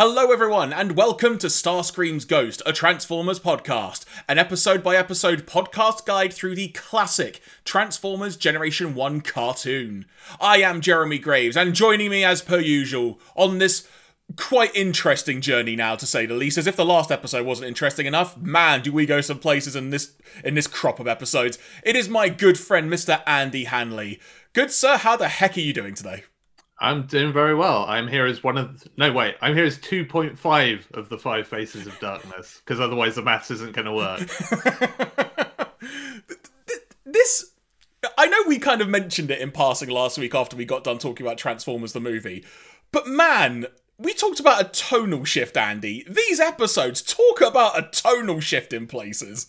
Hello, everyone, and welcome to Starscream's Ghost, a Transformers podcast, an episode by episode podcast guide through the classic Transformers Generation 1 cartoon. I am Jeremy Graves, and joining me as per usual on this quite interesting journey now to say the least as if the last episode wasn't interesting enough man do we go some places in this in this crop of episodes. It is my good friend mr andy hanley. Good sir how the heck are you doing today I'm doing very well. I'm here as one of the, no wait. I'm here as 2.5 of the five faces of darkness because otherwise the maths isn't going to work. this I know we kind of mentioned it in passing last week after we got done talking about Transformers the movie. But man, we talked about a tonal shift, Andy. These episodes talk about a tonal shift in places.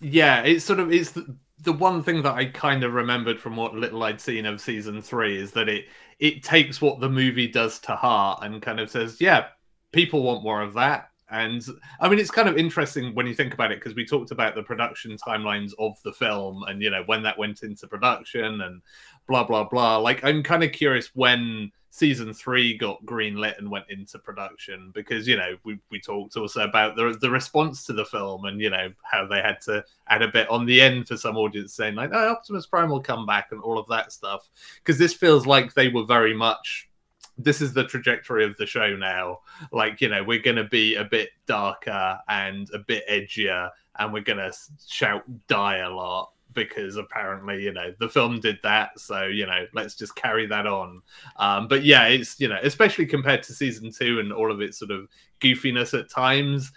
Yeah, it's sort of it's the, the one thing that I kind of remembered from what little I'd seen of season 3 is that it it takes what the movie does to heart and kind of says, yeah, people want more of that. And I mean, it's kind of interesting when you think about it because we talked about the production timelines of the film and, you know, when that went into production and blah, blah, blah. Like, I'm kind of curious when season three got greenlit and went into production because you know we, we talked also about the the response to the film and you know how they had to add a bit on the end for some audience saying like oh Optimus Prime will come back and all of that stuff. Because this feels like they were very much this is the trajectory of the show now. Like you know we're going to be a bit darker and a bit edgier and we're going to shout die a lot because apparently you know the film did that so you know let's just carry that on. Um, but yeah it's you know especially compared to season two and all of its sort of goofiness at times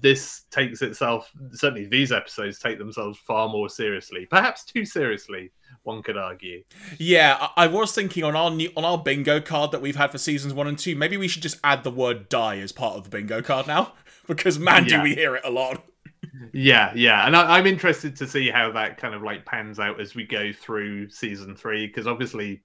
this takes itself certainly these episodes take themselves far more seriously perhaps too seriously one could argue. Yeah i was thinking on our on our bingo card that we've had for seasons one and two maybe we should just add the word die as part of the bingo card now because man yeah. do we hear it a lot yeah, yeah, and I, am interested to see how that kind of like pans out as we go through season three, because obviously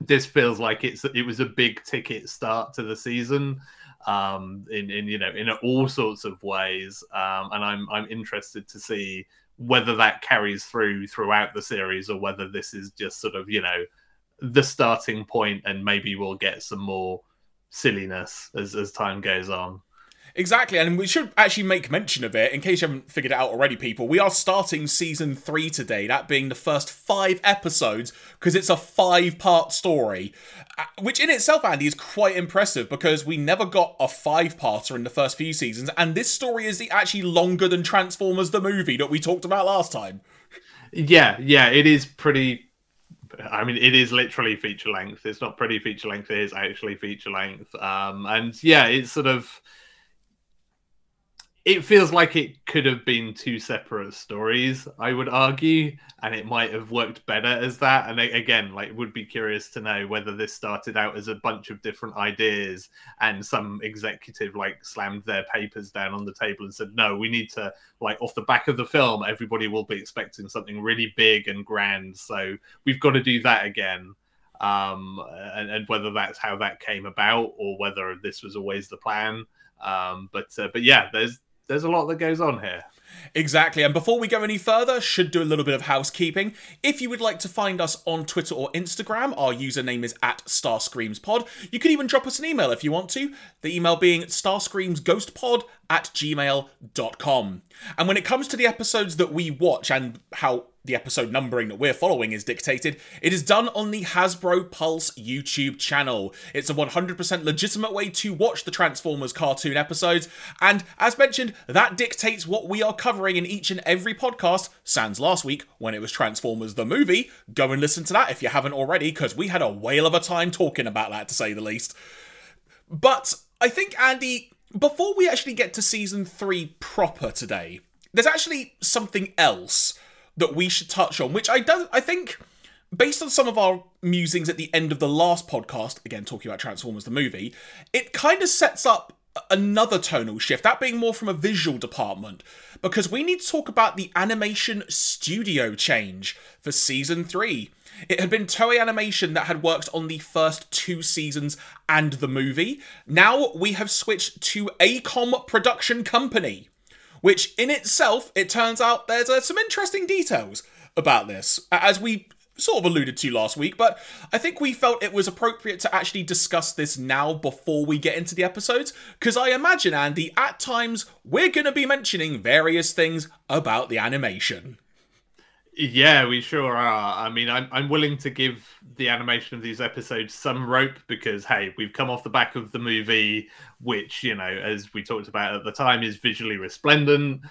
this feels like it's it was a big ticket start to the season, um, in in you know in all sorts of ways, um, and I'm I'm interested to see whether that carries through throughout the series or whether this is just sort of you know the starting point, and maybe we'll get some more silliness as as time goes on. Exactly, and we should actually make mention of it in case you haven't figured it out already, people. We are starting season three today, that being the first five episodes, because it's a five part story, uh, which in itself, Andy, is quite impressive because we never got a five parter in the first few seasons, and this story is actually longer than Transformers the movie that we talked about last time. Yeah, yeah, it is pretty I mean, it is literally feature length. It's not pretty feature length. It is actually feature length. Um, and yeah, it's sort of it feels like it could have been two separate stories i would argue and it might have worked better as that. And again like would be curious to know whether this started out as a bunch of different ideas and some executive like slammed their papers down on the table and said no we need to like off the back of the film everybody will be expecting something really big and grand. So we've got to do that again um and, and whether that's how that came about or whether this was always the plan. Um but uh, but yeah there's there's a lot that goes on here. Exactly. And before we go any further, should do a little bit of housekeeping. If you would like to find us on Twitter or Instagram, our username is at StarscreamsPod. You can even drop us an email if you want to. The email being starscreamsghostpod at gmail.com. And when it comes to the episodes that we watch and how the episode numbering that we're following is dictated, it is done on the Hasbro Pulse YouTube channel. It's a 100% legitimate way to watch the Transformers cartoon episodes, and as mentioned, that dictates what we are covering in each and every podcast. Sans last week when it was Transformers the movie. Go and listen to that if you haven't already, because we had a whale of a time talking about that, to say the least. But I think, Andy, before we actually get to season three proper today, there's actually something else that we should touch on, which I don't I think based on some of our musings at the end of the last podcast, again talking about Transformers the movie, it kind of sets up another tonal shift, that being more from a visual department, because we need to talk about the animation studio change for season 3. It had been Toei Animation that had worked on the first two seasons and the movie. Now we have switched to Acom Production Company which in itself, it turns out there's uh, some interesting details about this. As we sort of alluded to last week, but I think we felt it was appropriate to actually discuss this now before we get into the episodes, because I imagine, Andy, at times we're going to be mentioning various things about the animation. Yeah, we sure are. I mean, I'm I'm willing to give the animation of these episodes some rope because hey, we've come off the back of the movie, which you know, as we talked about at the time, is visually resplendent.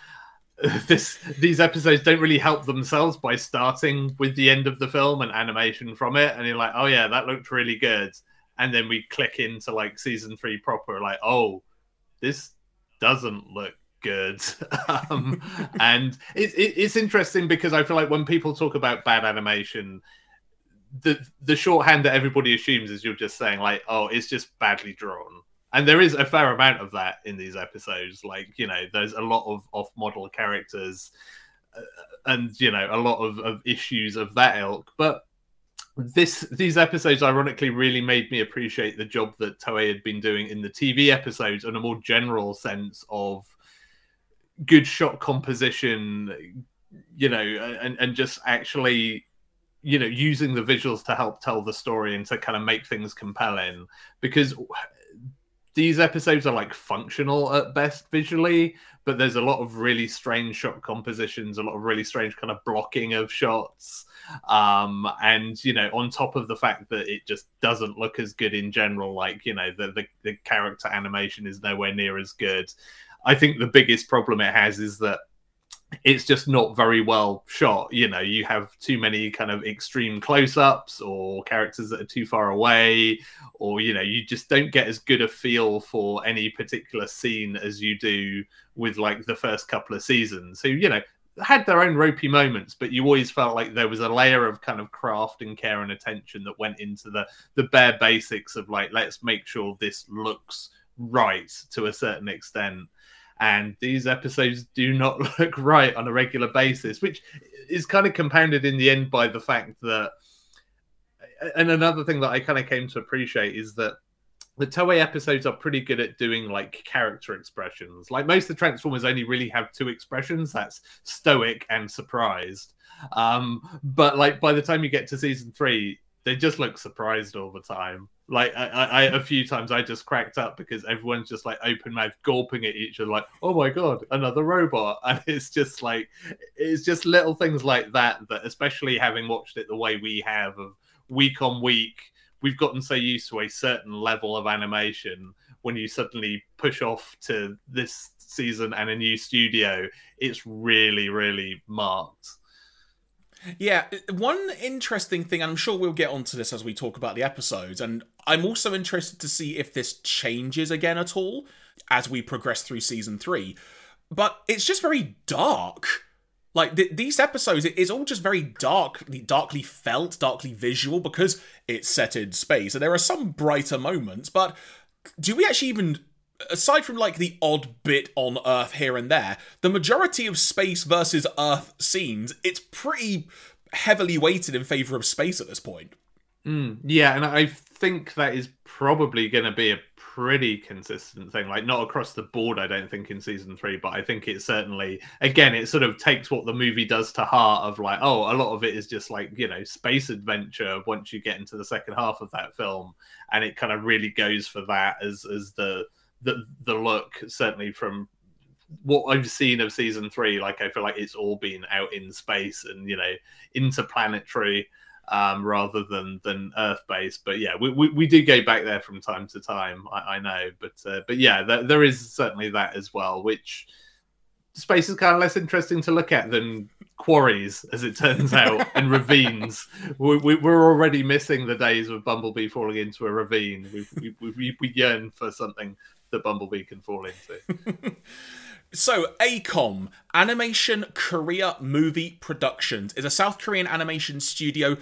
This these episodes don't really help themselves by starting with the end of the film and animation from it, and you're like, oh yeah, that looked really good, and then we click into like season three proper, like, oh, this doesn't look good. um, and it, it, it's interesting because I feel like when people talk about bad animation, the the shorthand that everybody assumes is you're just saying like, oh, it's just badly drawn. And there is a fair amount of that in these episodes. Like, you know, there's a lot of off model characters uh, and, you know, a lot of, of issues of that ilk. But this these episodes ironically really made me appreciate the job that Toei had been doing in the TV episodes on a more general sense of good shot composition, you know, and and just actually you know using the visuals to help tell the story and to kind of make things compelling. Because these episodes are like functional at best visually but there's a lot of really strange shot compositions a lot of really strange kind of blocking of shots. Um and you know on top of the fact that it just doesn't look as good in general like you know the the, the character animation is nowhere near as good. I think the biggest problem it has is that it's just not very well shot. You know, you have too many kind of extreme close ups or characters that are too far away, or, you know, you just don't get as good a feel for any particular scene as you do with like the first couple of seasons. So, you know, had their own ropey moments, but you always felt like there was a layer of kind of craft and care and attention that went into the the bare basics of like, let's make sure this looks right to a certain extent and these episodes do not look right on a regular basis, which is kind of compounded in the end by the fact that. And another thing that I kind of came to appreciate is that the Toei episodes are pretty good at doing like character expressions. Like most of the Transformers only really have two expressions that's stoic and surprised. Um, but like by the time you get to season three, they just look surprised all the time. Like I, I, a few times I just cracked up because everyone's just like open mouth gulping at each other, like, "Oh my god, another robot!" And it's just like, it's just little things like that that, especially having watched it the way we have, of week on week, we've gotten so used to a certain level of animation. When you suddenly push off to this season and a new studio, it's really, really marked. Yeah, one interesting thing, I'm sure we'll get onto this as we talk about the episodes, and I'm also interested to see if this changes again at all as we progress through season three. But it's just very dark. Like th- these episodes, it is all just very darkly, darkly felt, darkly visual because it's set in space, and there are some brighter moments. But do we actually even aside from like the odd bit on Earth here and there, the majority of space versus Earth scenes, it's pretty heavily weighted in favor of space at this point. Mm, yeah, and I think that is probably going to be a pretty consistent thing. Like not across the board, I don't think in season three, but I think it certainly again it sort of takes what the movie does to heart of like, oh, a lot of it is just like, you know, space adventure once you get into the second half of that film. And it kind of really goes for that as as the the the look certainly from what I've seen of season three, like I feel like it's all been out in space and you know interplanetary um, rather than than Earth based. But yeah, we, we, we, do go back there from time to time. I, I know, but uh, but yeah, there, there is certainly that as well, which space is kind of less interesting to look at than quarries, as it turns out, and ravines. We, we, are already missing the days of Bumblebee falling into a ravine. We, we, we, we yearn for something that Bumblebee can fall into. So, ACOM, Animation Korea Movie Productions, is a South Korean animation studio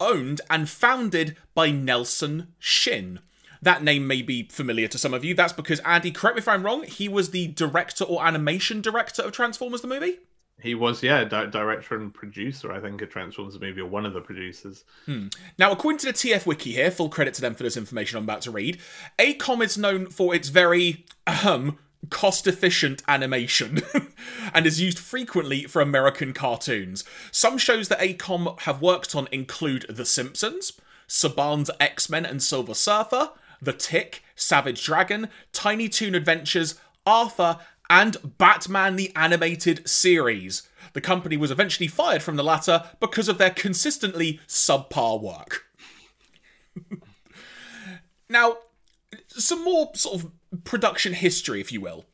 owned and founded by Nelson Shin. That name may be familiar to some of you. That's because, Andy, correct me if I'm wrong, he was the director or animation director of Transformers the movie? He was, yeah, di- director and producer, I think, of Transformers movie, or one of the producers. Hmm. Now, according to the TF Wiki here, full credit to them for this information I'm about to read, ACOM is known for its very, um, cost efficient animation and is used frequently for American cartoons. Some shows that ACOM have worked on include The Simpsons, Saban's X Men and Silver Surfer, The Tick, Savage Dragon, Tiny Toon Adventures, Arthur, and Batman the Animated Series. The company was eventually fired from the latter because of their consistently subpar work. now, some more sort of production history, if you will.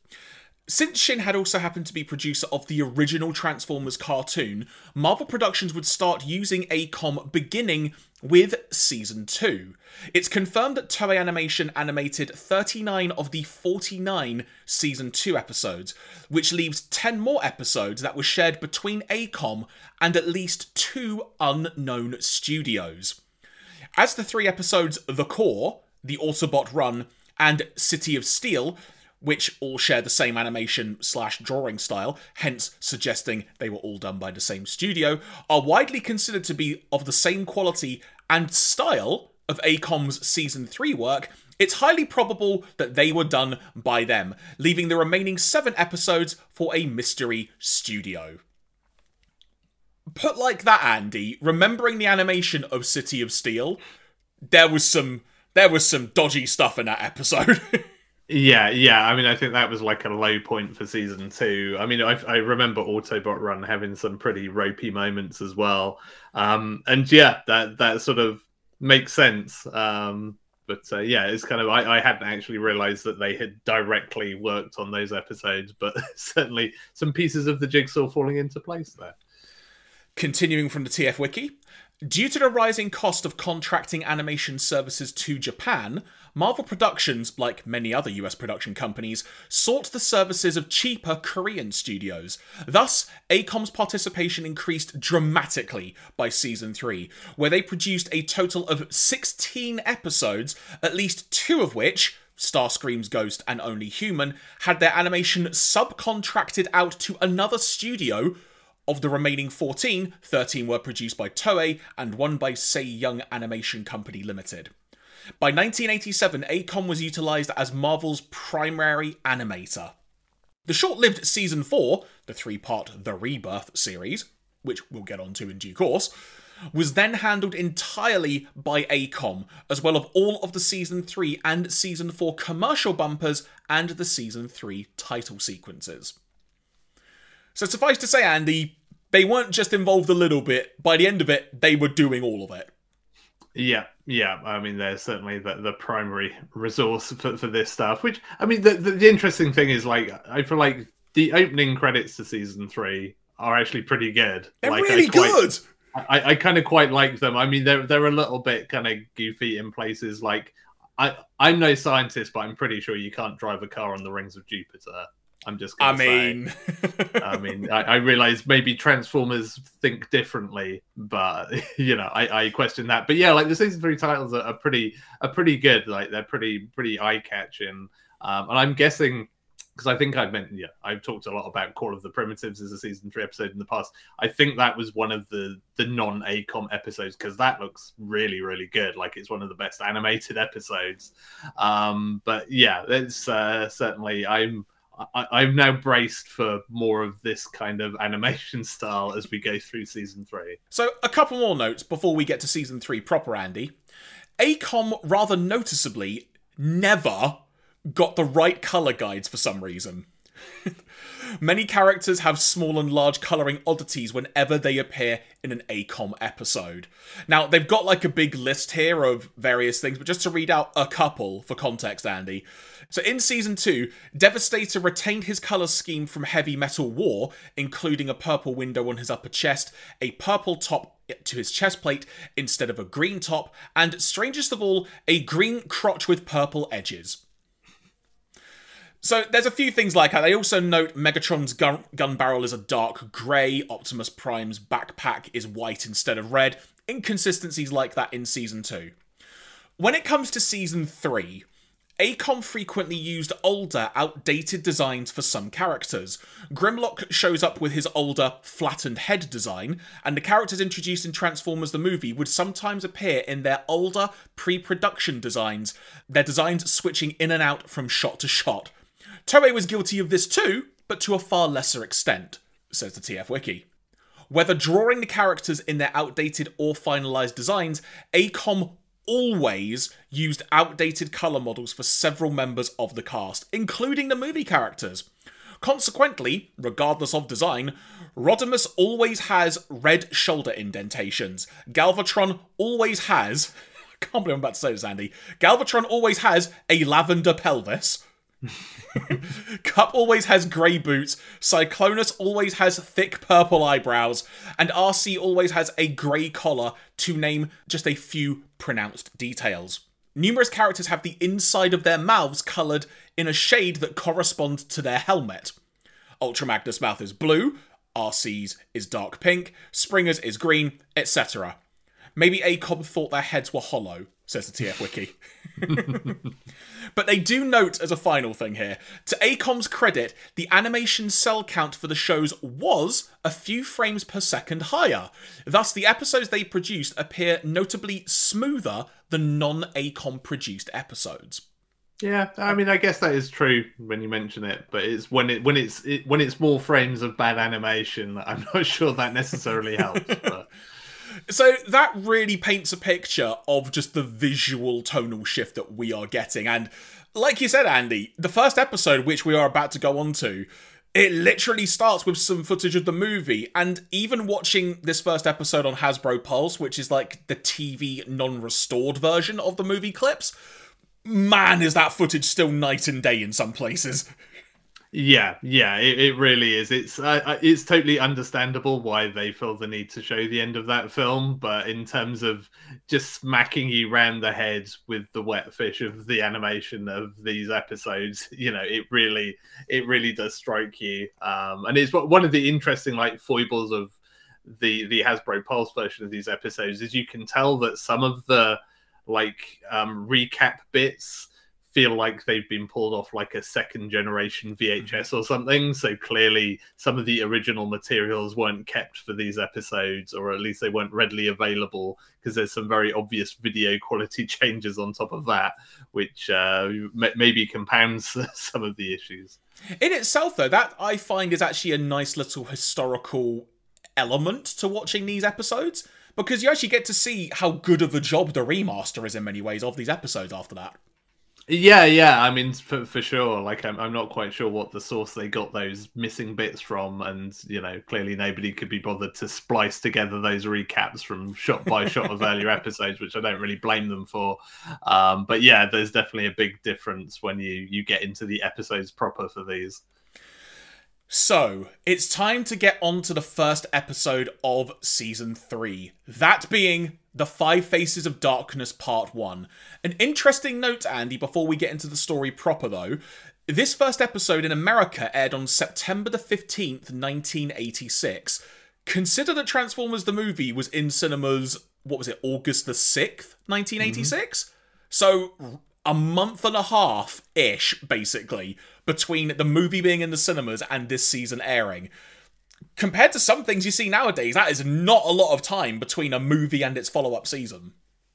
Since Shin had also happened to be producer of the original Transformers cartoon, Marvel Productions would start using ACOM beginning with season 2. It's confirmed that Toei Animation animated 39 of the 49 season 2 episodes, which leaves 10 more episodes that were shared between ACOM and at least two unknown studios. As the three episodes The Core, The Autobot Run, and City of Steel, which all share the same animation slash drawing style, hence suggesting they were all done by the same studio, are widely considered to be of the same quality and style of ACOM's season 3 work, it's highly probable that they were done by them, leaving the remaining seven episodes for a mystery studio. Put like that, Andy, remembering the animation of City of Steel, there was some there was some dodgy stuff in that episode. Yeah, yeah. I mean, I think that was like a low point for season two. I mean, I, I remember Autobot Run having some pretty ropey moments as well. Um, and yeah, that that sort of makes sense. Um, but uh, yeah, it's kind of I, I hadn't actually realized that they had directly worked on those episodes, but certainly some pieces of the jigsaw falling into place there. Continuing from the TF Wiki, Due to the rising cost of contracting animation services to Japan, Marvel Productions, like many other US production companies, sought the services of cheaper Korean studios. Thus, ACOM's participation increased dramatically by season 3, where they produced a total of 16 episodes, at least two of which Starscream's Ghost and Only Human had their animation subcontracted out to another studio of the remaining 14, 13 were produced by Toei and one by Sei Young Animation Company Limited. By 1987, ACOM was utilized as Marvel's primary animator. The short lived Season 4, the three part The Rebirth series, which we'll get onto in due course, was then handled entirely by ACOM, as well as all of the Season 3 and Season 4 commercial bumpers and the Season 3 title sequences. So suffice to say, Andy, they weren't just involved a little bit. By the end of it, they were doing all of it. Yeah, yeah. I mean, they're certainly the, the primary resource for, for this stuff. Which I mean, the, the, the interesting thing is like I feel like the opening credits to season three are actually pretty good. They're like, really quite, good. I, I kind of quite like them. I mean, they're they're a little bit kind of goofy in places. Like I I'm no scientist, but I'm pretty sure you can't drive a car on the rings of Jupiter. I'm just. I mean, I mean, I, I, realize maybe Transformers think differently, but you know, I, I question that. But yeah, like the season three titles are, are pretty, are pretty good. Like they're pretty, pretty eye catching. Um, and I'm guessing because I think I've meant, yeah, I've talked a lot about Call of the Primitives as a season three episode in the past. I think that was one of the the non ACOM episodes because that looks really, really good. Like it's one of the best animated episodes. Um, but yeah, it's uh, certainly I'm I, am now braced for more of this kind of animation style as we go through season three. So, a couple more notes before we get to season three proper, Andy. ACOM rather noticeably never got the right color guides for some reason. Many characters have small and large colouring oddities whenever they appear in an ACOM episode. Now, they've got like a big list here of various things, but just to read out a couple for context, Andy. So, in season 2, Devastator retained his colour scheme from Heavy Metal War, including a purple window on his upper chest, a purple top to his chest plate instead of a green top, and strangest of all, a green crotch with purple edges. So there's a few things like that. They also note Megatron's gun, gun barrel is a dark grey, Optimus Prime's backpack is white instead of red. Inconsistencies like that in season 2. When it comes to season 3, ACOM frequently used older, outdated designs for some characters. Grimlock shows up with his older, flattened head design, and the characters introduced in Transformers the movie would sometimes appear in their older, pre production designs, their designs switching in and out from shot to shot. Toei was guilty of this too, but to a far lesser extent, says the TF Wiki. Whether drawing the characters in their outdated or finalized designs, ACOM always used outdated colour models for several members of the cast, including the movie characters. Consequently, regardless of design, Rodimus always has red shoulder indentations. Galvatron always has. I can't believe I'm about to say this, Andy. Galvatron always has a lavender pelvis. Kup always has grey boots, Cyclonus always has thick purple eyebrows, and Arcee always has a grey collar, to name just a few pronounced details. Numerous characters have the inside of their mouths coloured in a shade that corresponds to their helmet. Ultra Magnus' mouth is blue, Arcee's is dark pink, Springer's is green, etc. Maybe ACOM thought their heads were hollow, says the TF Wiki. but they do note as a final thing here to ACOM's credit, the animation cell count for the shows was a few frames per second higher. Thus, the episodes they produced appear notably smoother than non ACOM produced episodes. Yeah, I mean, I guess that is true when you mention it, but it's when it when it's it, when it's more frames of bad animation. I'm not sure that necessarily helps. But... So that really paints a picture of just the visual tonal shift that we are getting, and like you said, Andy, the first episode, which we are about to go on to, it literally starts with some footage of the movie and even watching this first episode on hasbro pulse which is like the tv non-restored version of the movie clips man, is that footage still night and day in some places. Yeah, yeah, it, it really is. It's uh, it's totally understandable why they feel the need to show the end of that film, but in terms of just smacking you round the head with the wet fish of the animation of these episodes, you know, it really it really does strike you. Um, and it's one of the interesting like foibles of the the Hasbro Pulse version of these episodes is you can tell that some of the like um, recap bits feel like they've been pulled off like a second generation VHS or something. So clearly, some of the original materials weren't kept for these episodes, or at least they weren't readily available because there's some very obvious video quality changes on top of that, which uh, maybe compounds some of the issues. In itself, though, that I find is actually a nice little historical element to watching these episodes because you actually get to see how good of a job the remaster is in many ways of these episodes after that. Yeah, yeah. I mean, for, for sure. Like, I'm, I'm not quite sure what the source they got those missing bits from, and you know, clearly nobody could be bothered to splice together those recaps from shot by shot of earlier episodes, which I don't really blame them for. Um, but yeah, there's definitely a big difference when you you get into the episodes proper for these. So, it's time to get on to the first episode of season 3. That being The Five Faces of Darkness Part 1. An interesting note, Andy, before we get into the story proper though. This first episode in America aired on September the 15th, 1986. Consider that Transformers the movie was in cinemas, what was it, August the 6th, 1986? Mm-hmm. So, a month and a half ish, basically, between the movie being in the cinemas and this season airing. Compared to some things you see nowadays, that is not a lot of time between a movie and its follow up season.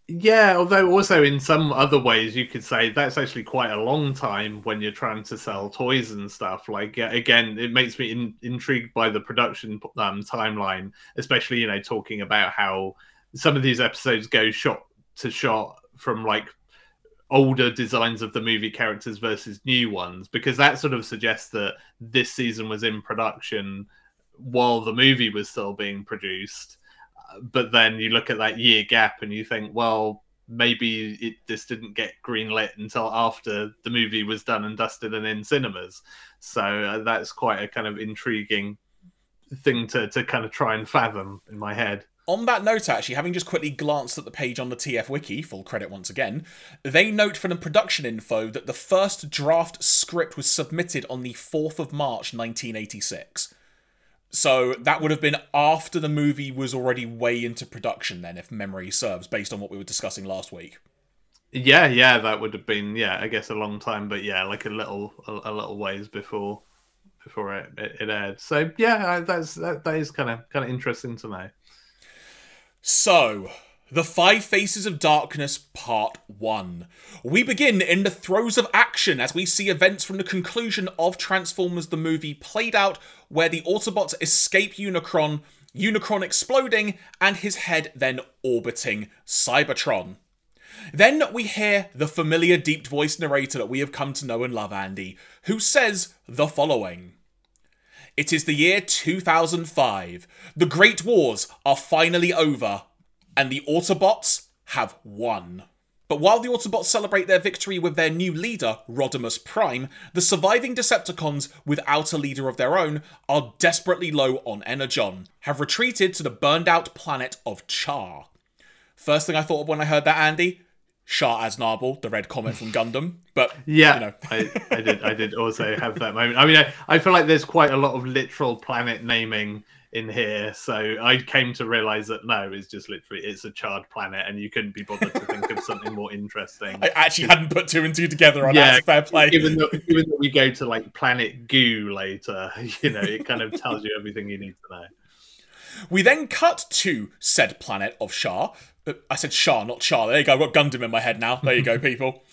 Yeah, although also in some other ways you could say that's actually quite a long time when you're trying to sell toys and stuff. Like again, it makes me in, intrigued by the production um, timeline, especially you know talking about how some of these episodes go shot to shot from like older designs of the movie characters versus new ones because that sort of suggests that this season was in production while the movie was still being produced but then you look at that year gap and you think well maybe it this didn't get greenlit until after the movie was done and dusted and in cinemas so uh, that's quite a kind of intriguing thing to to kind of try and fathom in my head on that note, actually, having just quickly glanced at the page on the TF Wiki, full credit once again, they note from the production info that the first draft script was submitted on the 4th of March 1986. So that would have been after the movie was already way into production, then, if memory serves, based on what we were discussing last week. Yeah, yeah, that would have been, yeah, I guess a long time, but yeah, like a little, a, a little ways before, before it, it, it aired. So yeah, that's that, that is kind of kind of interesting to know. So, The Five Faces of Darkness Part 1. We begin in the throes of action as we see events from the conclusion of Transformers the movie played out, where the Autobots escape Unicron, Unicron exploding, and his head then orbiting Cybertron. Then we hear the familiar deep voiced narrator that we have come to know and love, Andy, who says the following. It is the year 2005. The Great Wars are finally over and the Autobots have won. But while the Autobots celebrate their victory with their new leader, Rodimus Prime, the surviving Decepticons, without a leader of their own, are desperately low on energon, have retreated to the burned out planet of Char. First thing I thought of when I heard that, Andy, Char Aznable, the red comet from Gundam. But yeah, you know. I, I did I did also have that moment. I mean, I, I feel like there's quite a lot of literal planet naming in here. So I came to realize that no, it's just literally it's a charred planet, and you couldn't be bothered to think of something more interesting. I actually hadn't put two and two together on yeah, that. Fair play. Even though, even though we go to like Planet Goo later, you know, it kind of tells you everything you need to know. We then cut to said planet of Shah. Uh, I said Shah, not Shah. There you go. I've got Gundam in my head now. There you go, people.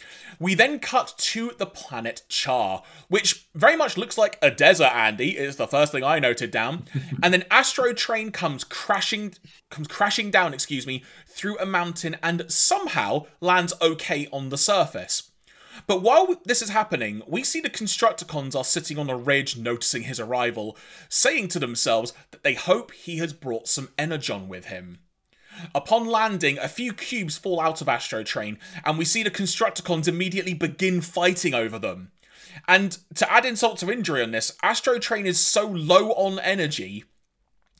We then cut to the planet Char, which very much looks like a desert, Andy, is the first thing I noted down. and then Astro Train comes crashing comes crashing down, excuse me, through a mountain and somehow lands okay on the surface. But while this is happening, we see the Constructicons are sitting on a ridge noticing his arrival, saying to themselves that they hope he has brought some Energon with him. Upon landing, a few cubes fall out of Astro Train, and we see the Constructicons immediately begin fighting over them. And to add insult to injury on this, Astro Train is so low on energy,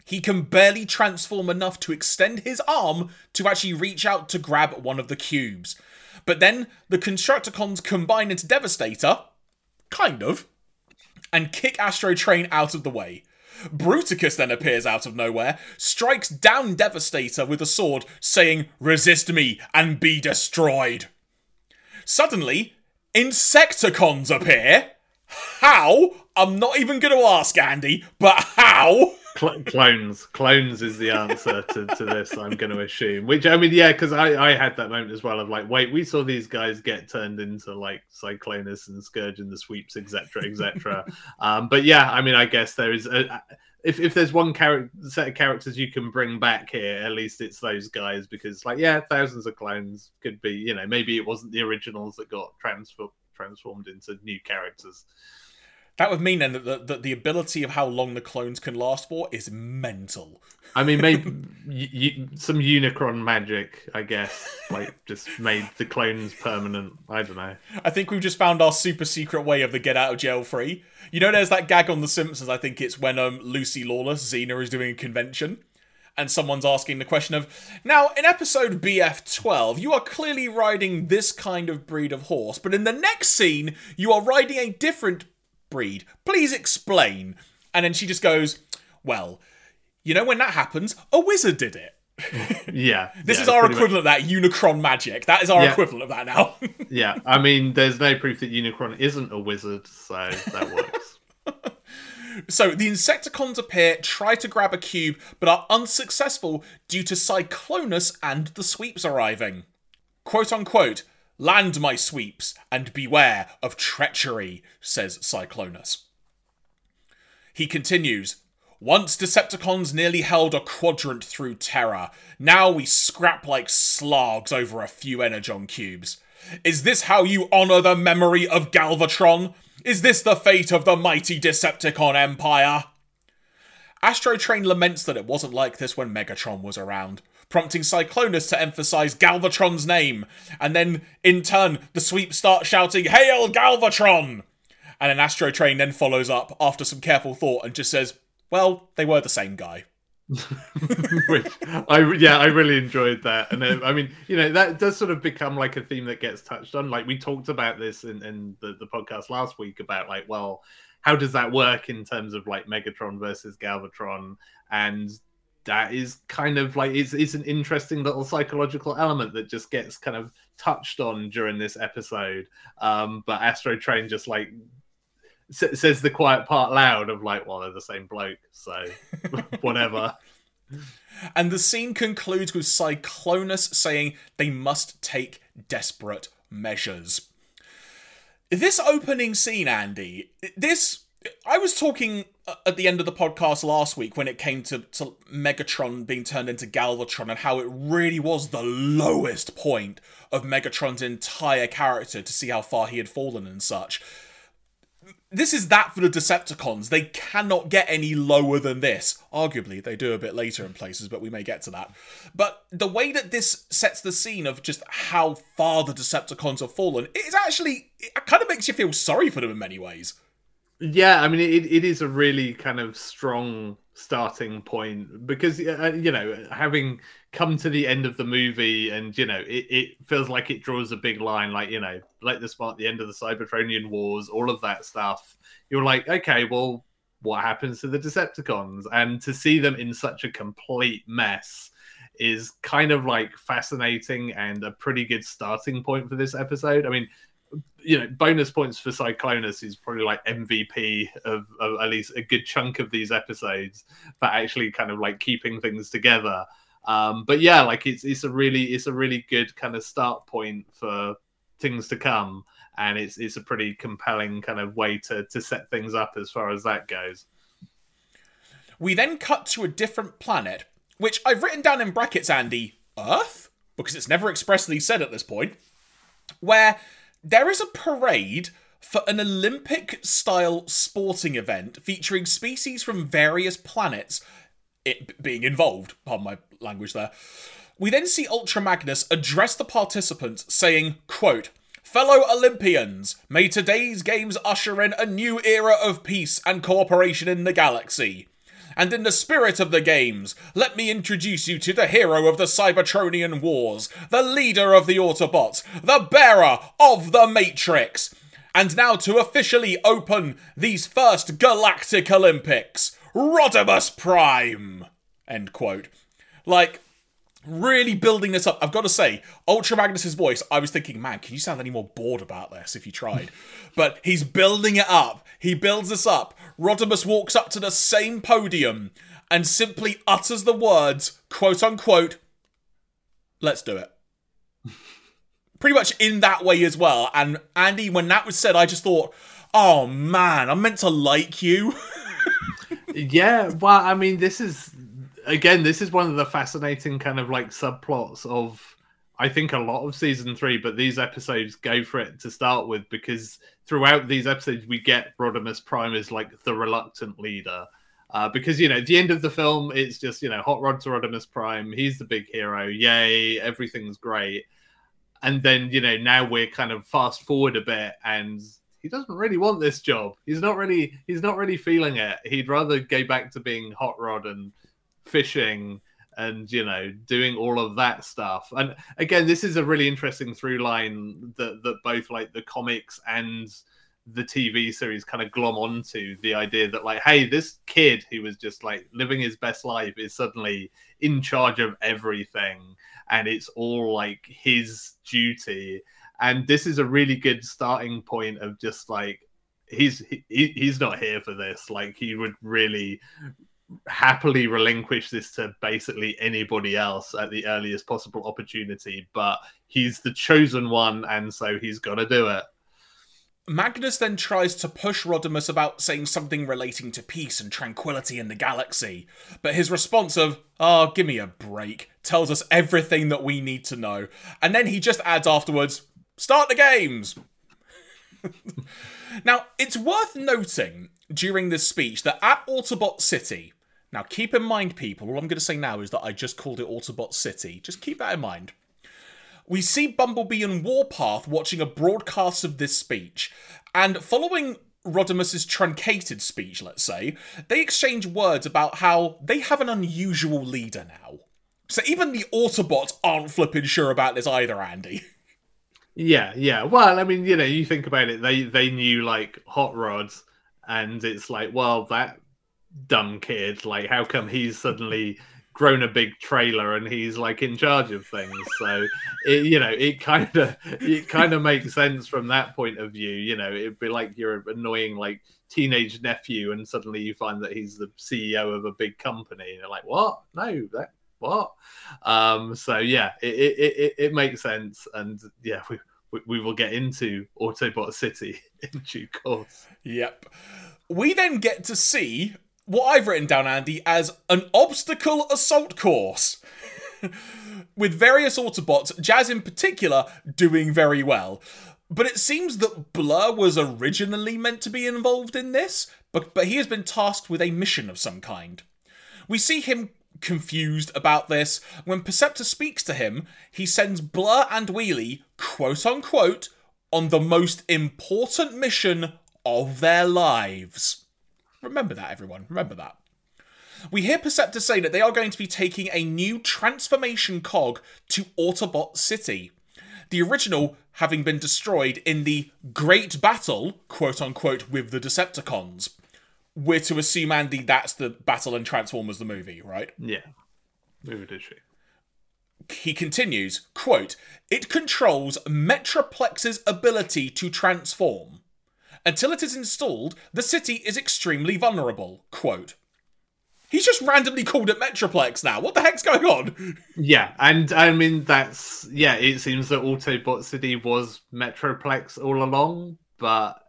he can barely transform enough to extend his arm to actually reach out to grab one of the cubes. But then the Constructicons combine into Devastator, kind of, and kick Astro Train out of the way. Bruticus then appears out of nowhere, strikes down Devastator with a sword, saying, Resist me and be destroyed. Suddenly, Insecticons appear. How? I'm not even going to ask Andy, but how? Cl- clones. Clones is the answer to, to this, I'm going to assume. Which, I mean, yeah, because I, I had that moment as well of like, wait, we saw these guys get turned into like Cyclonus and Scourge and the sweeps, etc., etc. um, but yeah, I mean, I guess there is a, if if there's one character set of characters you can bring back here, at least it's those guys because, like, yeah, thousands of clones could be, you know, maybe it wasn't the originals that got transfer- transformed into new characters. That would mean then that the, that the ability of how long the clones can last for is mental. I mean, maybe y- y- some Unicron magic, I guess, like just made the clones permanent. I don't know. I think we've just found our super secret way of the get out of jail free. You know, there's that gag on The Simpsons. I think it's when um, Lucy Lawless, Xena, is doing a convention, and someone's asking the question of, now in episode BF12, you are clearly riding this kind of breed of horse, but in the next scene, you are riding a different breed. Please explain. And then she just goes, Well, you know when that happens, a wizard did it. yeah. This yeah, is our equivalent much. of that Unicron magic. That is our yeah. equivalent of that now. yeah. I mean, there's no proof that Unicron isn't a wizard, so that works. So the Insecticons appear, try to grab a cube, but are unsuccessful due to Cyclonus and the sweeps arriving. Quote unquote, Land, my sweeps, and beware of treachery, says Cyclonus. He continues, once Decepticons nearly held a quadrant through Terra, now we scrap like slogs over a few Energon cubes. Is this how you honor the memory of Galvatron? Is this the fate of the mighty Decepticon Empire? Astro Train laments that it wasn't like this when Megatron was around prompting Cyclonus to emphasize Galvatron's name. And then, in turn, the sweep start shouting, Hail Galvatron! And an Astro Train then follows up after some careful thought and just says, Well, they were the same guy. Which I yeah, I really enjoyed that, and uh, I mean, you know, that does sort of become like a theme that gets touched on. Like we talked about this in, in the, the podcast last week about like, well, how does that work in terms of like Megatron versus Galvatron, and that is kind of like it's, it's an interesting little psychological element that just gets kind of touched on during this episode um but astro train just like s- says the quiet part loud of like well they're the same bloke so whatever And the scene concludes with Cyclonus saying they must take desperate measures. This opening scene, Andy, this. I was talking at the end of the podcast last week when it came to, to Megatron being turned into Galvatron and how it really was the lowest point of Megatron's entire character to see how far he had fallen and such this is that for the Decepticons. They cannot get any lower than this. Arguably, they do a bit later in places, but we may get to that. But the way that this sets the scene of just how far the Decepticons have fallen, it is actually, it kind of makes you feel sorry for them in many ways. Yeah, I mean, it, it is a really kind of strong starting point because, uh, you know, having come to the end of the movie and you know it, it feels like it draws a big line like you know like the spot the end of the cybertronian wars all of that stuff. You're like okay well what happens to the decepticons? And to see them in such a complete mess is kind of like fascinating and a pretty good starting point for this episode. I mean you know bonus points for cyclonus is probably like mvp of, of at least a good chunk of these episodes for actually kind of like keeping things together um, but yeah, like it's it's a really it's a really good kind of start point for things to come, and it's it's a pretty compelling kind of way to to set things up as far as that goes. We then cut to a different planet, which I've written down in brackets, Andy, Earth, because it's never expressly said at this point, where there is a parade for an Olympic style sporting event featuring species from various planets it being involved. Pardon my language there. We then see Ultra Magnus address the participants, saying, quote, Fellow Olympians, may today's games usher in a new era of peace and cooperation in the galaxy. And in the spirit of the games, let me introduce you to the hero of the Cybertronian Wars, the leader of the Autobots, the bearer of the Matrix. And now to officially open these first Galactic Olympics, Rodimus Prime! End quote. Like, really building this up. I've got to say, Ultra Magnus's voice, I was thinking, man, can you sound any more bored about this if you tried? but he's building it up. He builds this up. Rodimus walks up to the same podium and simply utters the words, quote unquote, let's do it. Pretty much in that way as well. And Andy, when that was said, I just thought, oh man, I'm meant to like you. yeah, well, I mean, this is again, this is one of the fascinating kind of like subplots of I think a lot of season three, but these episodes go for it to start with because throughout these episodes we get Rodimus Prime as like the reluctant leader. Uh, because you know, the end of the film, it's just you know, Hot Rod to Rodimus Prime. He's the big hero. Yay, everything's great. And then you know, now we're kind of fast forward a bit, and he doesn't really want this job. He's not really he's not really feeling it. He'd rather go back to being Hot Rod and fishing and you know doing all of that stuff. And again this is a really interesting through line that that both like the comics and the tv series kind of glom onto the idea that like hey this kid who was just like living his best life is suddenly in charge of everything and it's all like his duty. And this is a really good starting point of just like he's he, he's not here for this. Like he would really happily relinquish this to basically anybody else at the earliest possible opportunity, but he's the chosen one, and so he's got to do it. Magnus then tries to push Rodimus about saying something relating to peace and tranquility in the galaxy, but his response of, oh, give me a break, tells us everything that we need to know. And then he just adds afterwards, start the games! now, it's worth noting during this speech that at Autobot City, now keep in mind, people, all I'm going to say now is that I just called it Autobot City. Just keep that in mind. We see Bumblebee and Warpath watching a broadcast of this speech, and following Rodimus's truncated speech, let's say, they exchange words about how they have an unusual leader now. So even the Autobots aren't flipping sure about this either, Andy. Yeah, yeah. Well, I mean, you know, you think about it, they they knew like Hot Rods and it's like, well, that dumb kid, like, how come he's suddenly grown a big trailer and he's like in charge of things. So it, you know, it kind of it kind of makes sense from that point of view. You know, it'd be like your annoying like teenage nephew, and suddenly you find that he's the CEO of a big company, and you're like, what? No, that what? Um, so yeah, it, it it, it makes sense, and yeah, we we will get into Autobot City in due course. Yep. We then get to see what I've written down, Andy, as an obstacle assault course. With various Autobots, Jazz in particular, doing very well. But it seems that Blur was originally meant to be involved in this, but, but he has been tasked with a mission of some kind. We see him confused about this. When Perceptor speaks to him, he sends Blur and Wheelie, quote unquote, on the most important mission of their lives. Remember that, everyone. Remember that. We hear Perceptor say that they are going to be taking a new transformation cog to Autobot City. The original having been destroyed in the Great Battle, quote unquote, with the Decepticons we're to assume Andy that's the battle in Transformers the movie, right? Yeah. Movie did she. He continues, quote, It controls Metroplex's ability to transform. Until it is installed, the city is extremely vulnerable. Quote. He's just randomly called it Metroplex now. What the heck's going on? Yeah, and I mean that's yeah, it seems that Autobot City was Metroplex all along, but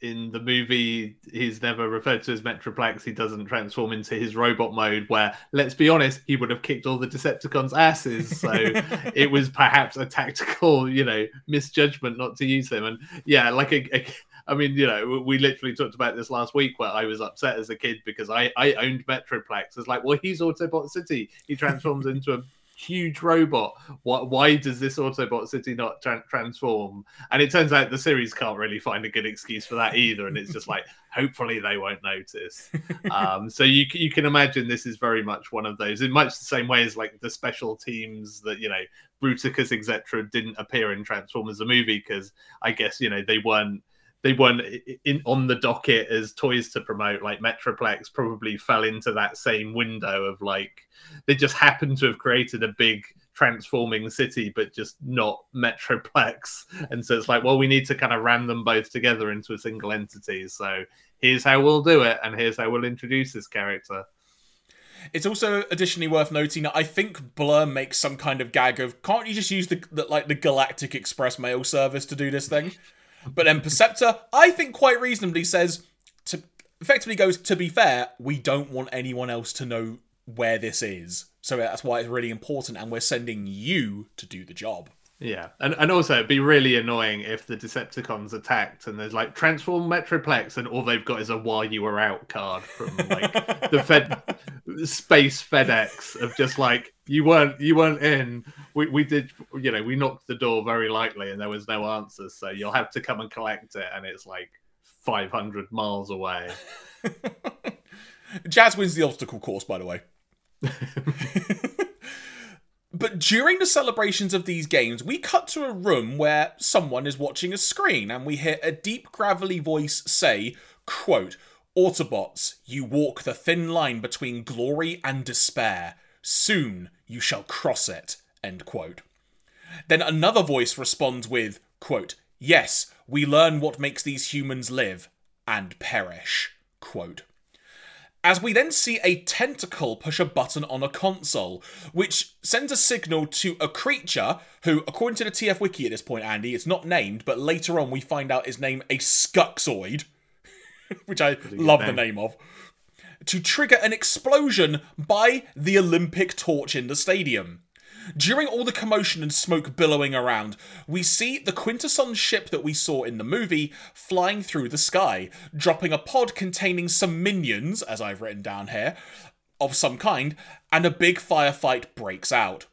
in the movie he's never referred to as Metroplex. He doesn't transform into his robot mode, where let's be honest, he would have kicked all the Decepticons' asses. So it was perhaps a tactical, you know, misjudgment not to use him. And yeah, like a, a I mean, you know, we literally talked about this last week where I was upset as a kid because I, I owned Metroplex. It's like, well, he's Autobot City. He transforms into a huge robot. Why, why does this Autobot city not tra- transform? And it turns out the series can't really find a good excuse for that either. And it's just like, hopefully they won't notice. um, so you you can imagine this is very much one of those, in much the same way as like the special teams that you know Bruticus etc. didn't appear in Transformers the movie because I guess you know they weren't they weren't in on the docket as toys to promote. Like Metroplex probably fell into that same window of like they just happened to have created a big transforming city, but just not Metroplex. And so it's like, well, we need to kind of ram them both together into a single entity. So here's how we'll do it, and here's how we'll introduce this character. It's also additionally worth noting that I think Blur makes some kind of gag of can't you just use the, the like the Galactic Express mail service to do this thing? But then Perceptor, I think quite reasonably says to effectively goes, to be fair, we don't want anyone else to know where this is. So that's why it's really important and we're sending you to do the job. Yeah, and and also it'd be really annoying if the Decepticons attacked and there's like transform Metroplex and all they've got is a while you were out card from like the Fed space FedEx of just like you weren't you weren't in. We we did you know we knocked the door very lightly and there was no answers, so you'll have to come and collect it, and it's like 500 miles away. Jazz wins the obstacle course, by the way. But during the celebrations of these games, we cut to a room where someone is watching a screen and we hear a deep, gravelly voice say, quote, Autobots, you walk the thin line between glory and despair. Soon you shall cross it, end quote. Then another voice responds with, quote, Yes, we learn what makes these humans live and perish, quote as we then see a tentacle push a button on a console, which sends a signal to a creature who, according to the TF Wiki at this point, Andy, it's not named, but later on we find out is named a Skuxoid, which I love name. the name of, to trigger an explosion by the Olympic torch in the stadium. During all the commotion and smoke billowing around, we see the Quintesson ship that we saw in the movie flying through the sky, dropping a pod containing some minions, as I've written down here, of some kind, and a big firefight breaks out.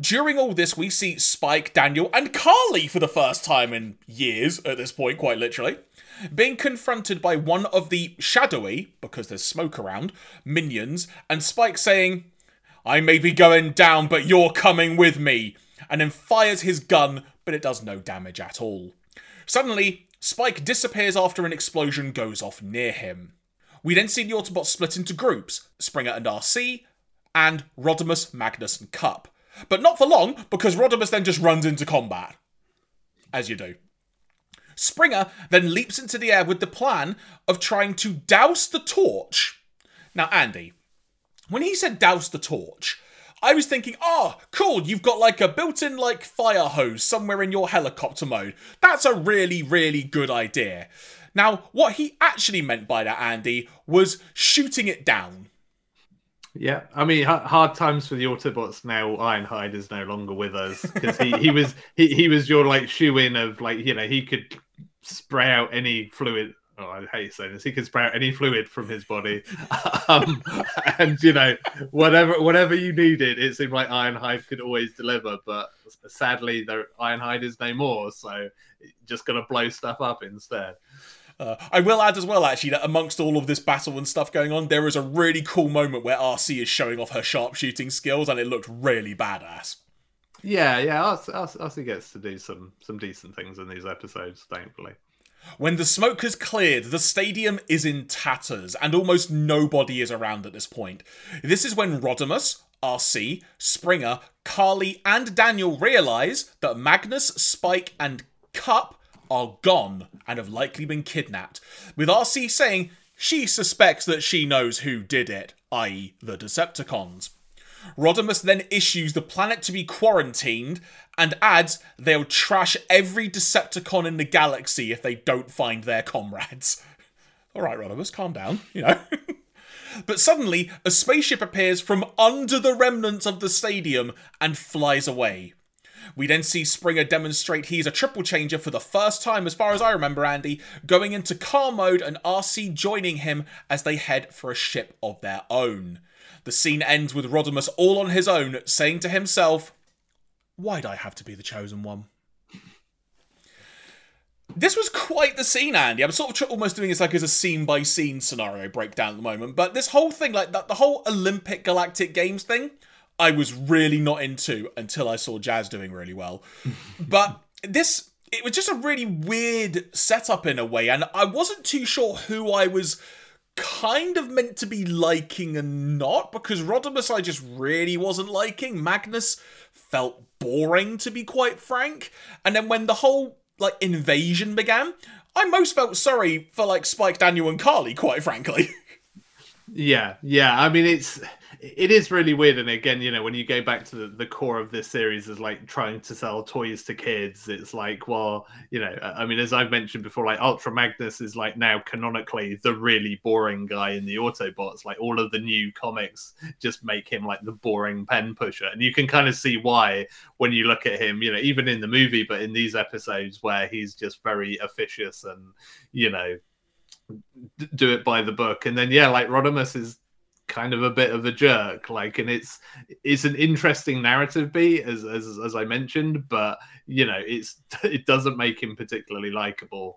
During all this, we see Spike, Daniel, and Carly for the first time in years at this point, quite literally, being confronted by one of the shadowy, because there's smoke around, minions, and Spike saying, I may be going down, but you're coming with me, and then fires his gun, but it does no damage at all. Suddenly, Spike disappears after an explosion goes off near him. We then see the Autobots split into groups Springer and Arcee, and Rodimus, Magnus, and Kup. But not for long, because Rodimus then just runs into combat. As you do. Springer then leaps into the air with the plan of trying to douse the torch. Now, Andy, when he said douse the torch, I was thinking, oh, cool, you've got like a built in like fire hose somewhere in your helicopter mode. That's a really, really good idea. Now, what he actually meant by that, Andy, was shooting it down. Yeah, I mean, hard times for the Autobots now. Ironhide is no longer with us because he, he was he, he was your like shoe in of like you know he could spray out any fluid. Oh, I hate saying this. He can spray out any fluid from his body, um, and you know whatever whatever you needed, it seemed like Ironhide could always deliver. But sadly, the Ironhide is no more, so just gonna blow stuff up instead. Uh, I will add as well, actually, that amongst all of this battle and stuff going on, there is a really cool moment where Arcee is showing off her sharpshooting skills, and it looked really badass. Yeah, yeah, Arcee gets to do some some decent things in these episodes, thankfully. When the smoke has cleared, the stadium is in tatters, and almost nobody is around at this point. This is when Rodimus, Arcee, Springer, Carly, and Daniel realise that Magnus, Spike, and Kup are gone and have likely been kidnapped, with Arcee saying she suspects that she knows who did it, i.e., the Decepticons. Rodimus then issues the planet to be quarantined and adds they'll trash every Decepticon in the galaxy if they don't find their comrades. Alright, Rodimus, calm down, you know. but suddenly, a spaceship appears from under the remnants of the stadium and flies away. We then see Springer demonstrate he's a triple changer for the first time, as far as I remember, Andy, going into car mode and Arcee joining him as they head for a ship of their own. The scene ends with Rodimus all on his own, saying to himself, Why'd I have to be the chosen one? This was quite the scene, Andy. I'm sort of almost doing this like as a scene by scene scenario breakdown at the moment. But this whole thing, like that, the whole Olympic Galactic Games thing, I was really not into until I saw Jazz doing really well. but this it was just a really weird setup in a way, and I wasn't too sure who I was kind of meant to be liking and not because Rodimus I just really wasn't liking. Magnus felt boring to be quite frank. And then when the whole like invasion began, I most felt sorry for like Spike Daniel and Carly quite frankly. Yeah, yeah. I mean it's it is really weird and again you know when you go back to the, the core of this series is like trying to sell toys to kids it's like well you know i mean as i've mentioned before like ultra magnus is like now canonically the really boring guy in the autobots. Like all of the new comics just make him like the boring pen pusher. And you can kind of see why when you look at him you know even in the movie but in these episodes where he's just very officious and you know do it by the book. And then yeah like rodimus is kind of a bit of a jerk like and it's it's an interesting narrative beat as as, as i mentioned but you know it's it doesn't make him particularly likable.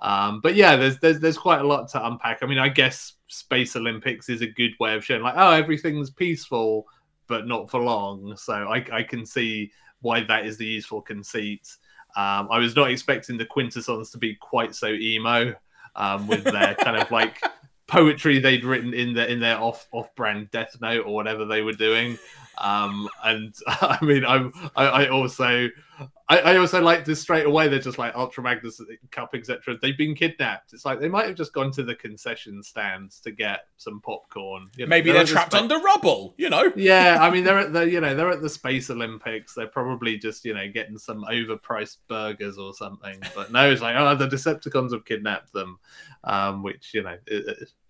Um but yeah there's there's there's quite a lot to unpack. I mean i guess space olympics is a good way of showing like oh everything's peaceful but not for long. So i i can see why that is the useful conceit. Um i was not expecting the quintessons to be quite so emo um, with their kind of like poetry they'd written in their in their off off brand Death Note or whatever they were doing. Um, and I mean, I'm I, I also I, I, also like this straight away. They're just like Ultra Magnus Kup, etc. They've been kidnapped. It's like they might have just gone to the concession stands to get some popcorn. You know, Maybe they're, they're trapped the under rubble. You know. Yeah, I mean they're at the you know they're at the Space Olympics. They're probably just you know getting some overpriced burgers or something. But no, it's like oh the Decepticons have kidnapped them, um, which you know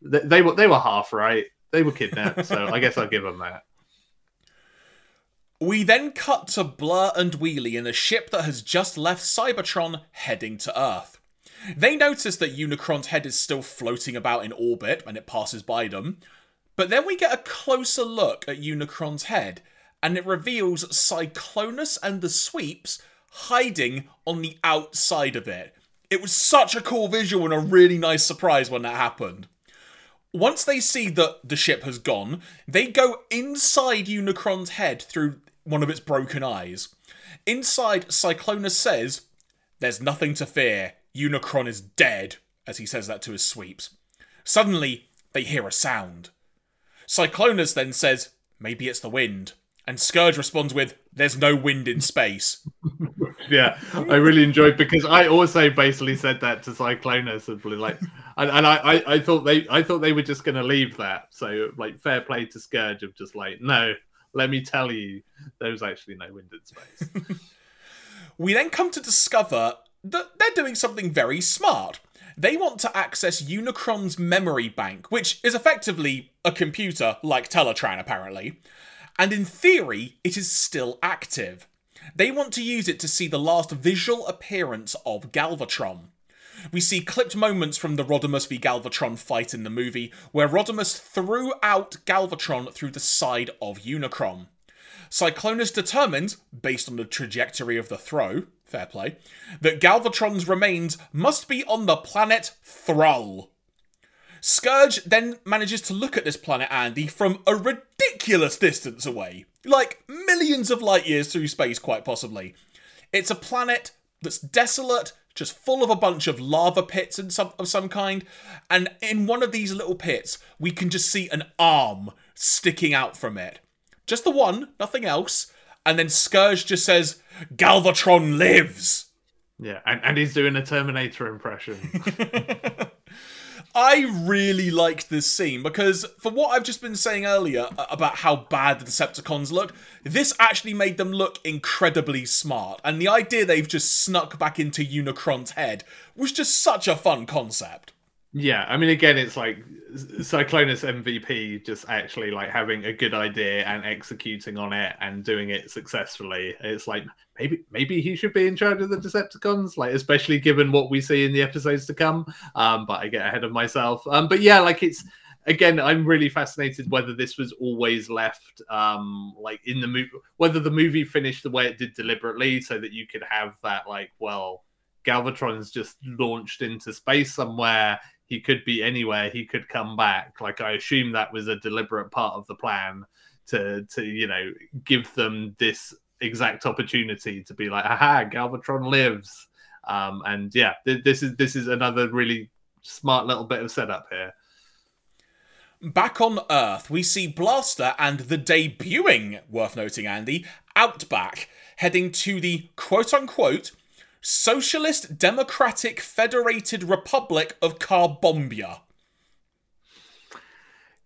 they, they were they were half right. They were kidnapped, so I guess I'll give them that. We then cut to Blur and Wheelie in a ship that has just left Cybertron heading to Earth. They notice that Unicron's head is still floating about in orbit when it passes by them, but then we get a closer look at Unicron's head, and it reveals Cyclonus and the Sweeps hiding on the outside of it. It was such a cool visual and a really nice surprise when that happened. Once they see that the ship has gone, they go inside Unicron's head through one of its broken eyes. Inside, Cyclonus says, There's nothing to fear. Unicron is dead, as he says that to his sweeps. Suddenly, they hear a sound. Cyclonus then says, maybe it's the wind. And Scourge responds with, There's no wind in space. yeah, I really enjoyed because I also basically said that to Cyclonus and like, and, and I, I, I, thought they, I thought they were just to leave that. So like, fair play to Scourge of just like, no, let me tell you, there was actually no wind in space. we then come to discover that they're doing something very smart. They want to access Unicron's memory bank, which is effectively a computer like Teletran, apparently and in theory, it is still active. They want to use it to see the last visual appearance of Galvatron. We see clipped moments from the Rodimus v Galvatron fight in the movie, where Rodimus threw out Galvatron through the side of Unicron. Cyclonus determined, based on the trajectory of the throw, fair play, that Galvatron's remains must be on the planet Thrull. Scourge then manages to look at this planet Andy from a ridiculous distance away. Like millions of light years through space, quite possibly. It's a planet that's desolate, just full of a bunch of lava pits and some, of some kind. And in one of these little pits, we can just see an arm sticking out from it. Just the one, nothing else. And then Scourge just says, Galvatron lives! Yeah, and, and he's doing a Terminator impression. I really liked this scene because, for what I've just been saying earlier uh, about how bad the Decepticons look, this actually made them look incredibly smart. And the idea they've just snuck back into Unicron's head was just such a fun concept. Yeah, I mean, again, it's like Cyclonus MVP just actually like having a good idea and executing on it and doing it successfully. It's like maybe maybe he should be in charge of the Decepticons, like especially given what we see in the episodes to come. Um, but I get ahead of myself. Um, but yeah, like it's again, I'm really fascinated whether this was always left um like in the movie, whether the movie finished the way it did deliberately, so that you could have that like well. Galvatron's just launched into space somewhere he could be anywhere. He could come back. Like I assume that was a deliberate part of the plan to to you know give them this exact opportunity to be like, aha, Galvatron lives. Um, and yeah, th- this is this is another really smart little bit of setup here. Back on Earth, we see Blaster and the debuting, worth noting, Andy, Outback, heading to the quote unquote Socialist Democratic Federated Republic of Carbombia.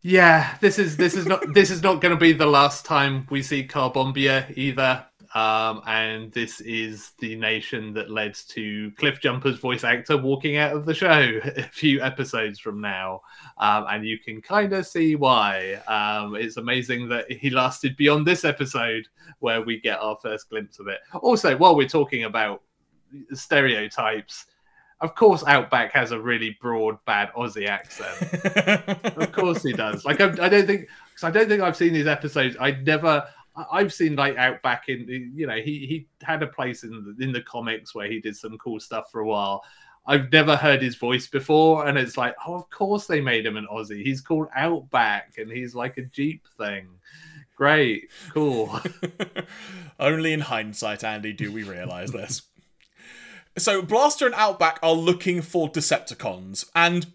Yeah, this is this is not this is not going to be the last time we see Carbombia either. Um, and this is the nation that led to Cliffjumper's voice actor walking out of the show a few episodes from now. Um, and you can kind of see why. Um, it's amazing that he lasted beyond this episode where we get our first glimpse of it. Also, while we're talking about stereotypes. Of course, Outback has a really broad, bad Aussie accent. of course, he does. Like, I, I don't think, because I don't think I've seen these episodes. I never. I've seen like Outback in, you know, he he had a place in the, in the comics where he did some cool stuff for a while. I've never heard his voice before, and it's like, oh, of course they made him an Aussie. He's called Outback, and he's like a Jeep thing. Great, cool. Only in hindsight, Andy, do we realize this. So Blaster and Outback are looking for Decepticons, and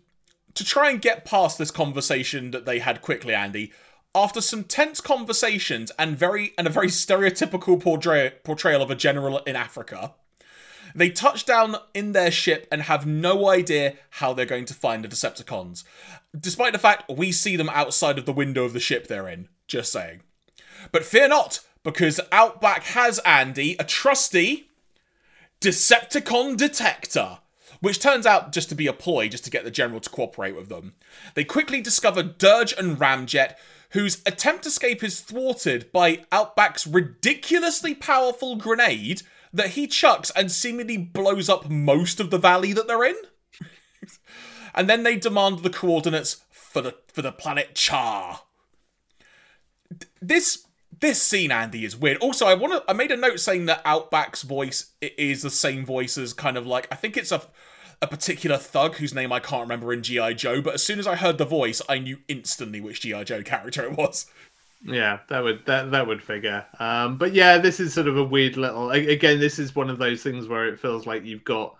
to try and get past this conversation that they had quickly, Andy, after some tense conversations and very and a very stereotypical portray- portrayal of a general in Africa, they touch down in their ship and have no idea how they're going to find the Decepticons. Despite the fact we see them outside of the window of the ship they're in. Just saying. But fear not, because Outback has Andy, a trusty Decepticon Detector, which turns out just to be a ploy just to get the general to cooperate with them. They quickly discover Dirge and Ramjet, whose attempt escape is thwarted by Outback's ridiculously powerful grenade that he chucks and seemingly blows up most of the valley that they're in. and then they demand the coordinates for the for the planet Char. This this scene, Andy, is weird. Also, I want to. I made a note saying that Outback's voice is the same voice as kind of like I think it's a a particular thug whose name I can't remember in GI Joe. But as soon as I heard the voice, I knew instantly which GI Joe character it was. Yeah, that would that that would figure. Um, but yeah, this is sort of a weird little. Again, this is one of those things where it feels like you've got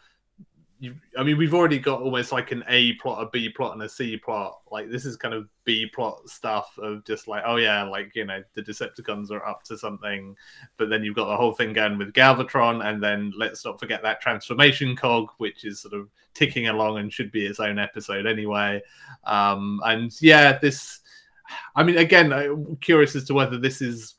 you, I mean, we've already got almost like an A plot, a B plot, and a C plot. Like this is kind of B plot stuff of just like, oh yeah, like you know, the Decepticons are up to something, but then you've got the whole thing going with Galvatron, and then let's not forget that transformation cog, which is sort of ticking along and should be its own episode anyway. Um, and yeah, this. I mean, again, I'm curious as to whether this is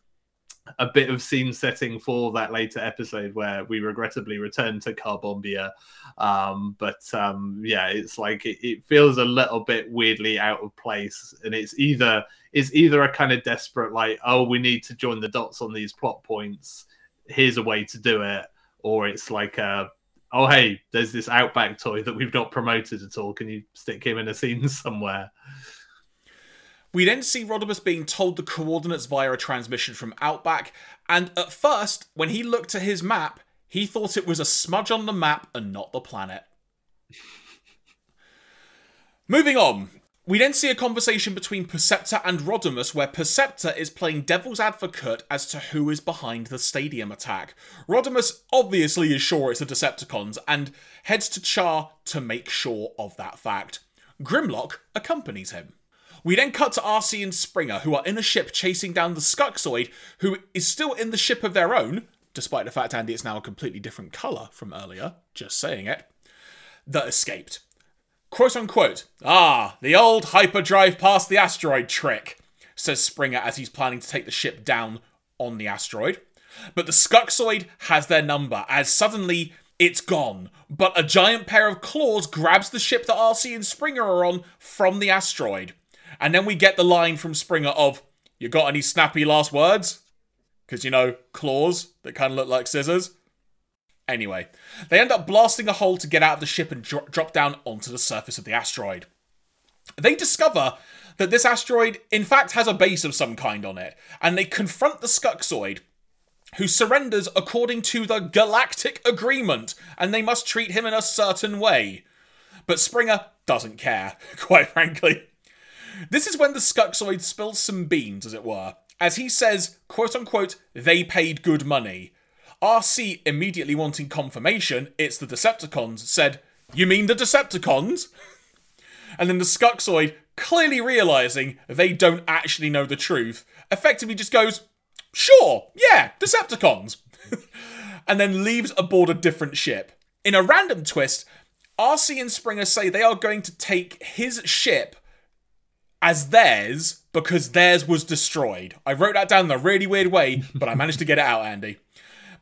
a bit of scene setting for that later episode where we regrettably return to Carbombia. Um, but um, yeah, it's like it, it, feels a little bit weirdly out of place, and it's either it's either a kind of desperate like, oh, we need to join the dots on these plot points. Here's a way to do it, or it's like a oh hey, there's this Outback toy that we've not promoted at all. Can you stick him in a scene somewhere? We then see Rodimus being told the coordinates via a transmission from Outback, and at first, when he looked at his map, he thought it was a smudge on the map and not the planet. Moving on, we then see a conversation between Perceptor and Rodimus where Perceptor is playing devil's advocate as to who is behind the stadium attack. Rodimus obviously is sure it's the Decepticons and heads to Char to make sure of that fact. Grimlock accompanies him. We then cut to Arcee and Springer, who are in a ship chasing down the Skuxoid, who is still in the ship of their own, despite the fact, Andy, it's now a completely different colour from earlier, just saying it, that escaped. Quote unquote, ah, the old hyperdrive past the asteroid trick, says Springer as he's planning to take the ship down on the asteroid. But the Skuxoid has their number, as suddenly it's gone. But a giant pair of claws grabs the ship that Arcee and Springer are on from the asteroid. And then we get the line from Springer of, You got any snappy last words? Because, you know, claws that kind of look like scissors. Anyway, they end up blasting a hole to get out of the ship and dro- drop down onto the surface of the asteroid. They discover that this asteroid, in fact, has a base of some kind on it, and they confront the Skuxoid, who surrenders according to the Galactic Agreement, and they must treat him in a certain way. But Springer doesn't care, quite frankly. This is when the Skuxoid spills some beans, as it were, as he says, quote unquote, they paid good money. Arcee, immediately wanting confirmation, it's the Decepticons, said, You mean the Decepticons? and then the Skuxoid, clearly realizing they don't actually know the truth, effectively just goes, Sure, yeah, Decepticons. and then leaves aboard a different ship. In a random twist, Arcee and Springer say they are going to take his ship as theirs because theirs was destroyed. I wrote that down in a really weird way, but I managed to get it out, Andy.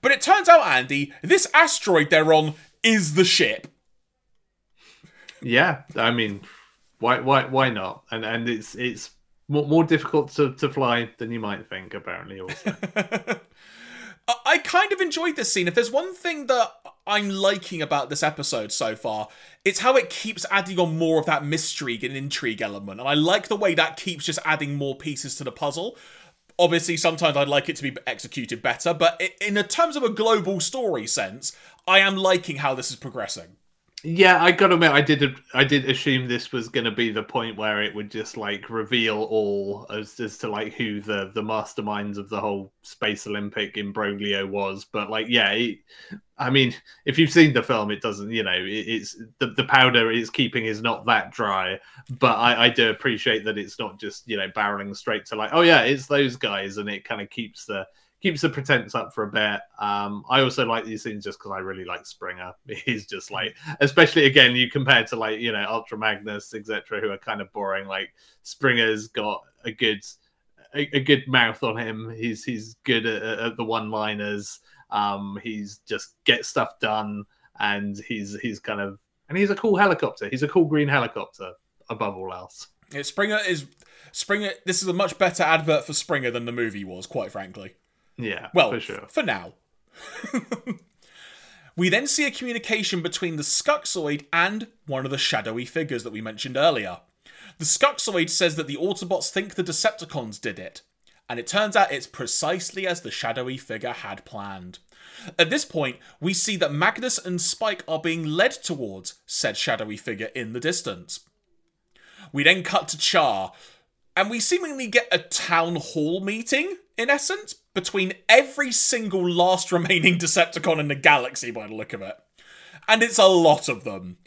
But it turns out, Andy, this asteroid they're on is the ship. Yeah, I mean, why why why not? And and it's it's more, more difficult to, to fly than you might think, apparently. Also, I kind of enjoyed this scene. If there's one thing that I'm liking about this episode so far, it's how it keeps adding on more of that mystery and intrigue element. And I like the way that keeps just adding more pieces to the puzzle. Obviously, sometimes I'd like it to be executed better, but in terms of a global story sense, I am liking how this is progressing. Yeah, I gotta admit, I did. I did assume this was to be the point where it would just like reveal all as as to like who the the masterminds of the whole Space Olympic imbroglio was. But like, yeah, it, I mean, if you've seen the film, it doesn't. You know, it, it's the the powder it's keeping is not that dry. But I, I do appreciate that it's not just you know barreling straight to like, oh yeah, it's those guys, and it kind of keeps the keeps the pretense up for a bit. Um, I also like these scenes just because I really like Springer. He's just like, especially again, you compare to like you know Ultra Magnus, etc., who are kind of boring. Like Springer's got a good a, a good mouth on him. He's he's good at, at the one liners. Um, he's just get stuff done, and he's he's kind of and he's a cool helicopter. He's a cool green helicopter above all else. Yeah, Springer is Springer. This is a much better advert for Springer than the movie was, quite frankly. Yeah, well, for sure. For now. we then see a communication between the Skuxoid and one of the shadowy figures that we mentioned earlier. The Skuxoid says that the Autobots think the Decepticons did it, and it turns out it's precisely as the shadowy figure had planned. At this point, we see that Magnus and Spike are being led towards said shadowy figure in the distance. We then cut to Char, and we seemingly get a town hall meeting, in essence, between every single last remaining Decepticon in the galaxy by the look of it. And it's a lot of them.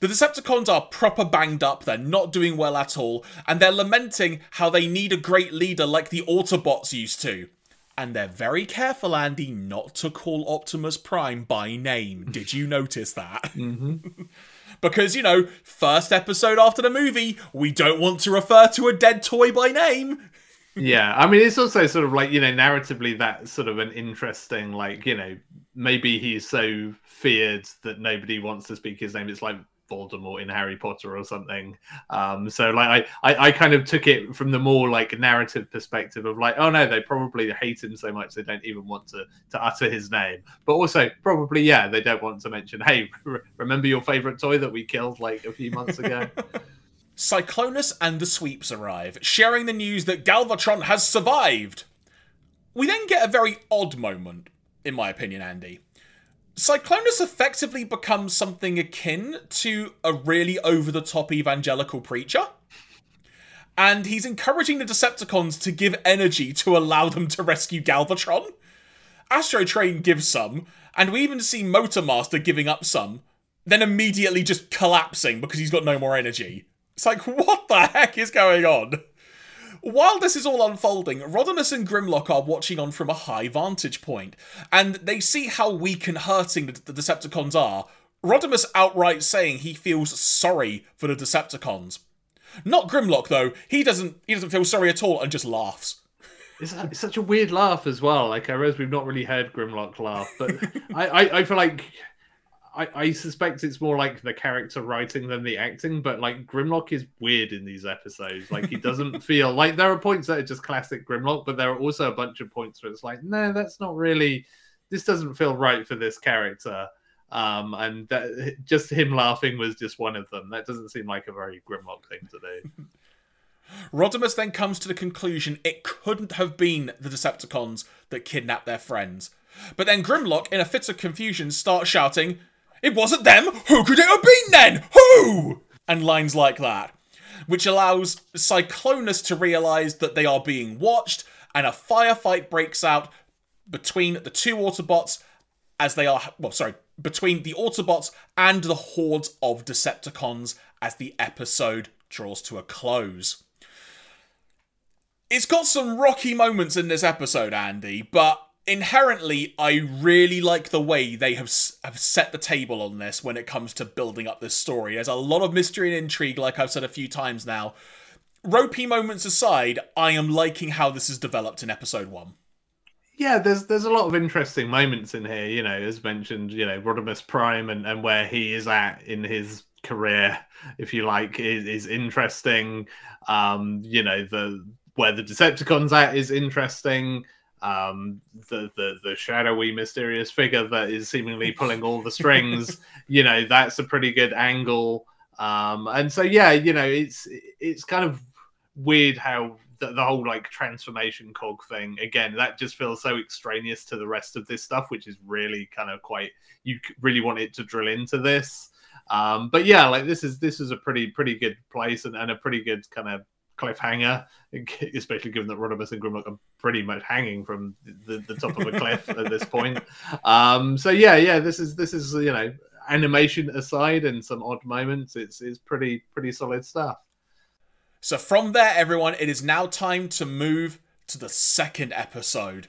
The Decepticons are proper banged up, they're not doing well at all, and they're lamenting how they need a great leader like the Autobots used to. And they're very careful, Andy, not to call Optimus Prime by name. Did you notice that? Mm-hmm. because, you know, first episode after the movie, we don't want to refer to a dead toy by name. Yeah, I mean, it's also sort of like, you know, narratively, that's sort of an interesting, like, you know, maybe he's so feared that nobody wants to speak his name. It's like Voldemort in Harry Potter or something. Um, so like I, I, I kind of took it from the more like narrative perspective of like, oh no, they probably hate him so much they don't even want to to utter his name. But also probably yeah, they don't want to mention, hey, remember your favorite toy that we killed like a few months ago. Cyclonus and the Sweeps arrive, sharing the news that Galvatron has survived. We then get a very odd moment, in my opinion, Andy. Cyclonus effectively becomes something akin to a really over the top evangelical preacher. And he's encouraging the Decepticons to give energy to allow them to rescue Galvatron. Astro Train gives some, and we even see Motormaster giving up some, then immediately just collapsing because he's got no more energy. It's like, what the heck is going on? While this is all unfolding, Rodimus and Grimlock are watching on from a high vantage point, and they see how weak and hurting the, Decepticons are. Rodimus outright saying he feels sorry for the Decepticons. Not Grimlock though. He doesn't. He doesn't feel sorry at all and just laughs. It's, it's such a weird laugh as well. Like I realize we've not really heard Grimlock laugh, but I, I, I feel like I, I suspect it's more like the character writing than the acting, but like Grimlock is weird in these episodes. Like he doesn't feel like there are points that are just classic Grimlock, but there are also a bunch of points where it's like, no, that's not really. This doesn't feel right for this character. Um, and that, just him laughing was just one of them. That doesn't seem like a very Grimlock thing to do. Rodimus then comes to the conclusion it couldn't have been the Decepticons that kidnapped their friends. But then Grimlock, in a fit of confusion, starts shouting, it wasn't them. Who could it have been then? Who? And lines like that, which allows Cyclonus to realize that they are being watched, and a firefight breaks out between the two Autobots as they are, well, sorry, between the Autobots and the hordes of Decepticons as the episode draws to a close. It's got some rocky moments in this episode, Andy, but inherently, I really like the way they have have set the table on this when it comes to building up this story. There's a lot of mystery and intrigue, like I've said a few times now. Ropey moments aside, I am liking how this is developed in episode one. Yeah, there's there's a lot of interesting moments in here. You know, as mentioned, you know, Rodimus Prime and, and where he is at in his career, if you like, is, is interesting. Um, you know, the where the Decepticons at is interesting um, the, the the shadowy, mysterious figure that is seemingly pulling all the strings. you know, that's a pretty good angle. Um, and so yeah, you know, it's it's kind of weird how the, the, whole like transformation cog thing again that just feels so extraneous to the rest of this stuff, which is really kind of quite you really want it to drill into this. Um, but yeah, like this is this is a pretty pretty good place and, and a pretty good kind of cliffhanger, especially given that Rodimus and Grimlock are pretty much hanging from the, the top of a cliff at this point. Um, so yeah, yeah, this is this is you know animation aside and some odd moments, it's it's pretty pretty solid stuff. So from there, everyone, it is now time to move to the second episode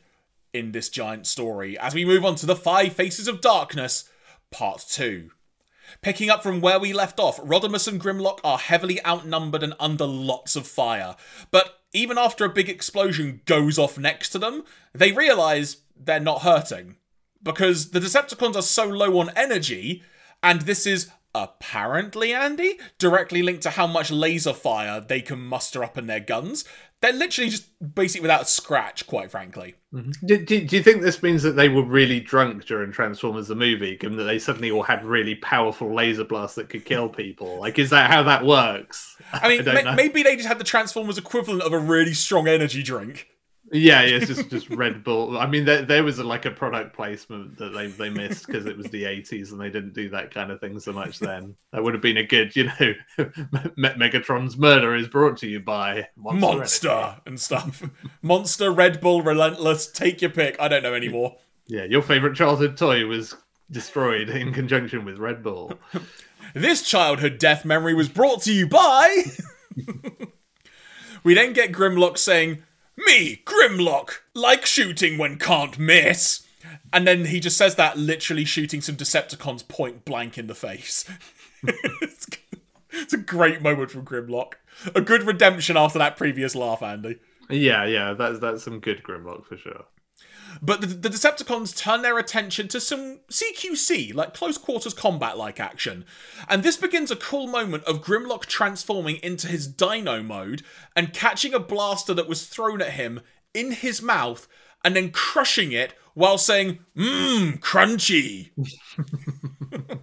in this giant story as we move on to the Five Faces of Darkness, Part Two. Picking up from where we left off, Rodimus and Grimlock are heavily outnumbered and under lots of fire. But even after a big explosion goes off next to them, they realise they're not hurting. Because the Decepticons are so low on energy, and this is apparently, Andy, directly linked to how much laser fire they can muster up in their guns. They're literally just basically without a scratch, quite frankly. Mm-hmm. Do, do, do, you think this means that they were really drunk during Transformers the movie, given that they suddenly all had really powerful laser blasts that could kill people? Like, is that how that works? I mean, I ma- maybe they just had the Transformers equivalent of a really strong energy drink. Yeah, yeah, it's just just Red Bull. I mean, there, there was a, like a product placement that they they missed because it was the '80s and they didn't do that kind of thing so much then. That would have been a good, you know, Megatron's murder is brought to you by Monster, Monster and stuff. Monster, Red Bull, Relentless. Take your pick. I don't know anymore. Yeah, your favorite childhood toy was destroyed in conjunction with Red Bull. This childhood death memory was brought to you by. we then get Grimlock saying, Me, Grimlock, like shooting when can't miss. And then he just says that, literally shooting some Decepticons point blank in the face. it's, a great moment from Grimlock. A good redemption after that previous laugh, Andy. Yeah, yeah, that's that's some good Grimlock for sure. But the, the, Decepticons turn their attention to some CQC, like close quarters combat like action. And this begins a cool moment of Grimlock transforming into his dino mode and catching a blaster that was thrown at him in his mouth and then crushing it while saying, mmm, crunchy.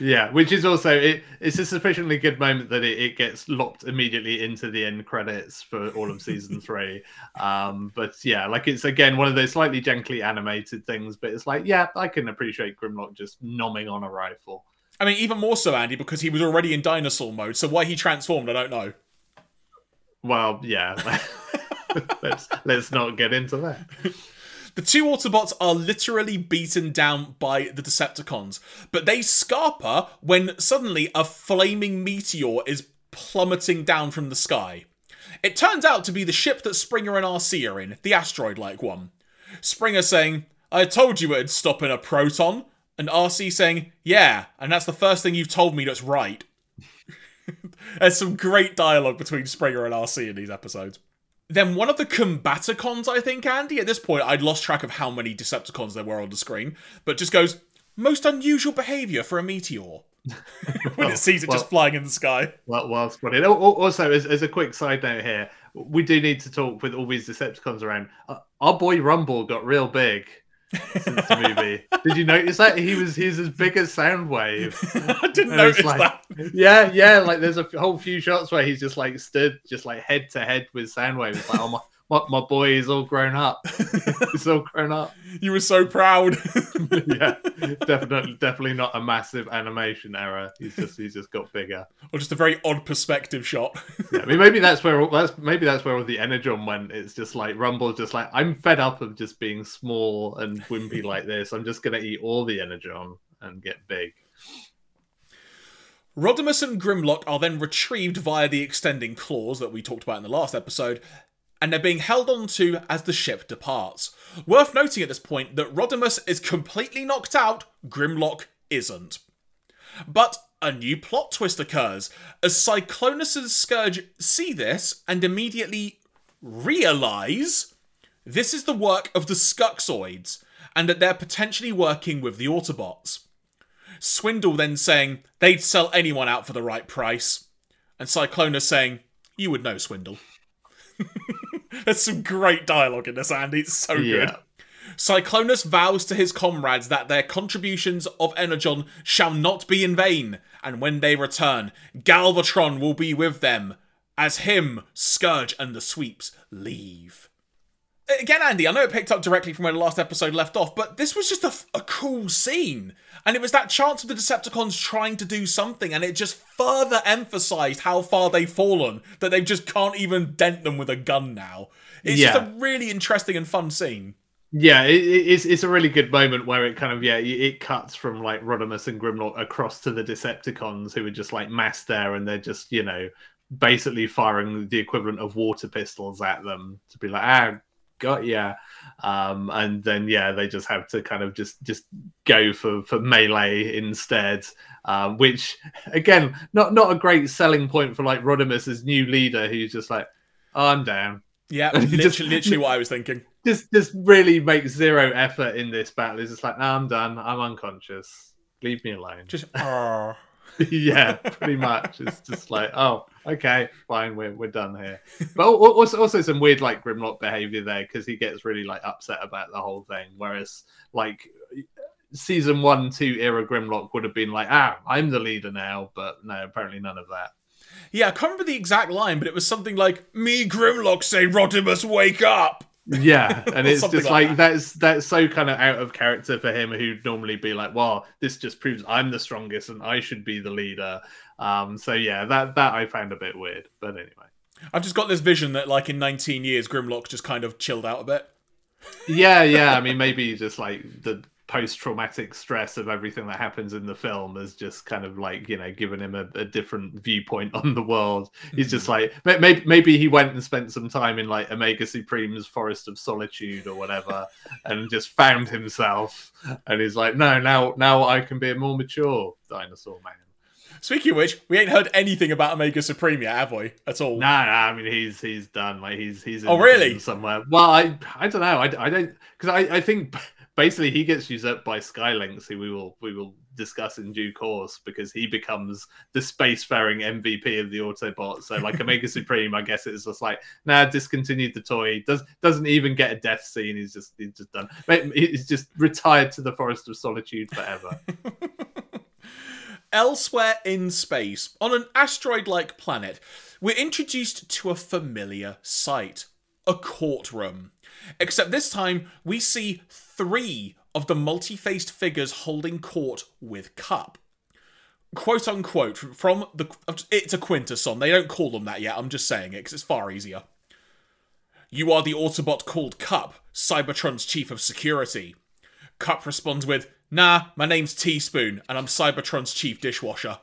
yeah, which is also it, it's a sufficiently good moment that it, it, gets locked immediately into the end credits for all of season three. Um, but yeah, like it's again one of those slightly gently animated things, but it's like, yeah, I can appreciate Grimlock just nomming on a rifle. I mean, even more so, Andy, because he was already in dinosaur mode. So why he transformed, I don't know. Well, yeah. let's let's not get into that. The two Autobots are literally beaten down by the Decepticons, but they scarper when suddenly a flaming meteor is plummeting down from the sky. It turns out to be the ship that Springer and Arcee are in, the asteroid like one. Springer saying, I told you it'd stop in a proton, and Arcee saying, Yeah, and that's the first thing you've told me that's right. There's some great dialogue between Springer and Arcee in these episodes. Then one of the Combaticons, I think, Andy, at this point, I'd lost track of how many Decepticons there were on the screen, but just goes, most unusual behavior for a meteor. when it sees it well, just flying in the sky. Well, well spotted. Also, as, as, a quick side note here, we do need to talk with all these Decepticons around. Uh, our boy Rumble got real big since the movie. Did you notice that he was he's as big as Soundwave? I didn't notice like, that. Yeah, yeah. Like there's a whole few shots where he's just like stood, just like head to head with Soundwave. It's like, oh my, my, my boy is all grown up. He's all grown up. You were so proud. yeah, definitely, definitely not a massive animation error. He's just he's just got bigger. Or just a very odd perspective shot. yeah, I mean, maybe that's where that's maybe that's where all the energon went. It's just like Rumble's just like I'm fed up of just being small and wimpy like this. I'm just gonna eat all the energon and get big. Rodimus and Grimlock are then retrieved via the extending claws that we talked about in the last episode, and they're being held onto as the ship departs. Worth noting at this point that Rodimus is completely knocked out, Grimlock isn't. But a new plot twist occurs as Cyclonus and Scourge see this and immediately realize this is the work of the Skuxoids and that they're potentially working with the Autobots. Swindle then saying they'd sell anyone out for the right price, and Cyclonus saying, You would know, Swindle. There's some great dialogue in this, Andy. It's so yeah. good. Cyclonus vows to his comrades that their contributions of Energon shall not be in vain, and when they return, Galvatron will be with them, as him, Scourge, and the Sweeps leave. Again, Andy, I know it picked up directly from where the last episode left off, but this was just a, a cool scene. And it was that chance of the Decepticons trying to do something, and it just further emphasized how far they've fallen, that they just can't even dent them with a gun now. It's yeah. just a really interesting and fun scene. Yeah, it, it's it's a really good moment where it kind of yeah it cuts from like Rodimus and Grimlock across to the Decepticons who are just like massed there and they're just you know basically firing the equivalent of water pistols at them to be like ah got yeah um, and then yeah they just have to kind of just just go for for melee instead um, which again not not a great selling point for like Rodimus as new leader who's just like oh, I'm down. Yeah literally, just, literally what I was thinking. Just just really makes zero effort in this battle. It's just like no, I'm done. I'm unconscious. Leave me alone. Just oh yeah, pretty much. It's just like, oh, okay, fine, we're we're done here. But also, also some weird like Grimlock behavior there because he gets really like upset about the whole thing. Whereas like season one, two era Grimlock would have been like, ah, I'm the leader now. But no, apparently none of that. Yeah, I can't remember the exact line, but it was something like, "Me Grimlock say Rodimus wake up." Yeah, and it's just like, like that. that's that's so kind of out of character for him, who'd normally be like, "Well, this just proves I'm the strongest and I should be the leader." Um, so yeah, that that I found a bit weird, but anyway. I've just got this vision that, like, in 19 years, Grimlock just kind of chilled out a bit. yeah, yeah. I mean, maybe just like the post-traumatic stress of everything that happens in the film has just kind of like you know given him a, a different viewpoint on the world he's just hmm. like maybe maybe he went and spent some time in like omega supreme's forest of solitude or whatever and just found himself and he's like no now now i can be a more mature dinosaur man Speaking of which, we ain't heard anything about Omega Supreme yet, have we? At all? No, nah, nah, I mean he's he's done. Like he's he's oh really somewhere. Well, I I don't know. I, I don't because I I think basically he gets usurped by Skylynx, who we will we will discuss in due course because he becomes the spacefaring MVP of the Autobot. So like Omega Supreme, I guess it's just like nah, discontinued the toy. Does doesn't even get a death scene. He's just he's just done. He's just retired to the Forest of Solitude forever. Elsewhere in space, on an asteroid like planet, we're introduced to a familiar sight a courtroom. Except this time, we see three of the multi faced figures holding court with Kup. Quote unquote, from the. It's a quintesson. They don't call them that yet. I'm just saying it because it's far easier. You are the Autobot called Kup, Cybertron's chief of security. Kup responds with, Nah, my name's Teaspoon, and I'm Cybertron's chief dishwasher.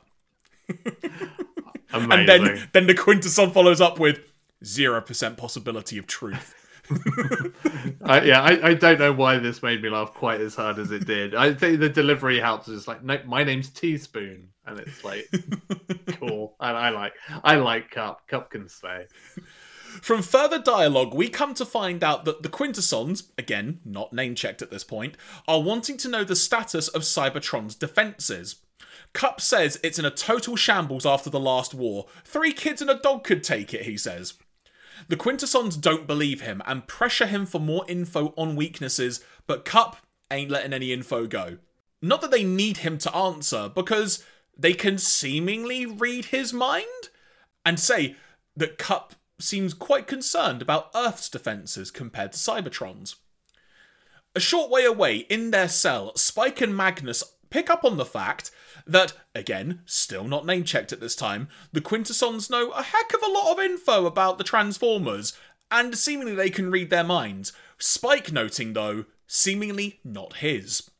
and then, then the quintesson follows up with zero percent possibility of truth. I, yeah, I, I don't know why this made me laugh quite as hard as it did. I think the delivery helps. It's like, no, my name's Teaspoon, and it's like, cool. And I like, I like Kup. Kup can stay. From further dialogue, we come to find out that the Quintessons, again, not name checked at this point, are wanting to know the status of Cybertron's defences. Kup says it's in a total shambles after the last war. Three kids and a dog could take it, he says. The Quintessons don't believe him and pressure him for more info on weaknesses, but Kup ain't letting any info go. Not that they need him to answer, because they can seemingly read his mind and say that Kup seems quite concerned about Earth's defences compared to Cybertron's. A short way away, in their cell, Spike and Magnus pick up on the fact that, again, still not name checked at this time, the Quintessons know a heck of a lot of info about the Transformers, and seemingly they can read their minds. Spike noting, though, seemingly not his.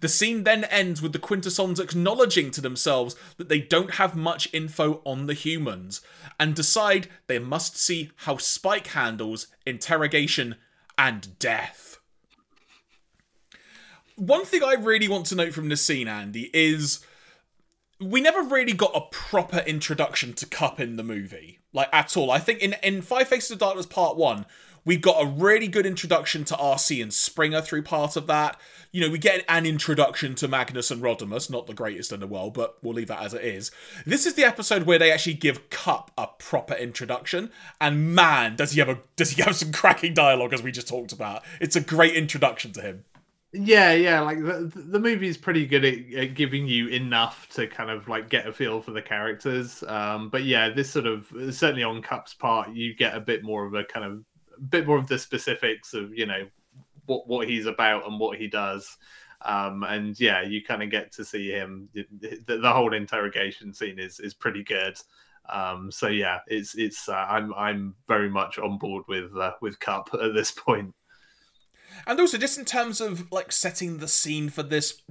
The scene then ends with the Quintessons acknowledging to themselves that they don't have much info on the humans, and decide they must see how Spike handles interrogation and death. One thing I really want to note from this scene, Andy, is we never really got a proper introduction to Kup in the movie, like at all. I think in, in Five Faces of Darkness Part 1, we got a really good introduction to Arcee and Springer through part of that. You know, we get an introduction to Magnus and Rodimus, not the greatest in the world, but we'll leave that as it is. This is the episode where they actually give Kup a proper introduction, and man, does he have a does he have some cracking dialogue as we just talked about. It's a great introduction to him. Yeah, yeah, like the, the movie is pretty good at, at, giving you enough to kind of like get a feel for the characters. Um, but yeah, this sort of certainly on Kup's part, you get a bit more of a kind of a bit more of the specifics of you know what what he's about and what he does. Um, and yeah, you kind of get to see him. The, the, whole interrogation scene is is pretty good. Um, so yeah, it's it's uh, I'm I'm very much on board with uh, with Kup at this point. And also, just in terms of like setting the scene for this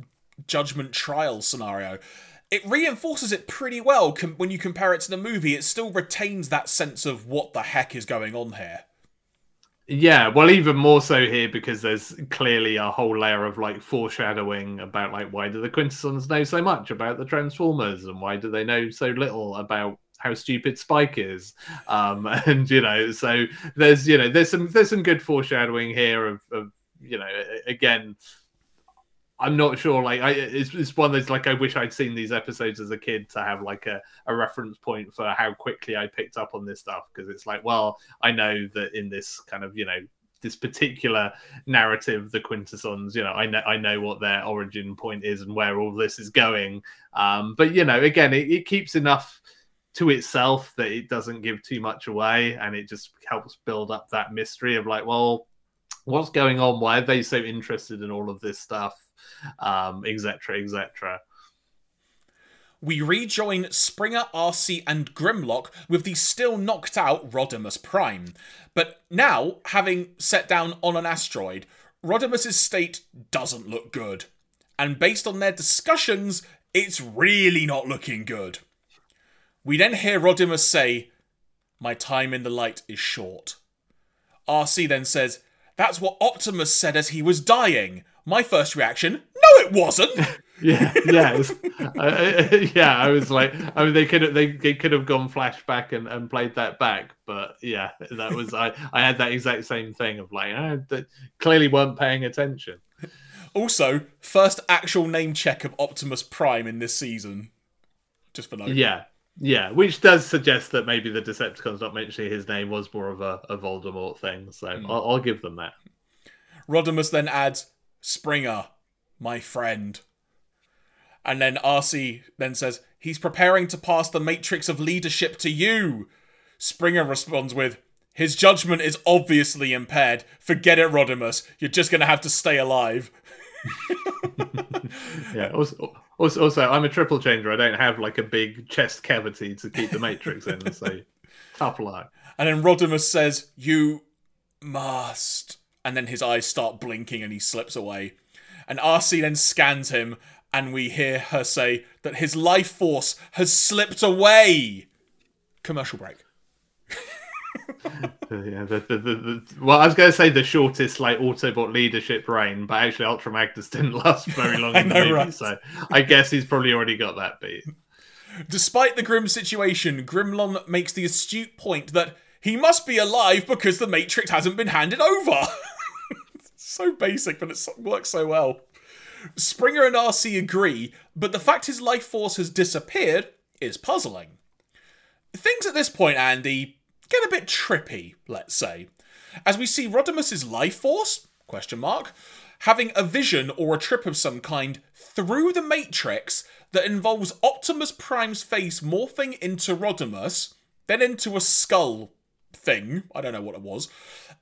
judgment trial scenario, it reinforces it pretty well com- when you compare it to the movie. It still retains that sense of what the heck is going on here. Yeah, well, even more so here because there's clearly a whole layer of like foreshadowing about like why do the Quintessons know so much about the Transformers and why do they know so little about how stupid Spike is, um, and you know, so there's you know there's some there's some good foreshadowing here of, of you know again I'm not sure. Like, I it's, it's one that's like I wish I'd seen these episodes as a kid to have like a, a reference point for how quickly I picked up on this stuff because it's like, well, I know that in this kind of you know this particular narrative, the Quintessons, you know, I know I know what their origin point is and where all this is going. Um, but you know, again, it, it keeps enough to itself that it doesn't give too much away, and it just helps build up that mystery of like, well, what's going on? Why are they so interested in all of this stuff? um, etc., etc. We rejoin Springer, Arcee, and Grimlock with the still knocked out Rodimus Prime. But now, having set down on an asteroid, Rodimus's state doesn't look good. And based on their discussions, it's really not looking good. We then hear Rodimus say, My time in the light is short. Arcee then says, That's what Optimus said as he was dying. My first reaction, No, it wasn't! yeah, yeah, uh, yeah. I was like, I mean, they could have they, they could have gone flashback and, and played that back, but yeah, that was I I had that exact same thing of like, oh, they clearly weren't paying attention. Also, first actual name check of Optimus Prime in this season, just for note. Yeah, yeah, which does suggest that maybe the Decepticons not mentioning his name was more of a, a Voldemort thing. So mm. I'll, I'll give them that. Rodimus then adds Springer, my friend. And then Arcee then says, He's preparing to pass the matrix of leadership to you. Springer responds with, His judgment is obviously impaired. Forget it, Rodimus. You're just going to have to stay alive. yeah, also, also, also, I'm a triple changer. I don't have like a big chest cavity to keep the matrix in, so tough luck. And then Rodimus says, You must. And then his eyes start blinking and he slips away. And Arcee then scans him and we hear her say that his life force has slipped away. Commercial break. yeah, the, the, the, well, I was going to say the shortest like Autobot leadership reign, but actually Ultra Magnus didn't last very long in the movie, right? so I guess he's probably already got that beat. Despite the grim situation, Grimlock makes the astute point that he must be alive because the Matrix hasn't been handed over. so basic, but it works so well. Springer and Arcee agree, but the fact his life force has disappeared is puzzling. Things at this point, Andy, get a bit trippy, let's say, as we see Rodimus's life force, question mark, having a vision or a trip of some kind through the Matrix that involves Optimus Prime's face morphing into Rodimus, then into a skull thing, I don't know what it was.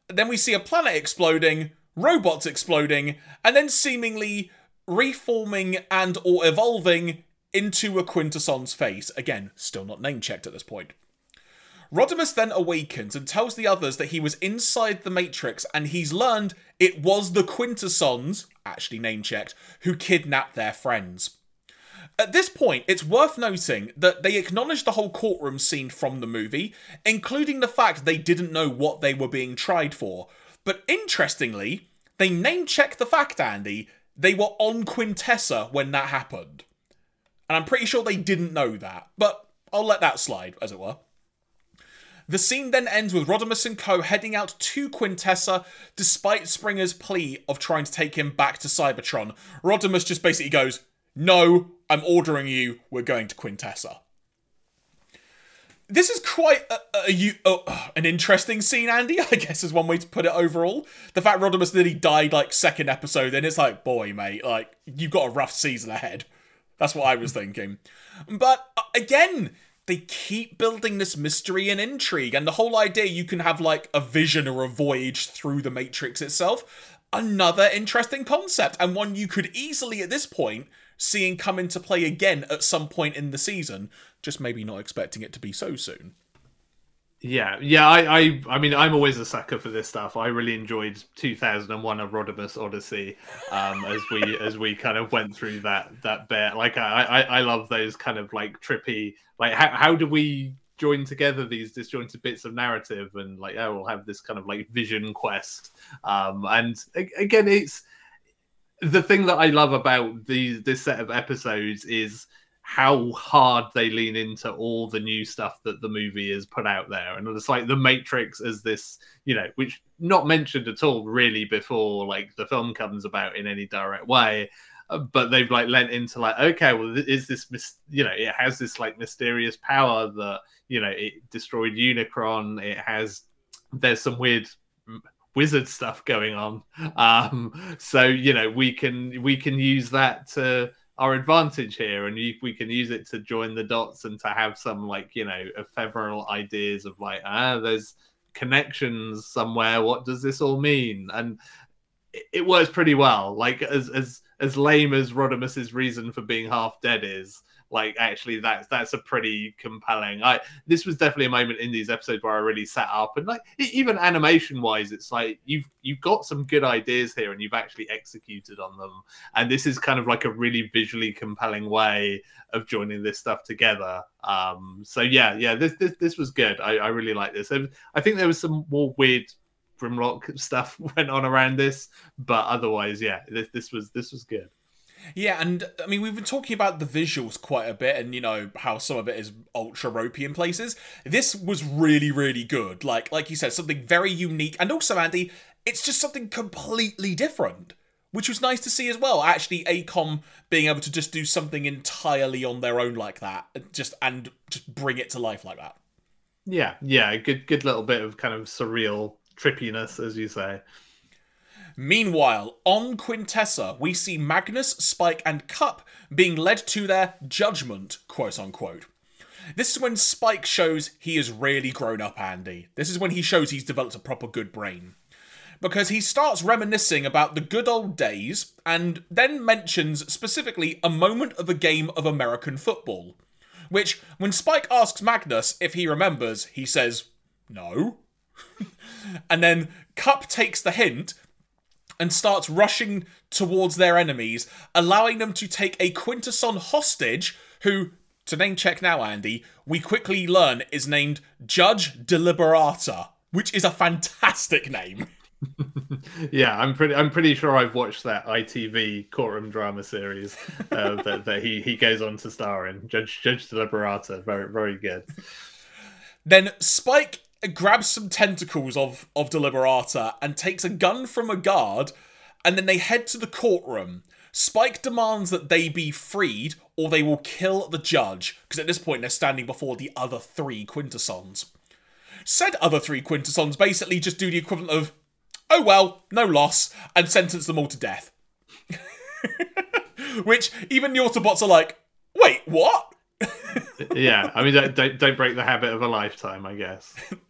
Then we see a planet exploding, robots exploding, and then seemingly reforming and or evolving into a Quintesson's face. Again, still not name checked at this point. Rodimus then awakens and tells the others that he was inside the Matrix and he's learned it was the Quintessons, actually name checked, who kidnapped their friends. At this point, it's worth noting that they acknowledge the whole courtroom scene from the movie, including the fact they didn't know what they were being tried for. But interestingly, they name check the fact, Andy, they were on Quintessa when that happened. And I'm pretty sure they didn't know that, but I'll let that slide, as it were. The scene then ends with Rodimus and Co. heading out to Quintessa despite Springer's plea of trying to take him back to Cybertron. Rodimus just basically goes, No, I'm ordering you, we're going to Quintessa this is quite a, a, a, an interesting scene, Andy. I guess is one way to put it. Overall, the fact Rodimus nearly died like second episode, and it's like, boy, mate, like you've got a rough season ahead. That's what I was thinking. But uh, again, they keep building this mystery and intrigue, and the whole idea you can have like a vision or a voyage through the Matrix itself. Another interesting concept, and one you could easily at this point seeing come into play again at some point in the season, just maybe not expecting it to be so soon. Yeah, yeah, I, I, I mean, I'm always a sucker for this stuff. I really enjoyed 2001: A Rodimus Odyssey, um, as we as we kind of went through that that bit. Like, I, I, I love those kind of like trippy, like how how do we join together these disjointed bits of narrative and like, oh, we'll have this kind of like vision quest. Um, and again, it's the thing that I love about these this set of episodes is how hard they lean into all the new stuff that the movie has put out there. And it's like the matrix as this you know which not mentioned at all really before like the film comes about in any direct way. Uh, but they've like lent into like okay well is this you know it has this like mysterious power that you know it destroyed unicron. It has there's some weird wizard stuff going on. Um, so you know we can we can use that to our advantage here, and you, we can use it to join the dots and to have some like you know ephemeral ideas of like ah there's connections somewhere. What does this all mean? And it, it works pretty well. Like as as as lame as Rodimus's reason for being half dead is, like actually that's that's a pretty compelling i this was definitely a moment in these episodes where i really sat up and like even animation wise it's like you've you've got some good ideas here and you've actually executed on them. And this is kind of like a really visually compelling way of joining this stuff together. Um so yeah yeah this this, this was good. I, I really like this. I think there was some more weird grimlock stuff went on around this but otherwise yeah this this was this was good yeah, and I mean, we've been talking about the visuals quite a bit, and you know how some of it is ultra ropey in places. This was really, really good. Like, like you said, something very unique, and also Andy, it's just something completely different, which was nice to see as well. Actually, AKOM being able to just do something entirely on their own like that, just and just bring it to life like that. Yeah, yeah, good, good little bit of kind of surreal trippiness, as you say. Meanwhile, on Quintessa, we see Magnus, Spike, and Kup being led to their judgment, quote unquote. This is when Spike shows he is really grown up, Andy. This is when he shows he's developed a proper good brain. Because he starts reminiscing about the good old days and then mentions specifically a moment of a game of American football. Which, when Spike asks Magnus if he remembers, he says, no. and then Kup takes the hint and starts rushing towards their enemies, allowing them to take a Quintesson hostage who, to name check now, Andy, we quickly learn is named Judge Deliberata, which is a fantastic name. yeah, I'm pretty. I'm pretty sure I've watched that ITV courtroom drama series uh, that, that he he goes on to star in. Judge Judge Deliberata, very very good. Then Spike grabs some tentacles of of Deliberata and takes a gun from a guard, and then they head to the courtroom. Spike demands that they be freed or they will kill the judge, because at this point they're standing before the other three Quintessons. Said other three Quintessons basically just do the equivalent of, oh well, no loss, and sentence them all to death. Which even the Autobots are like, wait, what? yeah, I mean, don't, don't break the habit of a lifetime, I guess.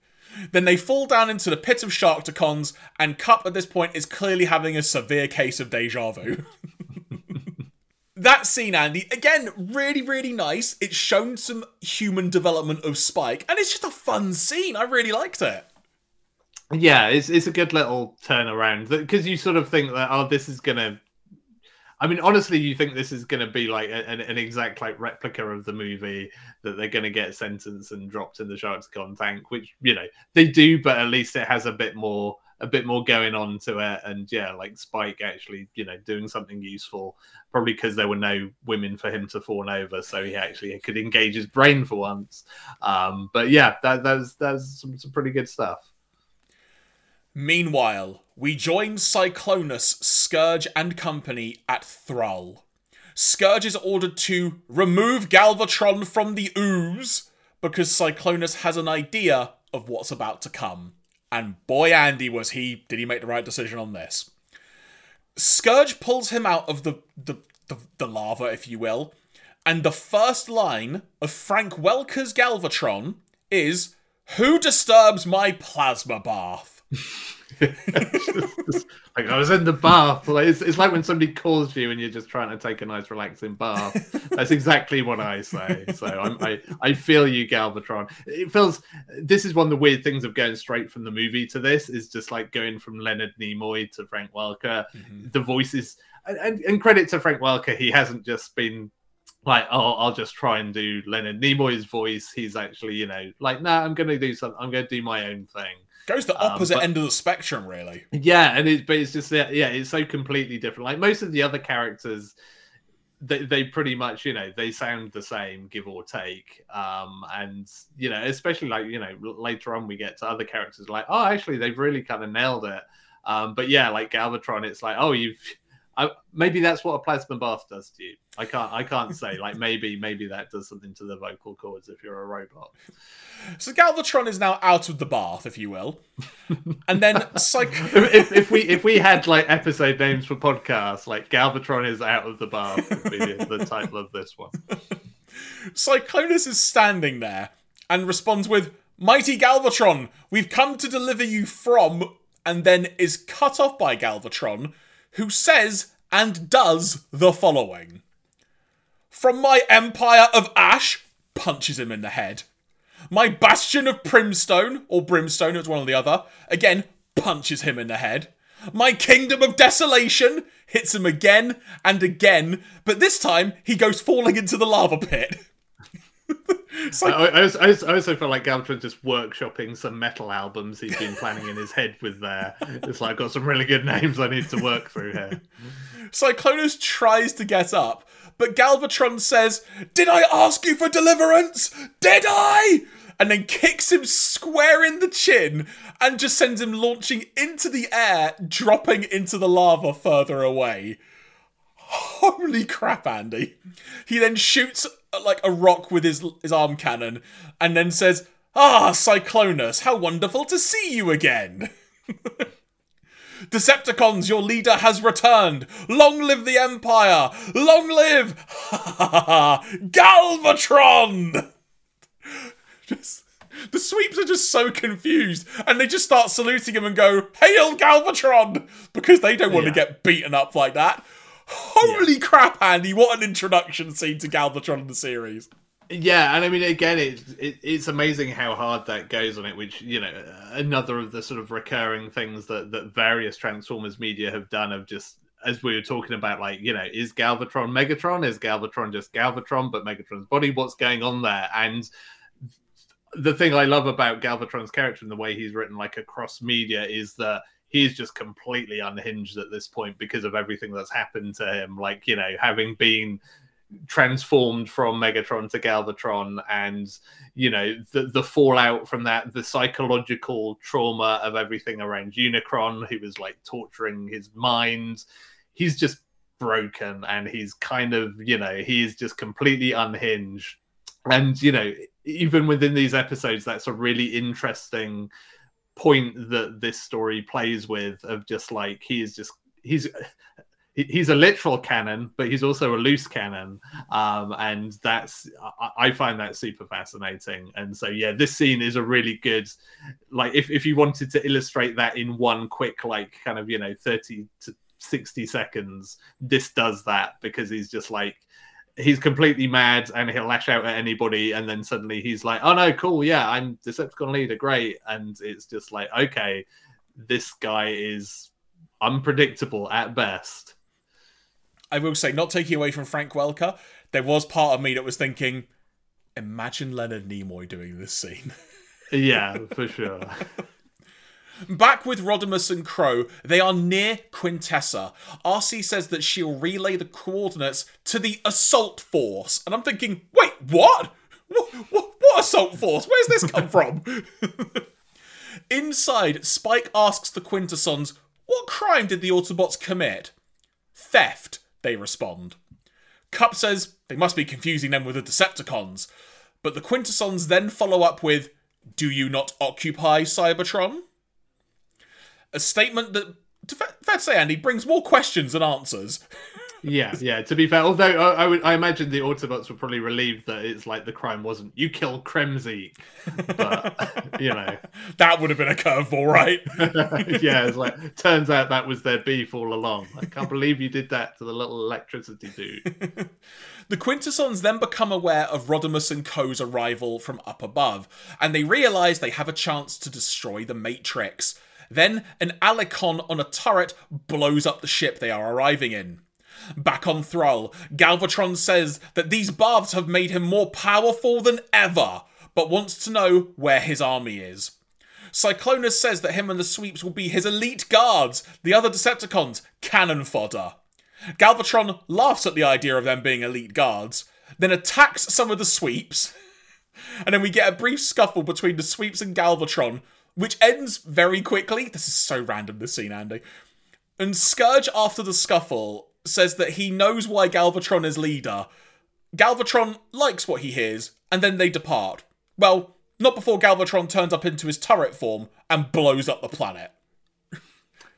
Then they fall down into the pit of Sharkticons, and Kup at this point is clearly having a severe case of deja vu. that scene, Andy, again, really, really nice. It's shown some human development of Spike, and it's just a fun scene. I really liked it. Yeah, it's it's a good little turnaround because you sort of think that oh, this is gonna I mean, honestly, you think this is going to be like an, an, exact like replica of the movie that they're going to get sentenced and dropped in the Sharkticon tank, which you know they do, but at least it has a bit more a bit more going on to it, and yeah, like Spike actually you know doing something useful, probably because there were no women for him to fawn over, so he actually could engage his brain for once. Um, but yeah, that that's that's some, some pretty good stuff. Meanwhile, we join Cyclonus, Scourge, and company at Thrull. Scourge is ordered to remove Galvatron from the ooze because Cyclonus has an idea of what's about to come. And boy, Andy, was he, did he make the right decision on this? Scourge pulls him out of the, the, the, the lava, if you will, and the first line of Frank Welker's Galvatron is Who disturbs my plasma bath? like I was in the bath. Like it's, it's like when somebody calls you and you're just trying to take a nice relaxing bath. That's exactly what I say. So I'm, i I feel you, Galvatron. It feels. This is one of the weird things of going straight from the movie to this. Is just like going from Leonard Nimoy to Frank Welker. Mm-hmm. The voices and, and credit to Frank Welker. He hasn't just been like, oh, I'll just try and do Leonard Nimoy's voice. He's actually, you know, like, no, nah, I'm going to do something. I'm going to do my own thing. Goes the um, opposite um, but, end of the spectrum, really. Yeah, and it, but it's just yeah, it's so completely different. Like most of the other characters, they, they pretty much you know they sound the same, give or take. Um, and you know, especially like you know later on we get to other characters like, oh, actually they've really kind of nailed it. Um, but yeah, like Galvatron, it's like, oh, you've I, maybe that's what a plasma bath does to you. I can't. I can't say. Like maybe, maybe that does something to the vocal cords if you're a robot. So Galvatron is now out of the bath, if you will, and then psych. if, if we if we had like episode names for podcasts, like Galvatron is out of the bath would be the title of this one. Cyclonus is standing there and responds with, "Mighty Galvatron, we've come to deliver you from," and then is cut off by Galvatron who says and does the following From my empire of ash, punches him in the head. My bastion of primstone, or brimstone, it's one or the other, again, punches him in the head. My kingdom of desolation hits him again and again, but this time he goes falling into the lava pit. like... I, I, also, I, also, feel like Galvatron just workshopping some metal albums he's been planning in his head with there. It's like, I've got some really good names I need to work through here. Cyclonus tries to get up, but Galvatron says, Did I ask you for deliverance? Did I? And then kicks him square in the chin and just sends him launching into the air, dropping into the lava further away. Holy crap, Andy. He then shoots uh, like a rock with his his arm cannon and then says, "Ah, Cyclonus, how wonderful to see you again." Decepticons, your leader has returned. Long live the Empire! Long live Galvatron! Just, the sweeps are just so confused, and they just start saluting him and go, "Hail Galvatron!" because they don't want yeah. to get beaten up like that. Holy yeah. crap, Andy! What an introduction scene to Galvatron in the series. Yeah, and I mean, again, it's it, it's amazing how hard that goes on it. Which you know, another of the sort of recurring things that that various Transformers media have done of just as we were talking about, like you know, is Galvatron Megatron? Is Galvatron just Galvatron, but Megatron's body? What's going on there? And the thing I love about Galvatron's character and the way he's written, like across media, is that he's just completely unhinged at this point because of everything that's happened to him. Like you know, having been transformed from Megatron to Galvatron, and you know the the fallout from that, the psychological trauma of everything around Unicron, who was like torturing his mind. He's just broken, and he's kind of you know he's just completely unhinged. And you know, even within these episodes, that's a really interesting point that this story plays with of just like he is just he's he's a literal cannon, but he's also a loose cannon, um, and that's I, I, find that super fascinating. And so yeah, this scene is a really good like if if you wanted to illustrate that in one quick like kind of you know thirty to sixty seconds, this does that because he's just like he's completely mad and he'll lash out at anybody and then suddenly he's like oh no cool yeah i'm decepticon leader great. And it's just like okay this guy is unpredictable at best. I will say not taking away from frank welker there was part of me that was thinking imagine leonard nimoy doing this scene. Yeah for sure Back with Rodimus and Crow, they are near Quintessa. Arcee says that she'll relay the coordinates to the assault force. And I'm thinking, wait, what? What, what, what assault force? Where's this come from? Inside, Spike asks the Quintessons, what crime did the Autobots commit? Theft, they respond. Kup says they must be confusing them with the Decepticons. But the Quintessons then follow up with, Do you not occupy Cybertron? A statement that, to fair to say, Andy, brings more questions than answers. yeah, yeah. To be fair, although I, I, would, I imagine the Autobots were probably relieved that it's like the crime wasn't you killed Kremzeek, but you know that would have been a curveball, right? yeah, it's like turns out that was their beef all along. I can't believe you did that to the little electricity dude. The Quintessons then become aware of Rodimus and Co.'s arrival from up above, and they realise they have a chance to destroy the Matrix. Then an Alicon on a turret blows up the ship they are arriving in. Back on Thrull, Galvatron says that these baths have made him more powerful than ever, but wants to know where his army is. Cyclonus says that him and the sweeps will be his elite guards, the other Decepticons, cannon fodder. Galvatron laughs at the idea of them being elite guards, then attacks some of the sweeps, and then we get a brief scuffle between the sweeps and Galvatron, which ends very quickly. This is so random, this scene, Andy. And Scourge, after the scuffle, says that he knows why Galvatron is leader. Galvatron likes what he hears, and then they depart. Well, not before Galvatron turns up into his turret form and blows up the planet.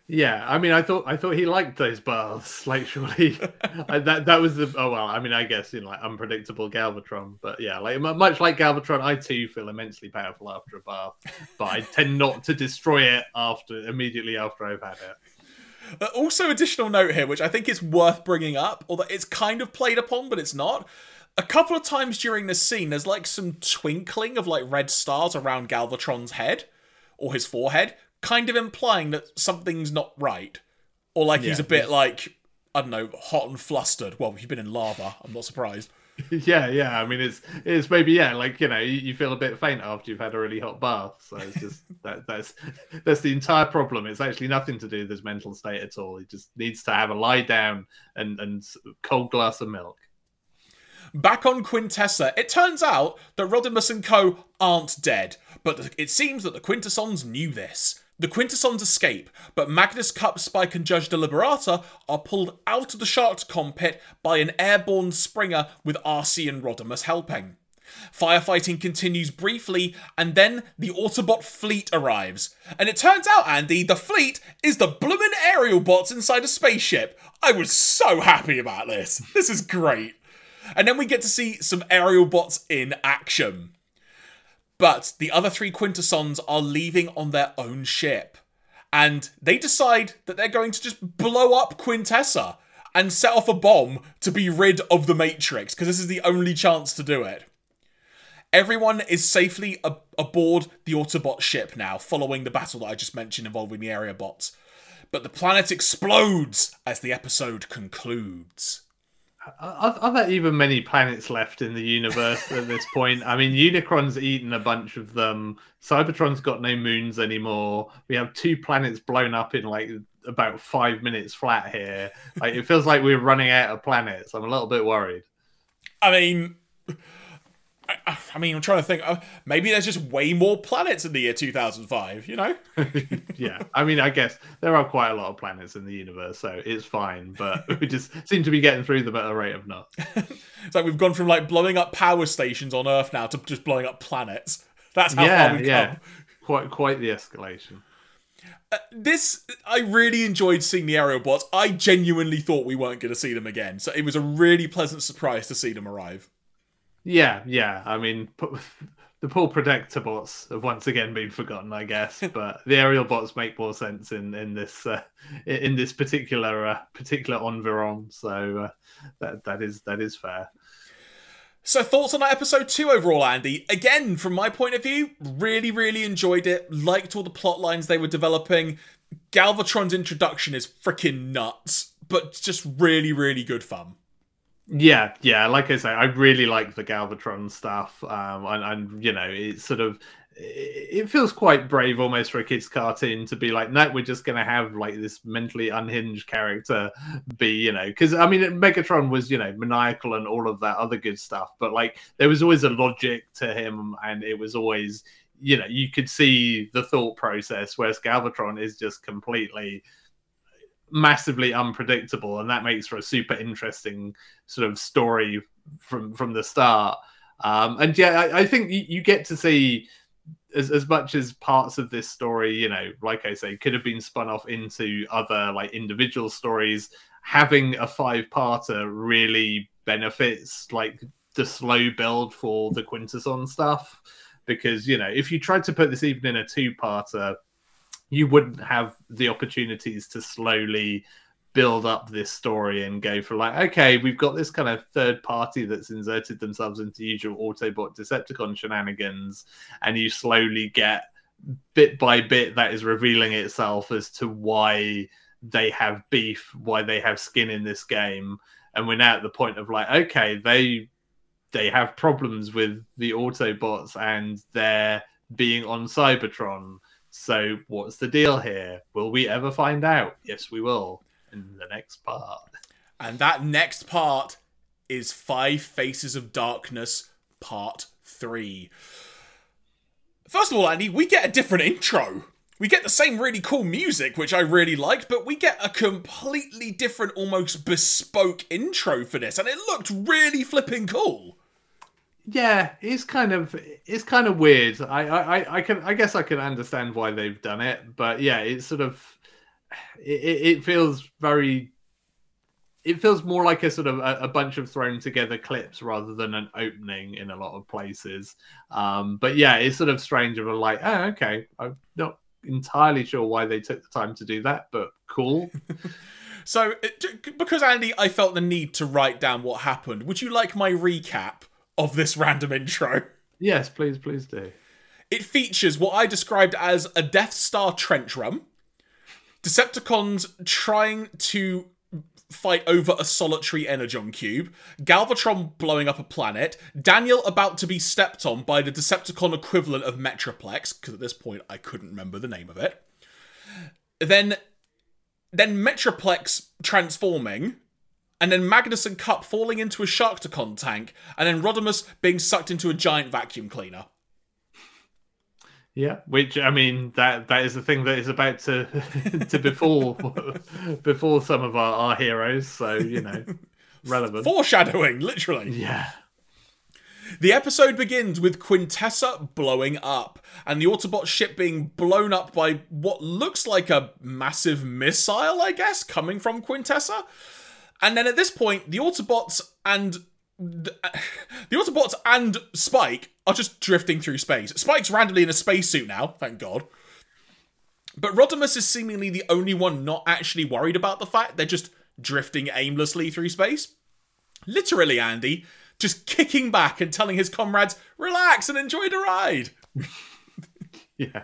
Yeah, I mean, I thought I thought he liked those baths. Like, surely I, that that was the. Oh well, I mean, I guess in like unpredictable Galvatron, but yeah, like much like Galvatron, I too feel immensely powerful after a bath, but I tend not to destroy it after immediately after I've had it. Uh, also, additional note here, which I think is worth bringing up, although it's kind of played upon, but it's not. A couple of times during this scene, there's like some twinkling of like red stars around Galvatron's head or his forehead, kind of implying that something's not right. Or like he's a bit like, I don't know, hot and flustered. Well, you've been in lava. I'm not surprised. yeah, yeah. I mean, it's it's maybe yeah, like you know, you, you feel a bit faint after you've had a really hot bath. So it's just that that's that's the entire problem. It's actually nothing to do with his mental state at all. He just needs to have a lie down and and cold glass of milk. Back on Quintessa, it turns out that Rodimus and co. aren't dead, but it seems that the Quintessons knew this. The Quintessons escape, but Magnus Kup, Spike, and Judge Deliberata are pulled out of the Sharkticon pit by an airborne Springer with Arcee and Rodimus helping. Firefighting continues briefly, and then the Autobot fleet arrives. And it turns out, Andy, the fleet is the bloomin' aerial bots inside a spaceship. I was so happy about this. This is great. And then we get to see some aerial bots in action. But the other three Quintessons are leaving on their own ship. And they decide that they're going to just blow up Quintessa and set off a bomb to be rid of the Matrix, because this is the only chance to do it. Everyone is safely ab- aboard the Autobot ship now, following the battle that I just mentioned involving the aerial bots. But the planet explodes as the episode concludes. Are, are there even many planets left in the universe at this point? I mean, Unicron's eaten a bunch of them. Cybertron's got no moons anymore. We have two planets blown up in like about five minutes flat here. Like it feels like we're running out of planets. I'm a little bit worried. I mean, I, I mean, I'm trying to think. Uh, maybe there's just way more planets in the year 2005. You know? yeah, I mean, I guess there are quite a lot of planets in the universe, so it's fine. But we just seem to be getting through them at a rate of knots. It's like we've gone from like blowing up power stations on Earth now to just blowing up planets. That's how yeah, far we've yeah, come. quite quite the escalation. This I really enjoyed seeing the aerial bots. I genuinely thought we weren't going to see them again, so it was a really pleasant surprise to see them arrive. Yeah, yeah. I mean, the poor protector bots have once again been forgotten, I guess. But the aerial bots make more sense in in this uh, in this particular uh, particular environ. So uh, that that is that is fair. So thoughts on that episode two overall, Andy? Again, from my point of view, really, really enjoyed it. Liked all the plot lines they were developing. Galvatron's introduction is freaking nuts, but just really, really good fun. Yeah, yeah. Like I say, I really like the Galvatron stuff, um, and, and you know, it's sort of it feels quite brave almost for a kids cartoon to be like no we're just going to have like this mentally unhinged character be you know because i mean megatron was you know maniacal and all of that other good stuff but like there was always a logic to him and it was always you know you could see the thought process whereas galvatron is just completely massively unpredictable and that makes for a super interesting sort of story from from the start um and yeah i, I think you, you get to see as, as much as parts of this story, you know, like I say, could have been spun off into other like individual stories, having a five parter really benefits like the slow build for the Quintesson stuff. Because, you know, if you tried to put this even in a two parter, you wouldn't have the opportunities to slowly build up this story and go for like, okay, we've got this kind of third party that's inserted themselves into usual Autobot Decepticon shenanigans, and you slowly get bit by bit that is revealing itself as to why they have beef, why they have skin in this game, and we're now at the point of like, okay, they they have problems with the Autobots and they're being on Cybertron. So what's the deal here? Will we ever find out? Yes, we will in the next part. And that next part is Five Faces of Darkness Part 3. First of all, Andy, we get a different intro. We get the same really cool music, which I really liked, but we get a completely different, almost bespoke intro for this, and it looked really flipping cool. Yeah, it's kind of it's kind of weird. I, I I can I guess I can understand why they've done it, but yeah, it's sort of it, it feels very it feels more like a sort of a, a, bunch of thrown together clips rather than an opening in a lot of places. Um, but yeah, it's sort of strange of a like, oh, okay, I'm not entirely sure why they took the time to do that, but cool. so, because Andy, I felt the need to write down what happened. Would you like my recap of this random intro? Yes, please, please do. It features what I described as a Death Star trench run, Decepticons trying to fight over a solitary energon cube, Galvatron blowing up a planet, Daniel about to be stepped on by the Decepticon equivalent of Metroplex, because at this point I couldn't remember the name of it. Then then Metroplex transforming, and then Magnus and Kup falling into a Sharkticon tank, and then Rodimus being sucked into a giant vacuum cleaner. Yeah, which I mean that that is the thing that is about to to befall before some of our, our heroes. So you know, relevant foreshadowing, literally. Yeah. The episode begins with Quintessa blowing up, and the Autobot ship being blown up by what looks like a massive missile, I guess, coming from Quintessa. And then at this point, the Autobots and the, the Autobots and Spike are just drifting through space. Spike's randomly in a spacesuit now, thank God. But Rodimus is seemingly the only one not actually worried about the fact they're just drifting aimlessly through space. Literally, Andy, just kicking back and telling his comrades, relax and enjoy the ride. Yeah.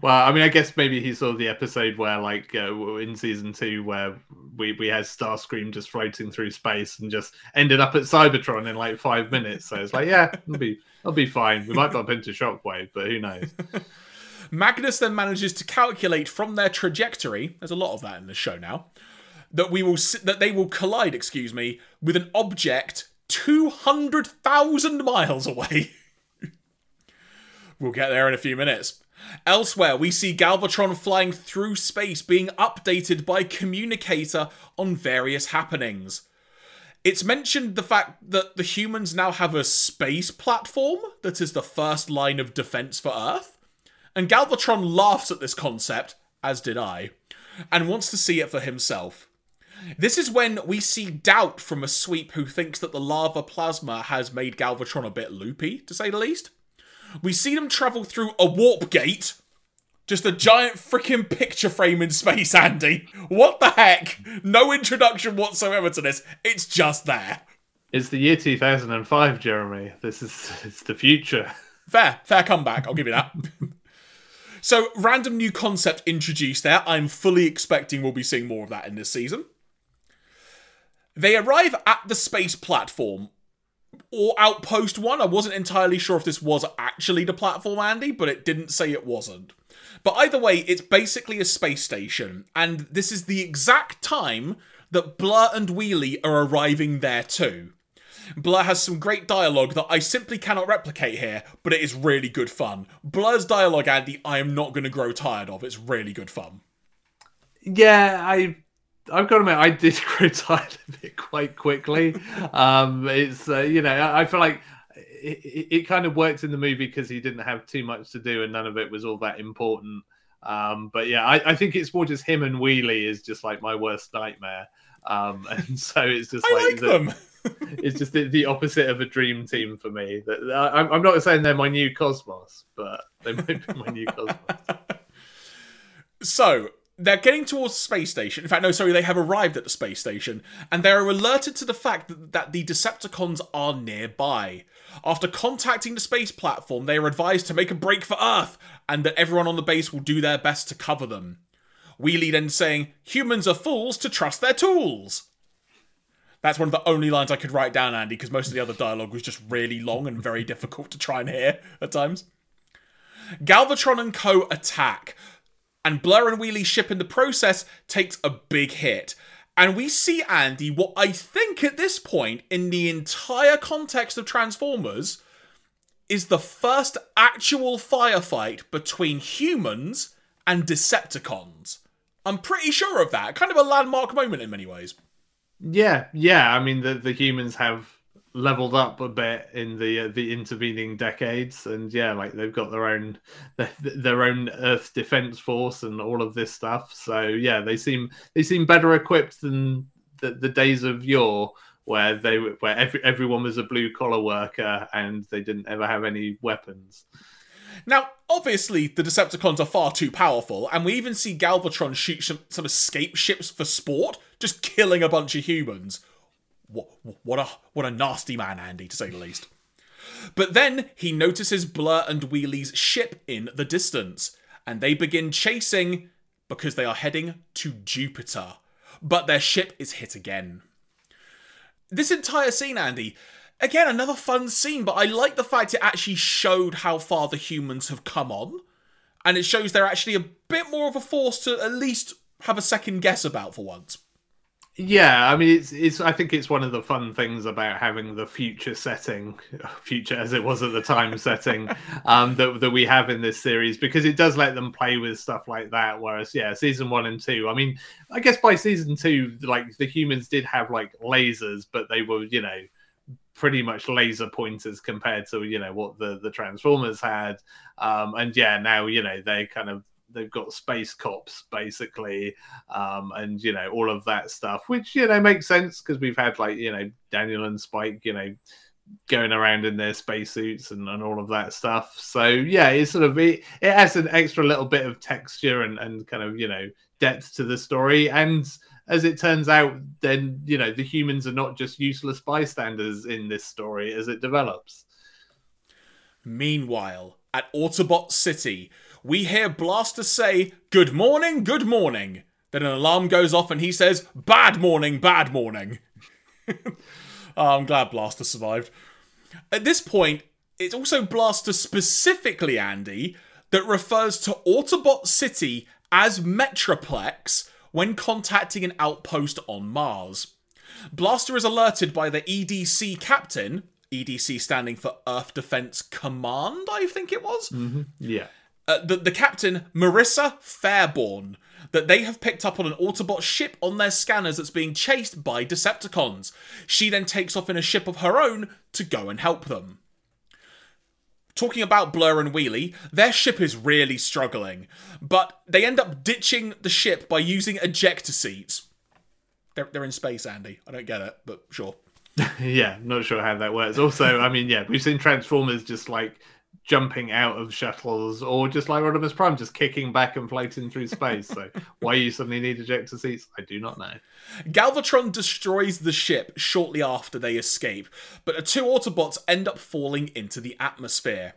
Well, I mean, I guess maybe he saw the episode where, like, uh, in season two, where we, we had Starscream just floating through space and just ended up at Cybertron in like five minutes. So it's like, yeah, it'll be it'll be fine. We might bump into Shockwave, but who knows? Magnus then manages to calculate from their trajectory. There's a lot of that in the show now. That we will that they will collide, excuse me, with an object two hundred thousand miles away. we'll get there in a few minutes. Elsewhere, we see Galvatron flying through space being updated by Communicator on various happenings. It's mentioned the fact that the humans now have a space platform that is the first line of defense for Earth. And Galvatron laughs at this concept, as did I, and wants to see it for himself. This is when we see doubt from a sweep who thinks that the lava plasma has made Galvatron a bit loopy, to say the least. We see them travel through a warp gate. Just a giant freaking picture frame in space, Andy. What the heck? No introduction whatsoever to this. It's just there. It's the year 2005, Jeremy. This is it's the future. Fair, fair comeback. I'll give you that. so, random new concept introduced there. I'm fully expecting we'll be seeing more of that in this season. They arrive at the space platform or Outpost 1. I wasn't entirely sure if this was actually the platform, Andy, but it didn't say it wasn't. But either way, it's basically a space station, and this is the exact time that Blur and Wheelie are arriving there too. Blur has some great dialogue that I simply cannot replicate here, but it is really good fun. Blur's dialogue, Andy, I am not going to grow tired of. It's really good fun. Yeah, I I've got to admit, I did grow tired of it quite quickly. um, it's uh, you know, I, I, feel like it, it, it, kind of worked in the movie because he didn't have too much to do and none of it was all that important. Um, but yeah, I, I, think it's more just him and Wheelie is just like my worst nightmare. Um, and so it's just like, like the, it's just the, the, opposite of a dream team for me. That I, I'm not saying they're my new cosmos, but they might be my new cosmos. So they're getting towards the space station. In fact, no, sorry, they have arrived at the space station, and they are alerted to the fact that, that the Decepticons are nearby. After contacting the space platform, they are advised to make a break for Earth, and that everyone on the base will do their best to cover them. Wheelie then saying, Humans are fools to trust their tools. That's one of the only lines I could write down, Andy, because most of the other dialogue was just really long and very difficult to try and hear at times. Galvatron and Co. attack, and Blur and Wheelie ship in the process takes a big hit. And we see Andy, what I think at this point in the entire context of Transformers is the first actual firefight between humans and Decepticons. I'm pretty sure of that. Kind of a landmark moment in many ways. Yeah, yeah. I mean, the, the humans have leveled up a bit in the uh, the intervening decades and yeah like they've got their own their, their own earth defense force and all of this stuff so yeah they seem they seem better equipped than the, the days of yore where they where every, everyone was a blue collar worker and they didn't ever have any weapons Now, obviously, the Decepticons are far too powerful, and we even see Galvatron shoot some, some escape ships for sport, just killing a bunch of humans. What, a what a nasty man, Andy, to say the least. But then he notices Blur and Wheelie's ship in the distance, and they begin chasing because they are heading to Jupiter. But their ship is hit again. This entire scene, Andy, again, another fun scene, but I like the fact it actually showed how far the humans have come on. And it shows they're actually a bit more of a force to at least have a second guess about for once. Yeah, I mean, it's it's. I think it's one of the fun things about having the future setting, future as it was at the time setting, um, that that we have in this series because it does let them play with stuff like that. Whereas, yeah, season one and two. I mean, I guess by season two, like the humans did have like lasers, but they were, you know, pretty much laser pointers compared to you know what the the Transformers had. Um, and yeah, now you know they kind of they've got space cops basically um and you know all of that stuff which you know makes sense because we've had like you know daniel and spike you know going around in their spacesuits and, and all of that stuff. So yeah it's sort of it, it has an extra little bit of texture and, and kind of you know depth to the story. And as it turns out then you know the humans are not just useless bystanders in this story as it develops. Meanwhile at autobot city we hear Blaster say, Good morning, good morning. Then an alarm goes off and he says, Bad morning, bad morning. oh, I'm glad Blaster survived. At this point, it's also Blaster specifically, Andy, that refers to Autobot City as Metroplex when contacting an outpost on Mars. Blaster is alerted by the EDC captain, EDC standing for Earth Defense Command, I think it was. Mm-hmm. Yeah uh, the, the captain, Marissa Fairborn, that they have picked up on an Autobot ship on their scanners that's being chased by Decepticons. She then takes off in a ship of her own to go and help them. Talking about Blur and Wheelie, their ship is really struggling, but they end up ditching the ship by using ejector seats. They're, they're in space, Andy. I don't get it, but sure. yeah, not sure how that works. Also, I mean, yeah, we've seen Transformers just like jumping out of shuttles or just like Rodimus Prime, just kicking back and floating through space. So why you suddenly need ejector seats, I do not know. Galvatron destroys the ship shortly after they escape, but the two Autobots end up falling into the atmosphere.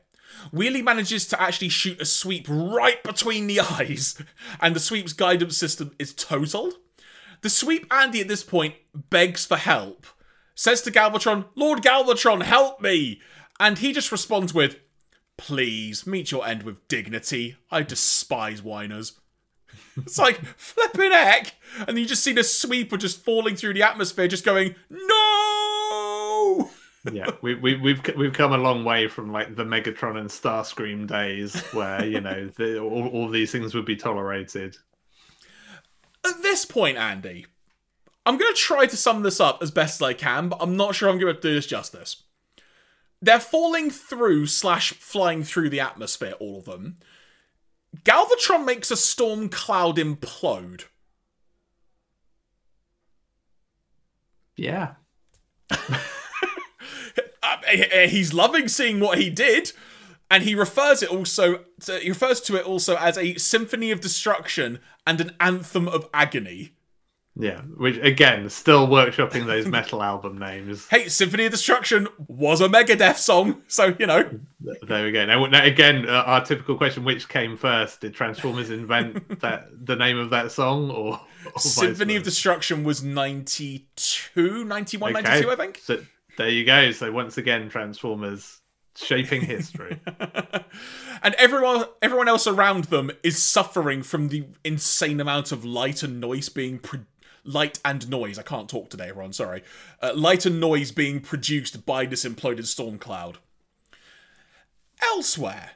Wheelie manages to actually shoot a sweep right between the eyes, and the sweep's guidance system is totaled. The sweep Andy at this point begs for help, says to Galvatron, Lord Galvatron, help me! And he just responds with, Please, meet your end with dignity. I despise whiners. it's like, flipping heck! And you just see the sweeper just falling through the atmosphere, just going, No! yeah, we, we, we've we've come a long way from like the Megatron and Starscream days, where you know the, all, all these things would be tolerated. At this point, Andy, I'm going to try to sum this up as best as I can, but I'm not sure I'm going to do this justice. They're falling through slash flying through the atmosphere, all of them. Galvatron makes a storm cloud implode. Yeah. Uh, he's loving seeing what he did, and he refers it also to, he refers to it also as a symphony of destruction and an anthem of agony. Yeah, which again, still workshopping those metal album names. Hey, Symphony of Destruction was a Megadeth song, so you know. There we go. Now, now again, uh, our typical question: Which came first? Did Transformers invent that the name of that song, or, or Symphony of Destruction was 92, 91, okay. 92, I think. So there you go. So once again, Transformers shaping history. and everyone everyone else around them is suffering from the insane amount of light and noise being produced light and noise. I can't talk today, Ron. sorry. Uh, light and noise being produced by this imploded storm cloud. Elsewhere,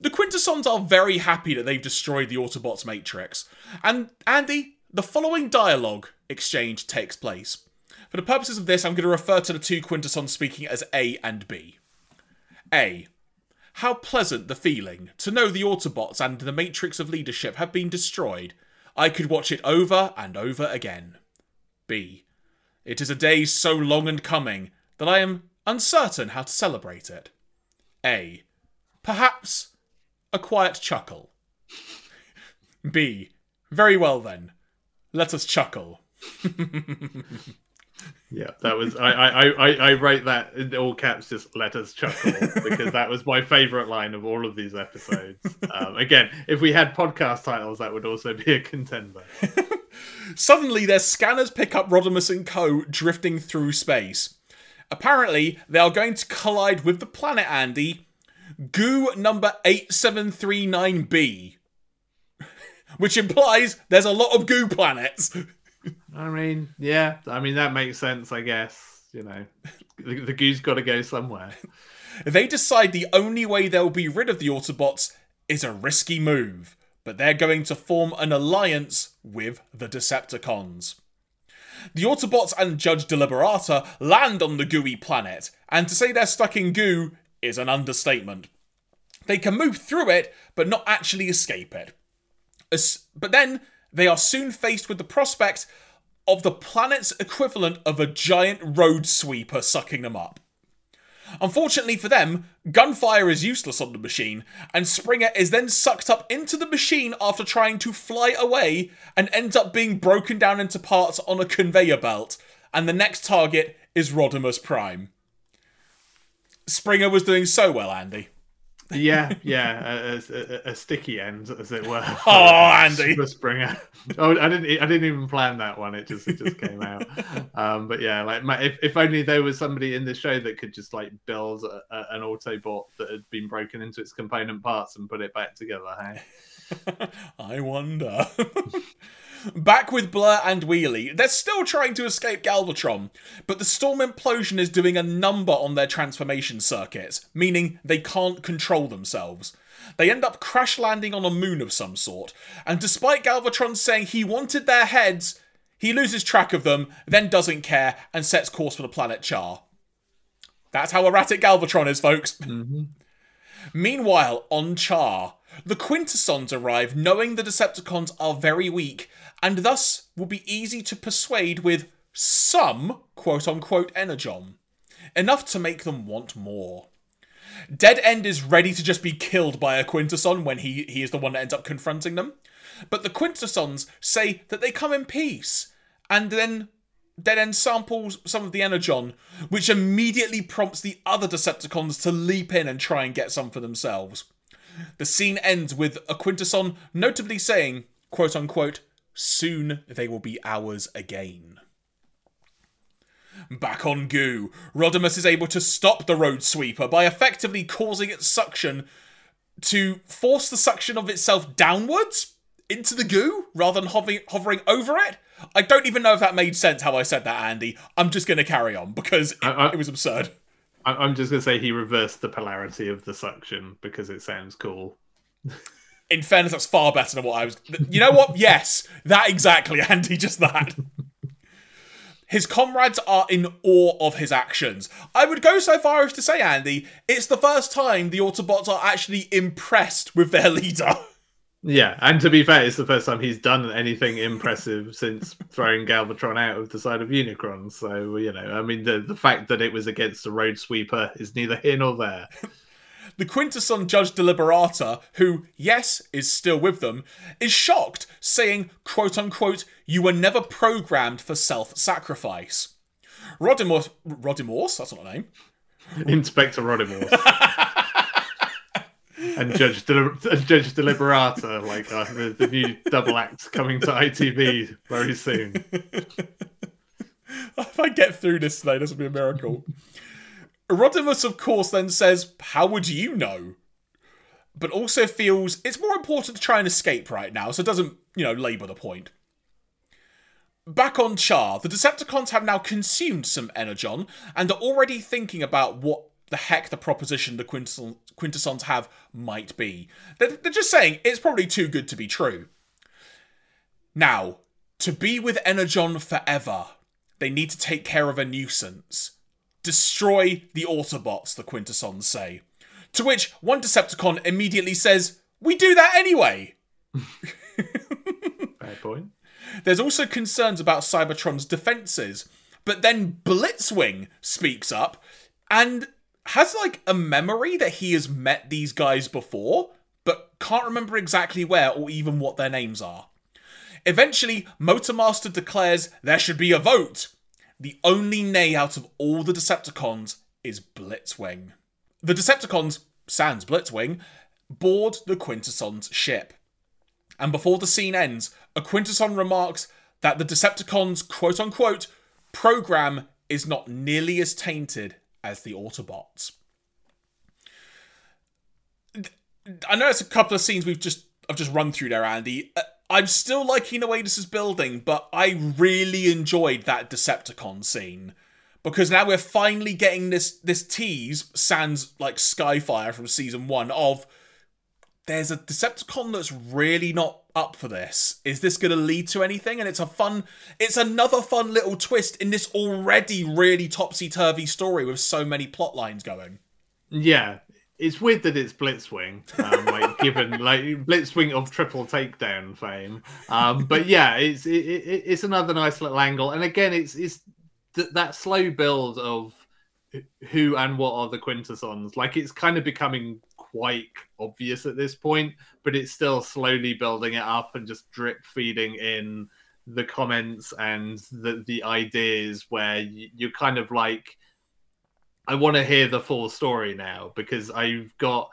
the Quintessons are very happy that they've destroyed the Autobots matrix. And Andy, the following dialogue exchange takes place. For the purposes of this, I'm going to refer to the two Quintessons speaking as A and B. A. How pleasant the feeling to know the Autobots and the Matrix of Leadership have been destroyed I could watch it over and over again. B. It is a day so long and coming that I am uncertain how to celebrate it. A. Perhaps A quiet chuckle. B. Very well then. Let us chuckle. Yeah, that was I I I I wrote that in all caps. Just let us chuckle because that was my favorite line of all of these episodes. Um, again, if we had podcast titles, that would also be a contender. Suddenly, their scanners pick up Rodimus and Co. drifting through space. Apparently, they are going to collide with the planet Andy, Goo number 8739b. Which implies there's a lot of goo planets. I mean, yeah, I mean that makes sense. I guess you know, the, the goo's got to go somewhere. They decide the only way they'll be rid of the Autobots is a risky move, but they're going to form an alliance with the Decepticons. The Autobots and Judge Deliberata land on the gooey planet, and to say they're stuck in goo is an understatement. They can move through it, but not actually escape it. As- but then they are soon faced with the prospect of the planet's equivalent of a giant road sweeper sucking them up. Unfortunately for them, gunfire is useless on the machine, and Springer is then sucked up into the machine after trying to fly away and ends up being broken down into parts on a conveyor belt, and the next target is Rodimus Prime. Springer was doing so well, Andy. Yeah, yeah, a, a, a sticky end, as it were. Oh, Andy. for Springer. Oh, I didn't. I didn't even plan that one. It just it just came out. Um, but yeah, like my, if if only there was somebody in the show that could just like build a, an Autobot that had been broken into its component parts and put it back together. Hey. I wonder. Back with Blur and Wheelie, they're still trying to escape Galvatron, but the storm implosion is doing a number on their transformation circuits, meaning they can't control themselves. They end up crash landing on a moon of some sort, and despite Galvatron saying he wanted their heads, he loses track of them, then doesn't care, and sets course for the planet Char. That's how erratic Galvatron is, folks. Mm-hmm. Meanwhile, on Char, the Quintessons arrive knowing the Decepticons are very weak and thus will be easy to persuade with some quote unquote energon. Enough to make them want more. Dead End is ready to just be killed by a Quintesson when he, he is the one that ends up confronting them. But the Quintessons say that they come in peace, and then Dead End samples some of the energon, which immediately prompts the other Decepticons to leap in and try and get some for themselves. The scene ends with a Quintesson notably saying, quote unquote, soon they will be ours again. Back on Goo, Rodimus is able to stop the road sweeper by effectively causing its suction to force the suction of itself downwards into the goo rather than hovering, hovering over it. I don't even know if that made sense how I said that, Andy. I'm just going to carry on because it, I- I- it was absurd. I- I'm just gonna say he reversed the polarity of the suction because it sounds cool. In fairness, that's far better than what I was. You know what? Yes, that exactly, Andy. Just that. His comrades are in awe of his actions. I would go so far as to say, Andy, it's the first time the Autobots are actually impressed with their leader. Yeah, and to be fair, it's the first time he's done anything impressive since throwing Galvatron out of the side of Unicron. So you know, I mean, the the fact that it was against a road sweeper is neither here nor there. The Quintesson Judge Deliberata, who, yes, is still with them, is shocked, saying, quote unquote, you were never programmed for self sacrifice. Rodimorse, Rodimorse, that's not a name, Inspector Rodimorse. and Judge Judge Deliberata, like uh, the, the new double act coming to ITV very soon. If I get through this today, this will be a miracle. Rodimus, of course, then says, How would you know? But also feels it's more important to try and escape right now, so doesn't, you know, labour the point. Back on Char, the Decepticons have now consumed some Energon and are already thinking about what the heck the proposition the Quintesson- Quintessons have might be. They're, they're just saying it's probably too good to be true. Now, to be with Energon forever, they need to take care of a nuisance. Destroy the Autobots, the Quintessons say. To which one Decepticon immediately says, We do that anyway! Fair point. There's also concerns about Cybertron's defenses, but then Blitzwing speaks up and has like a memory that he has met these guys before, but can't remember exactly where or even what their names are. Eventually, Motormaster declares there should be a vote. The only nay out of all the Decepticons is Blitzwing. The Decepticons, sans Blitzwing, board the Quintesson's ship. And before the scene ends, a Quintesson remarks that the Decepticons' quote unquote program is not nearly as tainted as the Autobots. I know it's a couple of scenes we've just I've just run through there, Andy. Uh, I'm still liking the way this is building, but I really enjoyed that Decepticon scene because now we're finally getting this this tease, sans like Skyfire from season one of there's a Decepticon that's really not up for this. Is this going to lead to anything? And it's a fun, it's another fun little twist in this already really topsy turvy story with so many plot lines going. Yeah, it's weird that it's Blitzwing, um, like given like Blitzwing of triple takedown fame. Um, but yeah, it's it, it, it's another nice little angle, and again, it's it's th- that slow build of who and what are the quintessons. Like it's kind of becoming quite obvious at this point, but it's still slowly building it up and just drip feeding in the comments and the the ideas where you're kind of like I want to hear the full story now because I've got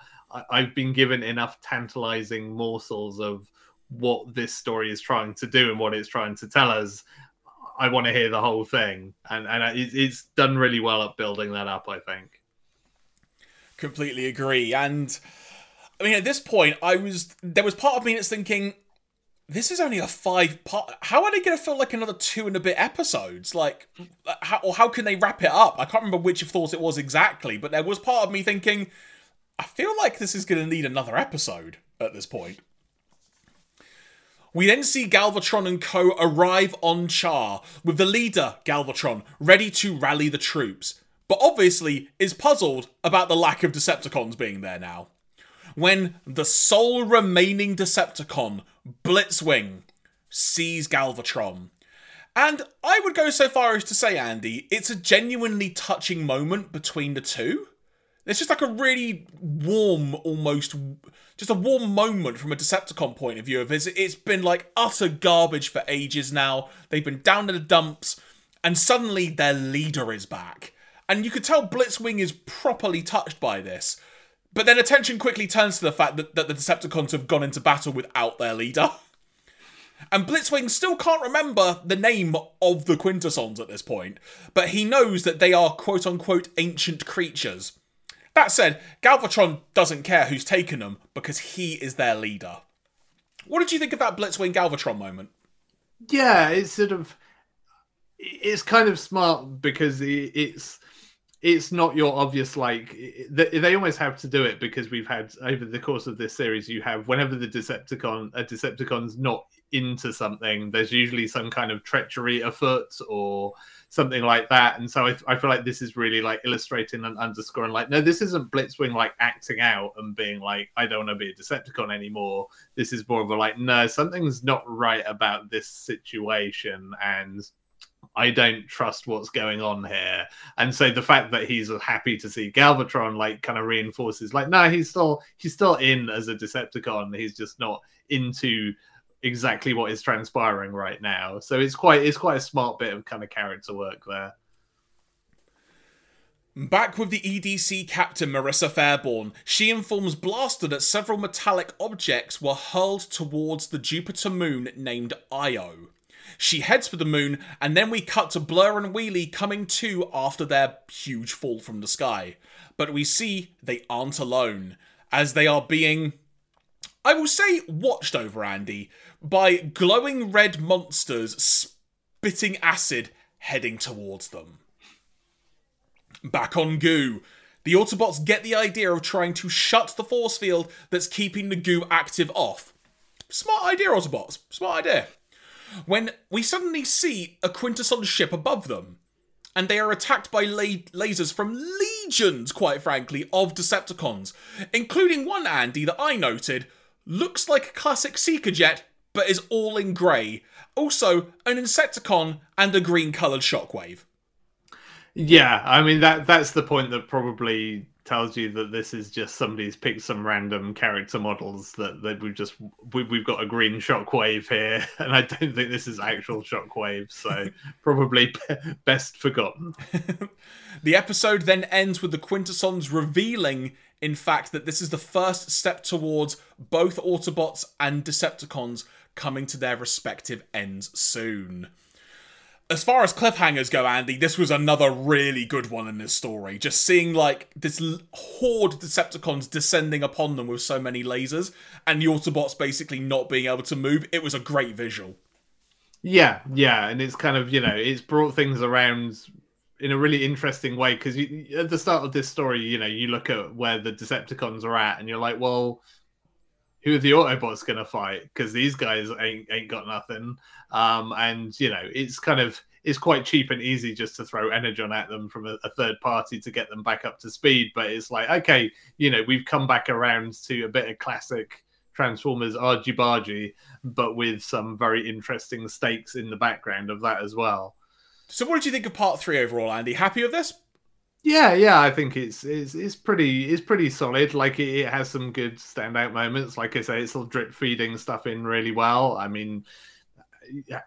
I've been given enough tantalizing morsels of what this story is trying to do and what it's trying to tell us. I want to hear the whole thing, and and it's done really well at building that up. I think. Completely agree, and I mean at this point, I was there was part of me that's thinking this is only a five part. How are they going to feel like another two and a bit episodes? Like, how, or how can they wrap it up? I can't remember which of thoughts it was exactly, but there was part of me thinking, I feel like this is going to need another episode at this point. We then see Galvatron and co arrive on Char, with the leader, Galvatron, ready to rally the troops, but obviously is puzzled about the lack of Decepticons being there now when the sole remaining Decepticon, Blitzwing, sees Galvatron. And I would go so far as to say, Andy, it's a genuinely touching moment between the two. It's just like a really warm, almost, just a warm moment from a Decepticon point of view. Of it. It's been like utter garbage for ages now. They've been down in the dumps, and suddenly their leader is back. And you could tell Blitzwing is properly touched by this. But then attention quickly turns to the fact that, that the Decepticons have gone into battle without their leader. And Blitzwing still can't remember the name of the Quintessons at this point, but he knows that they are quote unquote ancient creatures. That said, Galvatron doesn't care who's taken them because he is their leader. What did you think of that Blitzwing Galvatron moment? Yeah, it's sort of it's kind of smart because it's it's not your obvious like they almost have to do it because we've had over the course of this series you have whenever the decepticon a decepticon's not into something there's usually some kind of treachery afoot or something like that. And so I, I feel like this is really like illustrating and underscoring like no this isn't blitzwing like acting out and being like i don't want to be a decepticon anymore. This is more of a like no something's not right about this situation. And I don't trust what's going on here. And so the fact that he's happy to see Galvatron like kind of reinforces like no, he's still he's still in as a Decepticon. He's just not into exactly what is transpiring right now. So it's quite it's quite a smart bit of kind of character work there. Back with the EDC captain Marissa Fairborn, she informs Blaster that several metallic objects were hurled towards the Jupiter moon named Io. She heads for the moon, and then we cut to Blur and Wheelie coming to after their huge fall from the sky. But we see they aren't alone, as they are being, I will say, watched over, Andy, by glowing red monsters spitting acid heading towards them. Back on Goo, the Autobots get the idea of trying to shut the force field that's keeping the goo active off. Smart idea, Autobots. Smart idea when we suddenly see a Quintesson ship above them. And they are attacked by la- lasers from legions, quite frankly, of Decepticons, including one Andy that I noted looks like a classic Seeker jet, but is all in grey. Also, an Insecticon and a green coloured shockwave. Yeah, I mean that that's the point that probably tells you that this is just somebody's picked some random character models that, that we've just we, we've got a green shockwave here and i don't think this is actual shockwave so probably best forgotten. The episode then ends with the quintessons revealing in fact that this is the first step towards both autobots and decepticons coming to their respective ends soon as far as cliffhangers go, Andy, this was another really good one in this story. Just seeing like this horde of Decepticons descending upon them with so many lasers, and the Autobots basically not being able to move. It was a great visual. Yeah, yeah, and it's kind of you know it's brought things around in a really interesting way because at the start of this story, you know, you look at where the Decepticons are at, and you're like, well, who are the Autobots going to fight? Because these guys ain't ain't got nothing. Um, and you know, it's kind of it's quite cheap and easy just to throw energon at them from a, a, third party to get them back up to speed. But it's like, okay, you know, we've come back around to a bit of classic Transformers argy bargy, but with some very interesting stakes in the background of that as well. So, what did you think of part three overall, Andy? Happy with this? Yeah, yeah, I think it's it's it's pretty it's pretty solid. Like it, it has some good standout moments. Like I say, it's all drip feeding stuff in really well. I mean,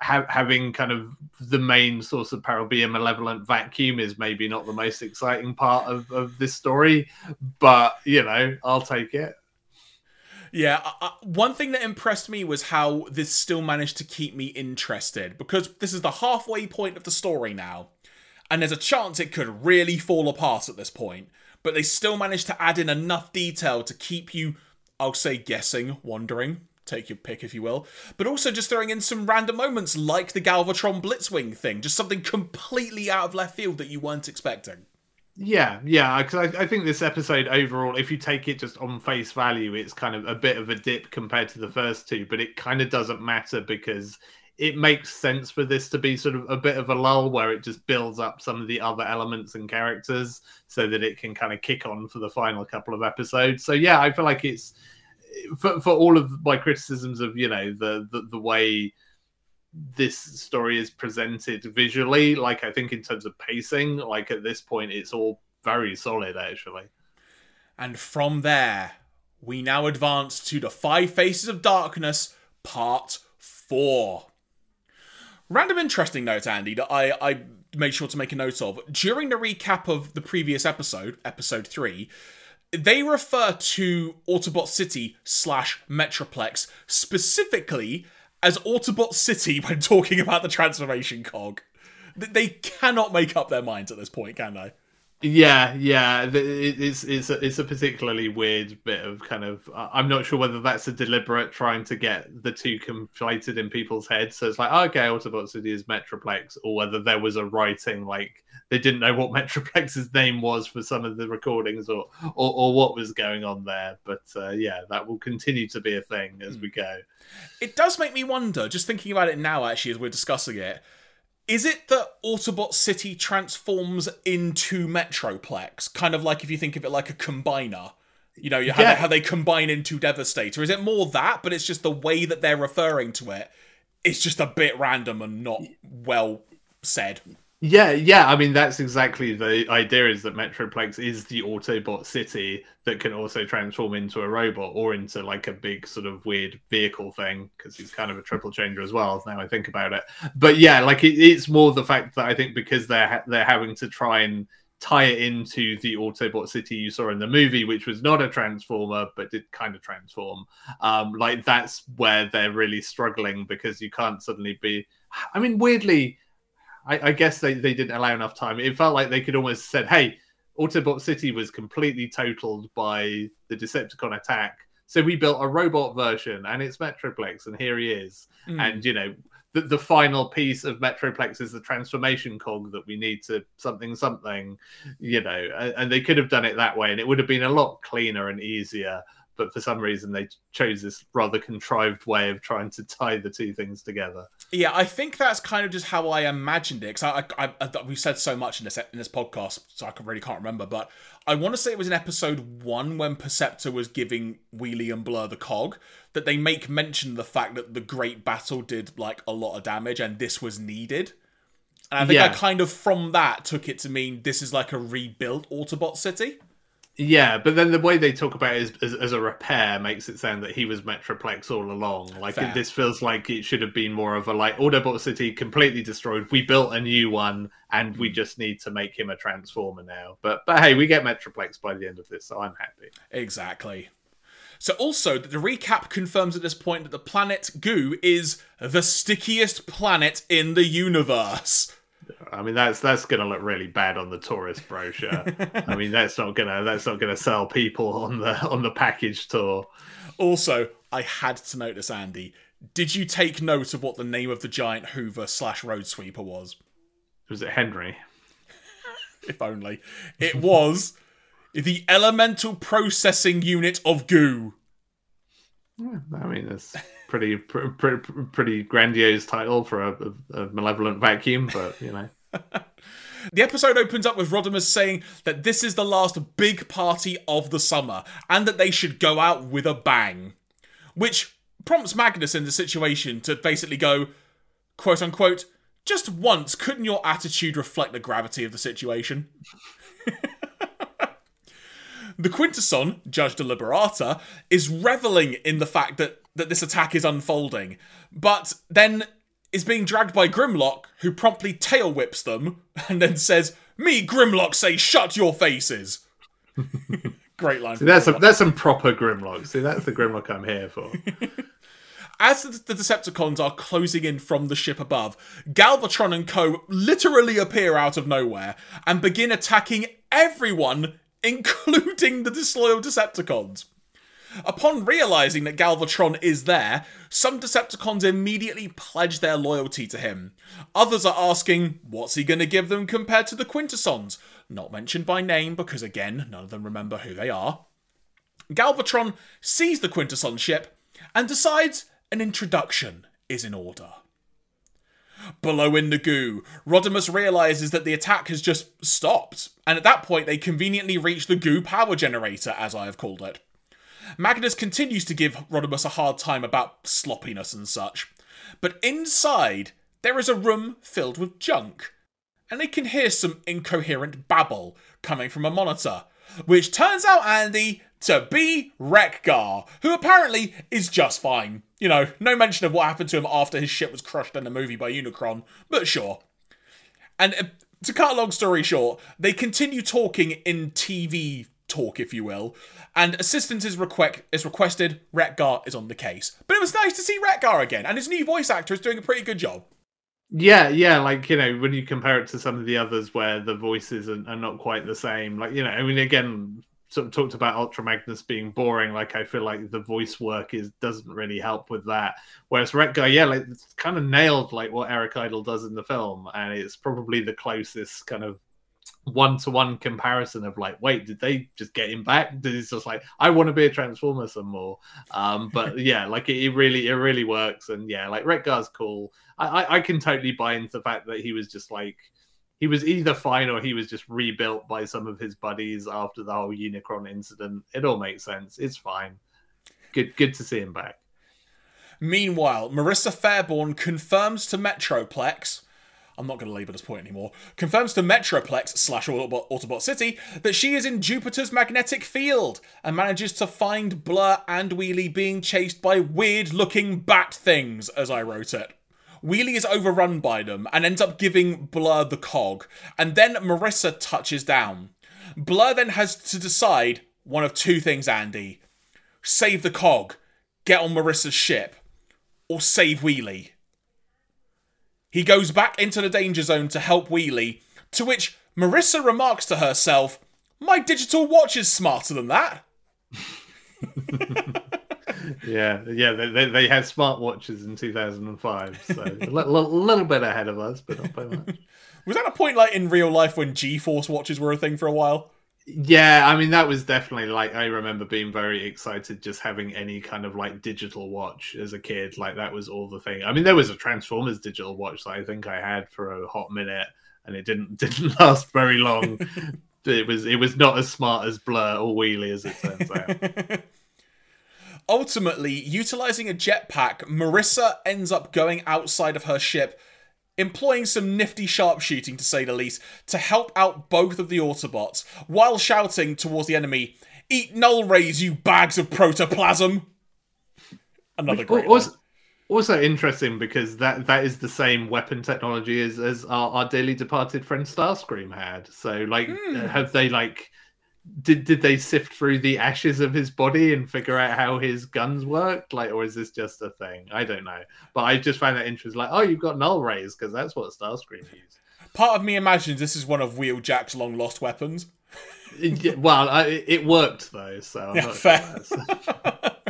ha- having kind of the main source of peril be a malevolent vacuum is maybe not the most exciting part of of this story, but you know, I'll take it. Yeah, uh, one thing that impressed me was how this still managed to keep me interested because this is the halfway point of the story now and there's a chance it could really fall apart at this point. But they still managed to add in enough detail to keep you, I'll say, guessing, wondering, take your pick if you will, but also just throwing in some random moments like the Galvatron Blitzwing thing, just something completely out of left field that you weren't expecting. Yeah, yeah, because I, I, think this episode overall, if you take it just on face value, it's kind of a bit of a dip compared to the first two, but it kind of doesn't matter because it makes sense for this to be sort of a bit of a lull where it just builds up some of the other elements and characters so that it can kind of kick on for the final couple of episodes. So yeah, I feel like it's for, for all of my criticisms of you know the, the the way this story is presented visually like i think in terms of pacing like at this point it's all very solid actually and from there we now advance to the five faces of darkness part four Random interesting note, Andy, that I, I made sure to make a note of. During the recap of the previous episode, episode 3, they refer to Autobot City slash Metroplex specifically as Autobot City when talking about the transformation cog. They cannot make up their minds at this point, can they? Yeah, yeah, it's it's a, it's a particularly weird bit of kind of. I'm not sure whether that's a deliberate trying to get the two conflated in people's heads. So it's like, okay, Autobot City is Metroplex, or whether there was a writing like they didn't know what Metroplex's name was for some of the recordings, or or, or what was going on there. But uh, yeah, that will continue to be a thing as mm. we go. It does make me wonder, just thinking about it now, actually, as we're discussing it is it that Autobot City transforms into Metroplex? Kind of like if you think of it like a combiner. You know, how, yeah. they, how they combine into Devastator. Is it more that, but it's just the way that they're referring to it? It's just a bit random and not well said. Yeah, yeah. I mean, that's exactly the idea is that Metroplex is the Autobot city that can also transform into a robot or into like a big sort of weird vehicle thing because he's kind of a triple changer as well. Now I think about it, but yeah, like it, it's more the fact that I think because they're ha- they're having to try and tie it into the Autobot city you saw in the movie, which was not a transformer but did kind of transform. Um, like that's where they're really struggling because you can't suddenly be. I mean, weirdly I, I guess they, they didn't allow enough time. It felt like they could almost said, "Hey, Autobot City was completely totaled by the Decepticon attack." So we built a robot version and it's Metroplex, and here he is. Mm. And you know, the, the final piece of Metroplex is the transformation cog that we need to something something, you know, and, and, they could have done it that way, and it would have been a lot cleaner and easier but for some reason they chose this rather contrived way of trying to tie the two things together. Yeah, I think that's kind of just how I imagined it. Because I, I, I, we've said so much in this in this podcast, so I really can't remember. But I want to say it was in episode one when Perceptor was giving Wheelie and Blur the cog that they make mention of the fact that the Great Battle did like a lot of damage and this was needed. And I think yeah. I kind of from that took it to mean this is like a rebuilt Autobot City. Yeah, but then the way they talk about it as, as, a repair makes it sound that he was Metroplex all along. Like Fair. this feels like it should have been more of a like Autobot City completely destroyed. We built a new one, and we hmm. just need to make him a Transformer now. But but hey, we get Metroplex by the end of this, so I'm happy. Exactly. So also, the recap confirms at this point that the planet Goo is the stickiest planet in the universe. I mean that's that's gonna look really bad on the tourist brochure. I mean that's not gonna that's not gonna sell people on the on the package tour. Also, I had to notice, Andy. Did you take note of what the name of the giant Hoover slash road sweeper was? Was it Henry? If only. It was the Elemental Processing Unit of Goo. Yeah, I mean it's pretty pr- pr- pr- pretty grandiose title for a, a, a malevolent vacuum, but you know. The episode opens up with Rodimus saying that this is the last big party of the summer and that they should go out with a bang. Which prompts Magnus in the situation to basically go, quote unquote, just once, couldn't your attitude reflect the gravity of the situation? the Quintesson, Judge Deliberata, is reveling in the fact that, that this attack is unfolding, but then is being dragged by Grimlock, who promptly tail whips them and then says, Me, Grimlock, say shut your faces. Great line. See, that's some, that's some proper Grimlock. See, that's the Grimlock I'm here for. As the, the Decepticons are closing in from the ship above, Galvatron and co. literally appear out of nowhere and begin attacking everyone, including the disloyal Decepticons. Upon realizing that Galvatron is there, some Decepticons immediately pledge their loyalty to him. Others are asking, what's he going to give them compared to the Quintessons? Not mentioned by name because, again, none of them remember who they are. Galvatron sees the Quintesson ship and decides an introduction is in order. Below in the goo, Rodimus realizes that the attack has just stopped, and at that point they conveniently reach the goo power generator, as I have called it. Magnus continues to give Rodimus a hard time about sloppiness and such, but inside there is a room filled with junk, and they can hear some incoherent babble coming from a monitor, which turns out, Andy, to be Wreck-Gar, who apparently is just fine. You know, no mention of what happened to him after his ship was crushed in the movie by Unicron, but sure. And uh, to cut a long story short, they continue talking in TV talk, if you will, and assistance is, requ- is requested. Wreck-Gar is on the case. But it was nice to see Wreck-Gar again, and his new voice actor is doing a pretty good job. Yeah, yeah, like you know, when you compare it to some of the others where the voices are, are not quite the same, like you know, I mean, again, sort of talked about Ultra Magnus being boring. Like I feel like the voice work is doesn't really help with that. Whereas Wreck-Gar, yeah, like it's kind of nailed like what Eric Idle does in the film, and it's probably the closest kind of one to one comparison of like, wait, did they just get him back? Did it's just like, I want to be a Transformer some more. Um, but yeah, like it, it, really, it really works. And yeah, like Wreck-Gar's cool. I, I, I can totally buy into the fact that he was just like, he was either fine or he was just rebuilt by some of his buddies after the whole Unicron incident. It all makes sense. It's fine. Good, good to see him back. Meanwhile, Marissa Fairborn confirms to Metroplex I'm not going to label this point anymore, confirms to Metroplex slash Autobot, Autobot City that she is in Jupiter's magnetic field and manages to find Blur and Wheelie being chased by weird looking bat things, as I wrote it. Wheelie is overrun by them and ends up giving Blur the cog, and then Marissa touches down. Blur then has to decide one of two things, Andy save the cog, get on Marissa's ship, or save Wheelie. He goes back into the danger zone to help Wheelie, to which Marissa remarks to herself, My digital watch is smarter than that. yeah, yeah, they, they, had smartwatches in 2005, so a little, little bit ahead of us, but not by much. Was that a point like in real life when G Force watches were a thing for a while? Yeah, I mean that was definitely like I remember being very excited just having any kind of like digital watch as a kid. Like that was all the thing. I mean there was a Transformers digital watch that I think I had for a hot minute and it didn't didn't last very long. it was it was not as smart as Blur or Wheelie as it turns out. Ultimately, utilizing a jetpack, Marissa ends up going outside of her ship employing some nifty sharpshooting to say the least, to help out both of the Autobots, while shouting towards the enemy, Eat null rays, you bags of protoplasm! Another great also, one. also interesting because that that is the same weapon technology as as our, our dearly departed friend Starscream had. So like, Hmm. have they like? Did did they sift through the ashes of his body and figure out how his guns worked? Like, or is this just a thing? I don't know. But I just find that interesting. Like, oh, you've got null rays because that's what Starscream used. Part of me imagines this is one of Wheeljack's long lost weapons. Yeah, well, I, it worked though, so I'm Yeah, not fair. sure that's-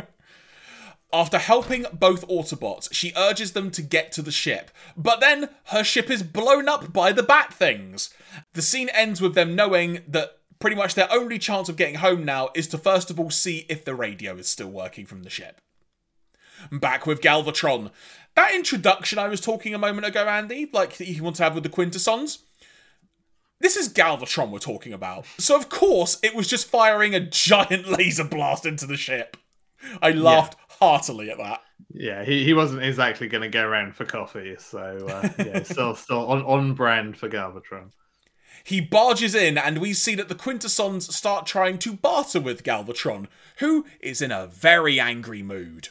After helping both Autobots, she urges them to get to the ship, but then her ship is blown up by the Bat Things. The scene ends with them knowing that pretty much their only chance of getting home now is to first of all see if the radio is still working from the ship. Back with Galvatron. That introduction I was talking a moment ago, Andy, like that you want to have with the Quintessons. This is Galvatron we're talking about. So of course it was just firing a giant laser blast into the ship. I laughed heartily at that. yeah, he, he wasn't exactly going to go around for coffee, so uh, yeah, still still on on brand for Galvatron. He barges in, and we see that the Quintessons start trying to barter with Galvatron, who is in a very angry mood.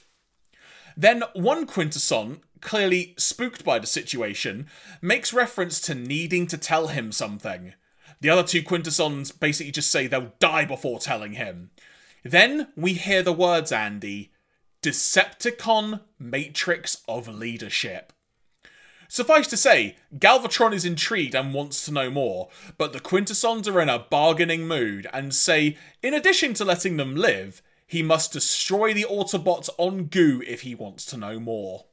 Then one Quintesson, clearly spooked by the situation, makes reference to needing to tell him something. The other two Quintessons basically just say they'll die before telling him. Then we hear the words, Andy Decepticon Matrix of Leadership. Suffice to say, Galvatron is intrigued and wants to know more, but the Quintessons are in a bargaining mood and say, in addition to letting them live, he must destroy the Autobots on Goo if he wants to know more.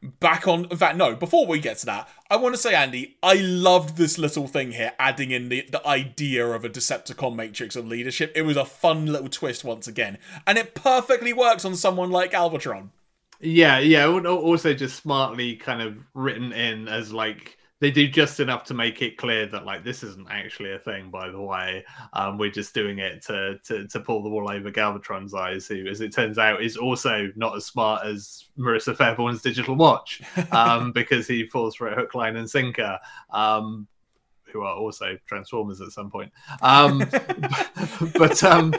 Back on, that, no, before we get to that, I want to say, Andy, I loved this little thing here, adding in the, the idea of a Decepticon matrix of leadership. It was a fun little twist once again, and it perfectly works on someone like Galvatron. Yeah, yeah. Also, just smartly kind of written in as like they do just enough to make it clear that like this isn't actually a thing. By the way, um, we're just doing it to to to pull the wool over Galvatron's eyes, who, as it turns out, is also not as smart as Marissa Fairborn's digital watch, um, because he falls for a hook, line, and sinker. Um, who are also Transformers at some point. Um, but um,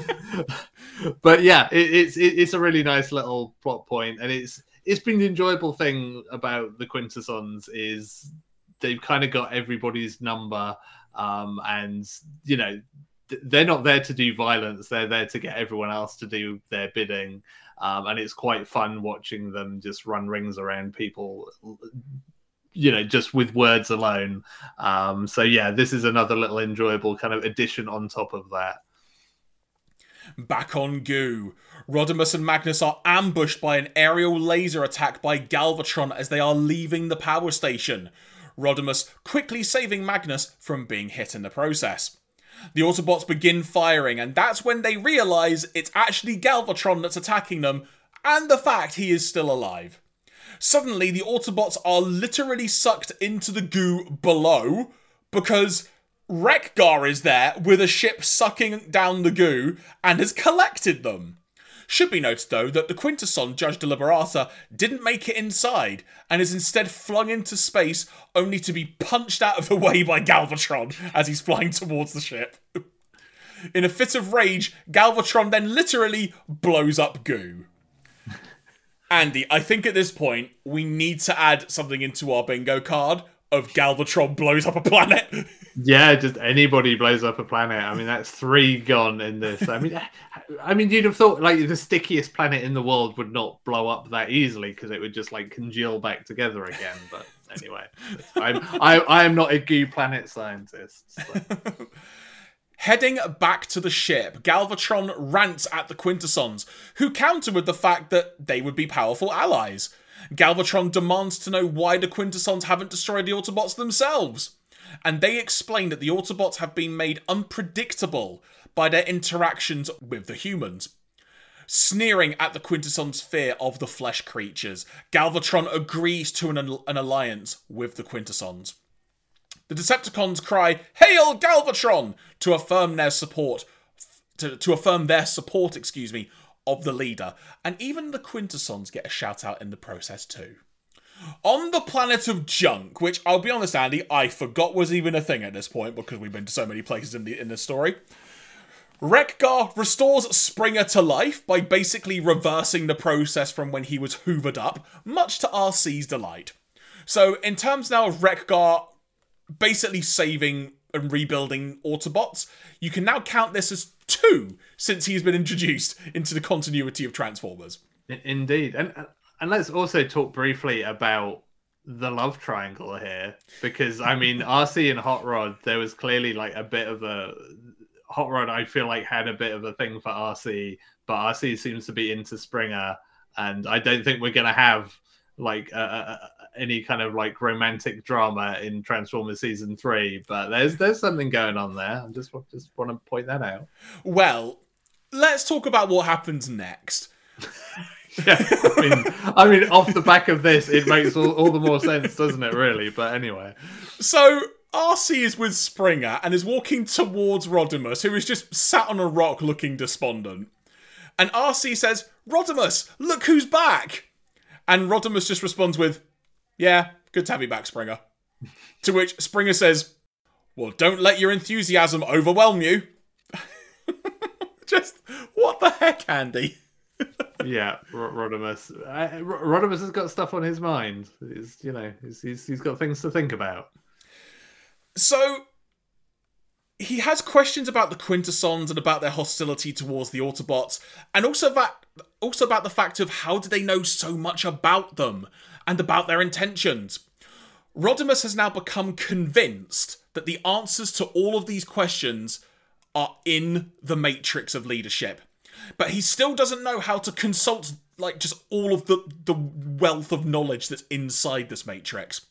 but yeah, it, it's it, it's a really nice little plot point, and it's it's been the enjoyable thing about the Quintessons is they've kind of got everybody's number, um, and you know they're not there to do violence; they're there to get everyone else to do their bidding. Um, and it's quite fun watching them just run rings around people you know just with words alone um so yeah this is another little enjoyable kind of addition on top of that Back on Goo. Rodimus and Magnus are ambushed by an aerial laser attack by Galvatron as they are leaving the power station. Rodimus quickly saving Magnus from being hit in the process. The Autobots begin firing, and that's when they realize it's actually Galvatron that's attacking them, and the fact he is still alive. Suddenly, the Autobots are literally sucked into the goo below because Wreck-Gar is there with a ship sucking down the goo and has collected them. Should be noted though that the Quintesson Judge Deliberata didn't make it inside and is instead flung into space only to be punched out of the way by Galvatron as he's flying towards the ship. In a fit of rage, Galvatron then literally blows up goo. Andy, I think at this point we need to add something into our bingo card of Galvatron blows up a planet. yeah just anybody blows up a planet i mean that's three gone in this i mean i mean you'd have thought like the stickiest planet in the world would not blow up that easily because it would just like congeal back together again but anyway I'm, I, I am not a goo planet scientist so. Heading back to the ship, Galvatron rants at the Quintessons, who counter with the fact that they would be powerful allies. Galvatron demands to know why the Quintessons haven't destroyed the Autobots themselves. And they explain that the Autobots have been made unpredictable by their interactions with the humans. Sneering at the Quintessons' fear of the flesh creatures, Galvatron agrees to an, an alliance with the Quintessons. The Decepticons cry, "Hail Galvatron!" to affirm their support, to, to affirm their support, excuse me, of the leader, and even the Quintessons get a shout out in the process too. On the planet of junk, which I'll be honest, Andy, I forgot was even a thing at this point because we've been to so many places in the in this story. Wreck-Gar restores Springer to life by basically reversing the process from when he was hoovered up, much to Arcee's delight. So, in terms now of Wreck-Gar basically saving and rebuilding Autobots, you can now count this as two since he's been introduced into the continuity of Transformers. Indeed, and and let's also talk briefly about the love triangle here because I mean Arcee and Hot Rod, there was clearly like a bit of a Hot Rod. I feel like had a bit of a thing for Arcee, but Arcee seems to be into Springer, and I don't think we're gonna have like any kind of like romantic drama in Transformers season three. But there's there's something going on there. I just just want to point that out. Well, let's talk about what happens next. yeah, I mean, I mean, off the back of this, it makes all, all the more sense, doesn't it? Really, but anyway. So Arcee is with Springer and is walking towards Rodimus, who is just sat on a rock looking despondent. And Arcee says, Rodimus, look who's back! And Rodimus just responds with, Yeah, good to have you back, Springer. to which Springer says, Well, don't let your enthusiasm overwhelm you. just, what the heck, Andy? yeah, Rodimus. Uh, Rodimus has got stuff on his mind. He's, you know, he's, he's, he's got things to think about. So he has questions about the Quintessons and about their hostility towards the Autobots, and also that also about the fact of how do they know so much about them and about their intentions. Rodimus has now become convinced that the answers to all of these questions are in the matrix of leadership. But he still doesn't know how to consult like just all of the the wealth of knowledge that's inside this matrix.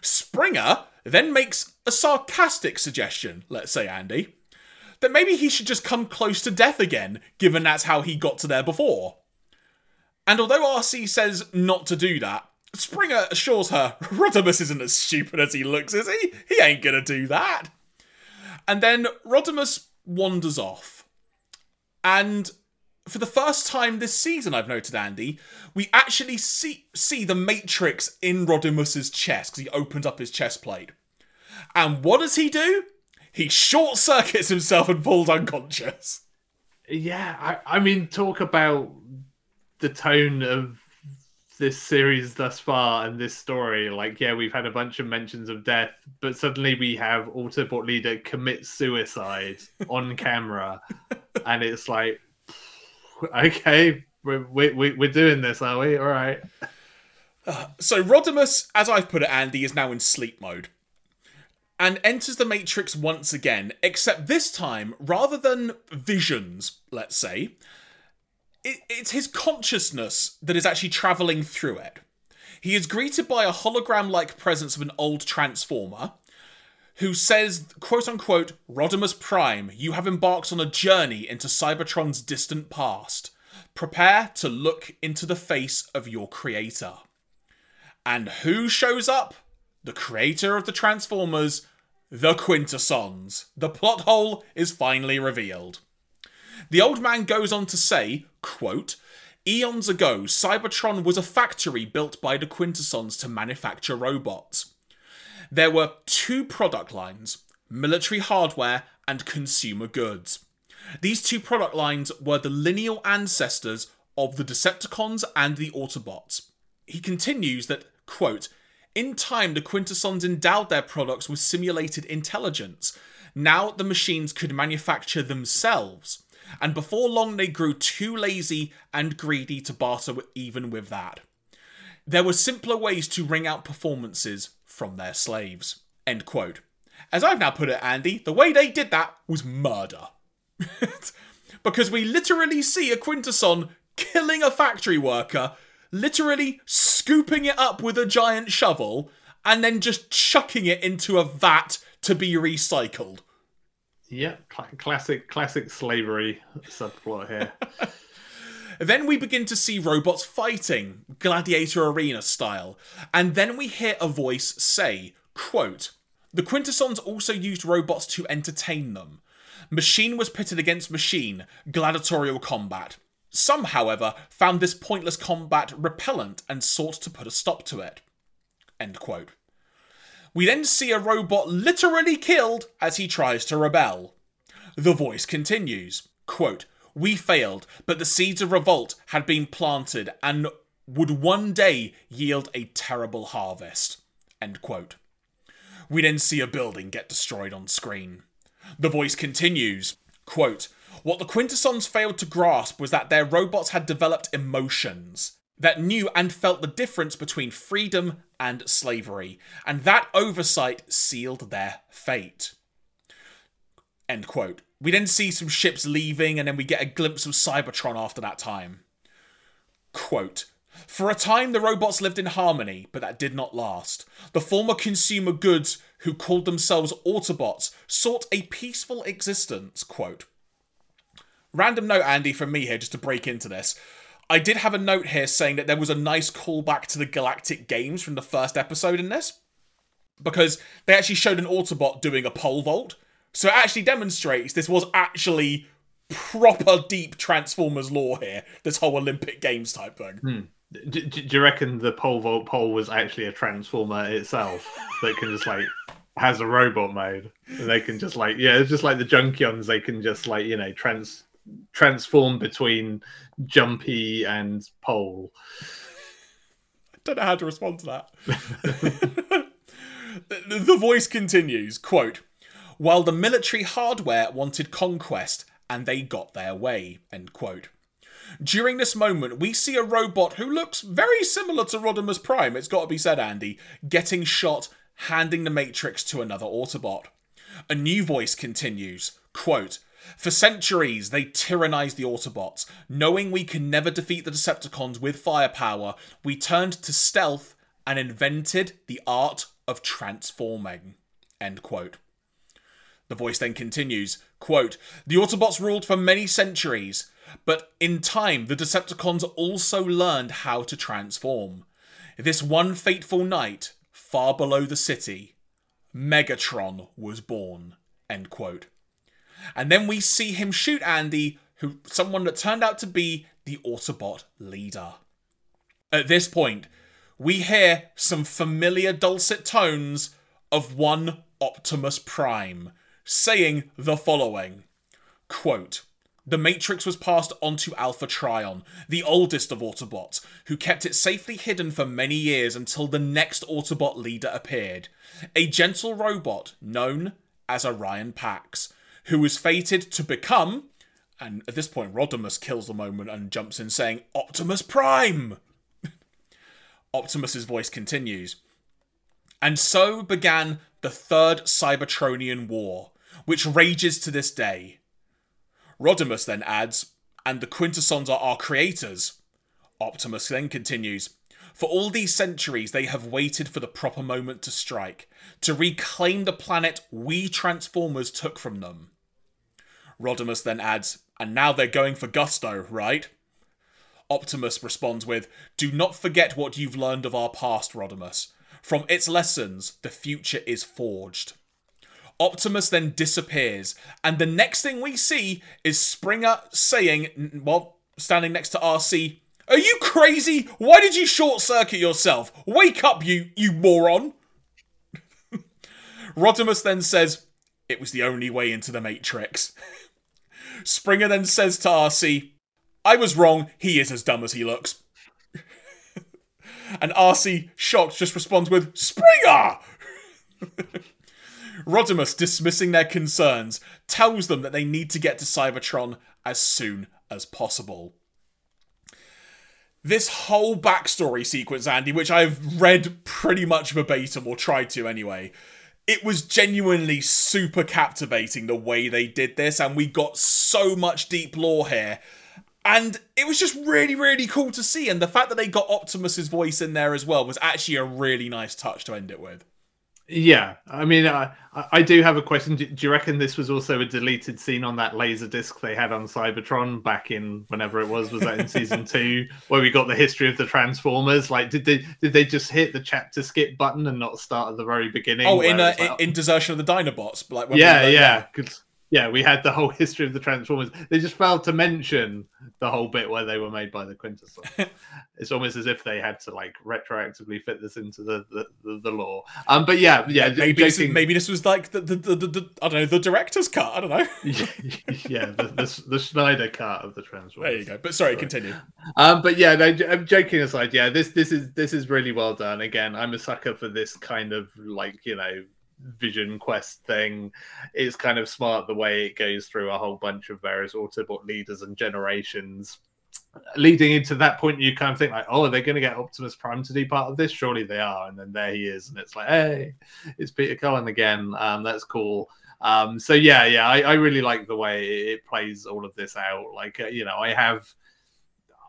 Springer then makes a sarcastic suggestion, let's say Andy, that maybe he should just come close to death again, given that's how he got to there before. And although Arcee says not to do that, Springer assures her Rodimus isn't as stupid as he looks, is he? He ain't gonna do that. And then Rodimus wanders off. And for the first time this season, I've noted, Andy, we actually see see the Matrix in Rodimus's chest because he opened up his chest plate. And what does he do? He short circuits himself and falls unconscious. Yeah, I, I mean, talk about the tone of this series thus far and this story. Like, yeah, we've had a bunch of mentions of death, but suddenly we have Autobot leader commit suicide on camera, and it's like, okay, we're, we, we're doing this, are we? All right. Uh, so Rodimus, as I've put it, Andy, is now in sleep mode and enters the Matrix once again, except this time, rather than visions, let's say, it, it's his consciousness that is actually traveling through it. He is greeted by a hologram like presence of an old Transformer who says, quote unquote, Rodimus Prime, you have embarked on a journey into Cybertron's distant past. Prepare to look into the face of your creator. And who shows up? The creator of the Transformers, the Quintessons. The plot hole is finally revealed. The old man goes on to say, quote, Eons ago, Cybertron was a factory built by the Quintessons to manufacture robots. There were two product lines military hardware and consumer goods. These two product lines were the lineal ancestors of the Decepticons and the Autobots. He continues that, quote, in time, the Quintessons endowed their products with simulated intelligence. Now the machines could manufacture themselves. And before long, they grew too lazy and greedy to barter even with that. There were simpler ways to wring out performances from their slaves. End quote. As I've now put it, Andy, the way they did that was murder. because we literally see a Quintesson killing a factory worker, literally scooping it up with a giant shovel, and then just chucking it into a vat to be recycled. Yeah, cl- classic, classic slavery subplot here. Then we begin to see robots fighting, gladiator arena style, and then we hear a voice say, quote, The Quintessons also used robots to entertain them. Machine was pitted against machine, gladiatorial combat. Some, however, found this pointless combat repellent and sought to put a stop to it. End quote. We then see a robot literally killed as he tries to rebel. The voice continues, quote, We failed, but the seeds of revolt had been planted and would one day yield a terrible harvest. End quote. We then see a building get destroyed on screen. The voice continues, quote, What the Quintessons failed to grasp was that their robots had developed emotions that knew and felt the difference between freedom and slavery, and that oversight sealed their fate. End quote. We then see some ships leaving, and then we get a glimpse of Cybertron after that time. Quote For a time, the robots lived in harmony, but that did not last. The former consumer goods, who called themselves Autobots, sought a peaceful existence. Quote. Random note, Andy, from me here, just to break into this. I did have a note here saying that there was a nice callback to the Galactic Games from the first episode in this. Because they actually showed an Autobot doing a pole vault. So it actually demonstrates this was actually proper deep Transformers lore here. This whole Olympic Games type thing. Hmm. Do, do, you reckon the pole vault pole was actually a transformer itself that can just like has a robot mode and they can just like yeah it's just like the junkions they can just like you know trans transform between jumpy and pole. I don't know how to respond to that. The, the voice continues quote while the military hardware wanted conquest and they got their way end quote. During this moment, we see a robot who looks very similar to Rodimus Prime, it's got to be said, Andy, getting shot, handing the Matrix to another Autobot. A new voice continues, quote, for centuries, they tyrannized the Autobots. Knowing we can never defeat the Decepticons with firepower, we turned to stealth and invented the art of transforming. End quote. The voice then continues, quote, The Autobots ruled for many centuries. But in time, the Decepticons also learned how to transform. This one fateful night, far below the city, Megatron was born. End quote. And then we see him shoot Andy, who someone that turned out to be the Autobot leader. At this point, we hear some familiar dulcet tones of one Optimus Prime saying the following quote the Matrix was passed on to Alpha Trion, the oldest of Autobots, who kept it safely hidden for many years until the next Autobot leader appeared. A gentle robot known as Orion Pax, who was fated to become. And at this point, Rodimus kills the moment and jumps in saying, Optimus Prime! Optimus's voice continues. And so began the Third Cybertronian War, which rages to this day. Rodimus then adds, and the Quintessons are our creators. Optimus then continues, for all these centuries, they have waited for the proper moment to strike, to reclaim the planet we Transformers took from them. Rodimus then adds, and now they're going for Gusto, right? Optimus responds with, Do not forget what you've learned of our past, Rodimus. From its lessons, the future is forged. Optimus then disappears, and the next thing we see is Springer saying, well, standing next to Arcee, Are you crazy? Why did you short circuit yourself? Wake up, you, you moron! Rodimus then says, It was the only way into the Matrix. Springer then says to Arcee, I was wrong, he is as dumb as he looks. and Arcee, shocked, just responds with, Springer! Rodimus, dismissing their concerns, tells them that they need to get to Cybertron as soon as possible. This whole backstory sequence, Andy, which I've read pretty much verbatim, or tried to anyway, it was genuinely super captivating the way they did this, and we got so much deep lore here. And it was just really, really cool to see. And the fact that they got Optimus's voice in there as well was actually a really nice touch to end it with. Yeah, I mean, I, I do have a question. Do, do, you reckon this was also a deleted scene on that laser disc they had on Cybertron back in whenever it was? Was that in season two, where we got the history of the Transformers? Like, did they did they just hit the chapter skip button and not start at the very beginning? Oh, in uh, like, in Desertion of the Dinobots, like yeah, yeah, yeah. Yeah, we had the whole history of the Transformers. They just failed to mention the whole bit where they were made by the Quintessons. it's almost as if they had to like retroactively fit this into the the, the, the lore. Um, but yeah, yeah, maybe this, maybe this was like the the, the, the, I don't know the director's cut. I don't know. yeah, the, the, the Snyder cut of the Transformers. There you go. But sorry, sorry. continue. Um, but yeah, no, I'm joking aside. Yeah, this this is this is really well done. Again, I'm a sucker for this kind of like you know vision quest thing. It's kind of smart the way it goes through a whole bunch of various autobot leaders and generations. Leading into that point you kind of think like oh are they going to get optimus prime to be part of this? Surely they are. And then there he is and it's like hey it's peter cullen again. Um, that's cool. Um, so yeah yeah I, I, really like the way it plays all of this out. Like uh, you know i have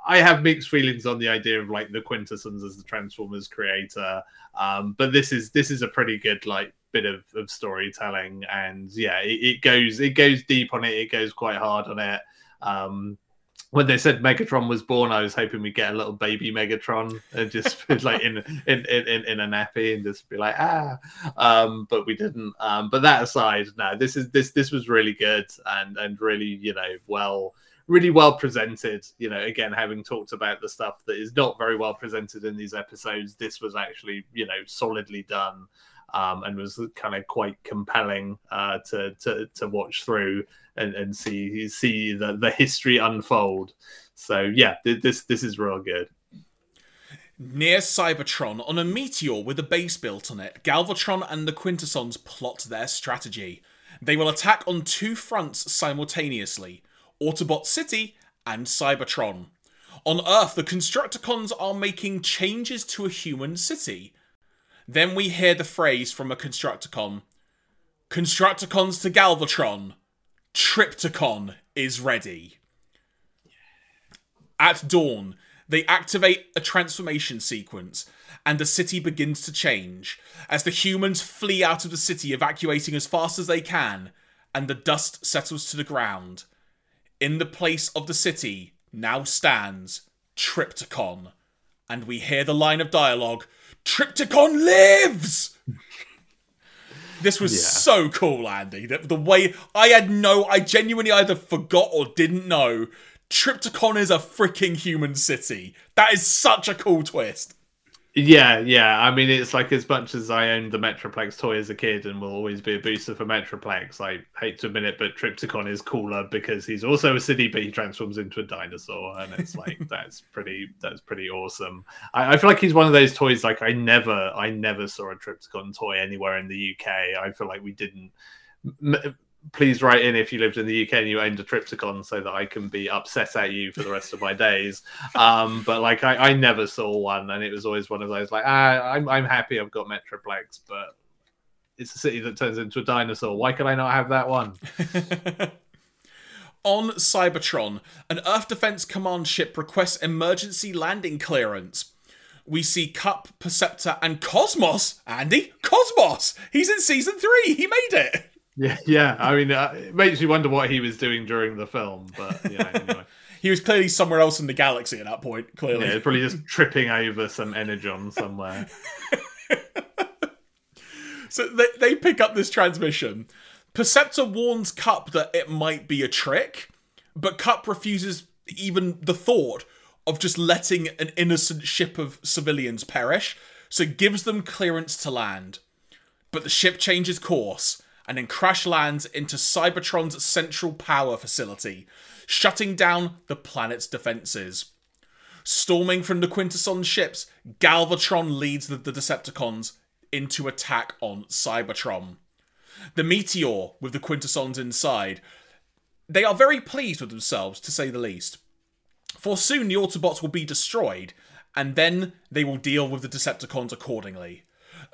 I have mixed feelings on the idea of like the Quintessons as the Transformers creator, um, but this is this is a pretty good like bit of, of storytelling, and yeah, it, it, goes it goes deep on it. It goes quite hard on it. Um, when they said Megatron was born, I was hoping we'd get a little baby Megatron and just like in, in in in a nappy and just be like ah, um, but we didn't. Um, but that aside, no, this is this this was really good and and really you know well really well presented. You know, again, having talked about the stuff that is not very well presented in these episodes, this was actually, you know, solidly done. Um, and was kind of quite compelling uh, to, to to watch through and, and see see the, the history unfold. So yeah, this this is real good. Near Cybertron, on a meteor with a base built on it, Galvatron and the Quintessons plot their strategy. They will attack on two fronts simultaneously Autobot City, and Cybertron. On Earth, the Constructicons are making changes to a human city. Then we hear the phrase from a Constructicon Constructicons to Galvatron. Trypticon is ready. At dawn, they activate a transformation sequence, and the city begins to change as the humans flee out of the city, evacuating as fast as they can, and the dust settles to the ground. In the place of the city now stands Trypticon, and we hear the line of dialogue Trypticon lives! this was yeah. so cool, Andy. The, the way I had no, I genuinely either forgot or didn't know Trypticon is a freaking human city. That is such a cool twist. Yeah, yeah. I mean, it's like as much as I owned the Metroplex toy as a kid and will always be a booster for Metroplex. I hate to admit it, but Trypticon is cooler because he's also a city, but he transforms into a dinosaur, and it's like that's pretty. That's pretty awesome. I, I, feel like he's one of those toys. Like I never, I never saw a Trypticon toy anywhere in the UK. I feel like we didn't please write in if you lived in the UK and you owned a Trypticon so that I can be upset at you for the rest of my days. Um, but like I, I never saw one, and it was always one of those like ah, I'm I'm happy I've got Metroplex, but it's a city that turns into a dinosaur. Why can I not have that one? On Cybertron, an Earth Defense Command ship requests emergency landing clearance. We see Kup, Perceptor, and Cosmos. Andy, Cosmos! He's in season three. He made it. Yeah, yeah. I mean, uh, it makes you wonder what he was doing during the film, but yeah. Anyway. he was clearly somewhere else in the galaxy at that point. Clearly, yeah, probably just tripping over some energon somewhere. so they they pick up this transmission. Perceptor warns Kup that it might be a trick, but Kup refuses even the thought of just letting an innocent ship of civilians perish, so gives them clearance to land. But the ship changes course and then crash lands into Cybertron's central power facility, shutting down the planet's defenses. Storming from the Quintesson ships, Galvatron leads the, Decepticons into attack on Cybertron. The Meteor, with the Quintessons inside, they are very pleased with themselves, to say the least. For soon the Autobots will be destroyed, and then they will deal with the Decepticons accordingly.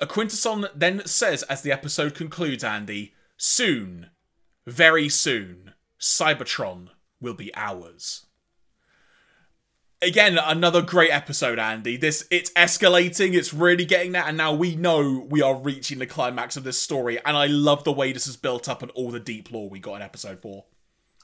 A Quintesson then says as the episode concludes, Andy, soon, very soon, Cybertron will be ours. Again, another great episode, Andy. This it's escalating, it's really getting there, and now we know we are reaching the climax of this story, and I love the way this is built up and all the deep lore we got in episode four.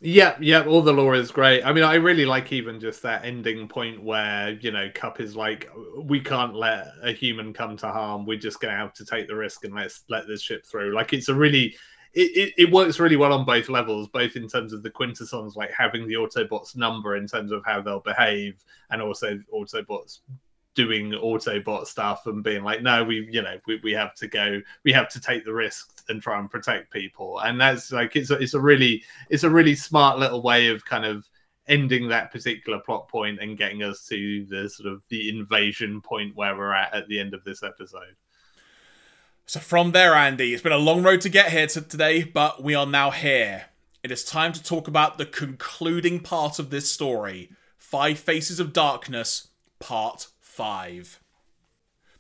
Yeah, yeah, all the lore is great. I mean, I really like even just that ending point where, you know, Kup is like, we can't let a human come to harm. We're just going to have to take the risk and let's let this ship through. Like, it's a really, it, it, it, works really well on both levels, both in terms of the Quintessons like having the Autobots number in terms of how they'll behave, and also Autobots doing Autobot stuff and being like, no, we you know we, we have to go, we have to take the risk and try and protect people, and that's like it's a, it's a really it's a really smart little way of kind of ending that particular plot point and getting us to the sort of the invasion point where we're at at the end of this episode. So from there, Andy, it's been a long road to get here to today, but we are now here. It is time to talk about the concluding part of this story Five Faces of Darkness, Part 5.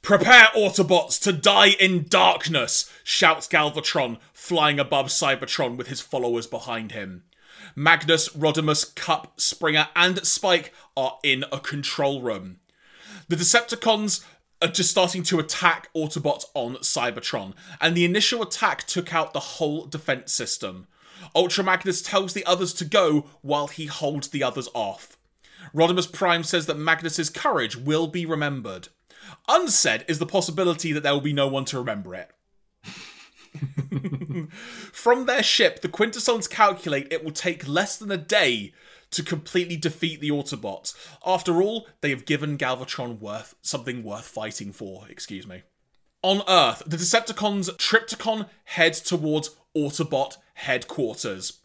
Prepare Autobots to die in darkness, shouts Galvatron, flying above Cybertron with his followers behind him. Magnus, Rodimus, Kup, Springer, and Spike are in a control room. The Decepticons are just starting to attack Autobots on Cybertron, and the initial attack took out the whole defense system. Ultra Magnus tells the others to go while he holds the others off. Rodimus Prime says that Magnus's courage will be remembered. Unsaid is the possibility that there will be no one to remember it. From their ship, the Quintessons calculate it will take less than a day to completely defeat the Autobots. After all, they have given Galvatron worth something worth fighting for, excuse me. On Earth, the Decepticons Trypticon head towards Autobot headquarters.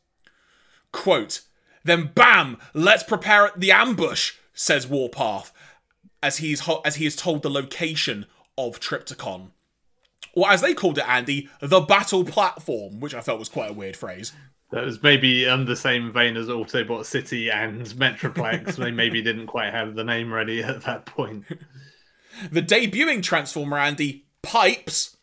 Quote, then bam, let's prepare the ambush, says Warpath, as he's ho- as he is told the location of Trypticon. Or as they called it, Andy, the battle platform, which I felt was quite a weird phrase. That was maybe on the same vein as Autobot City and Metroplex. they maybe didn't quite have the name ready at that point. the debuting Transformer Andy Pipes.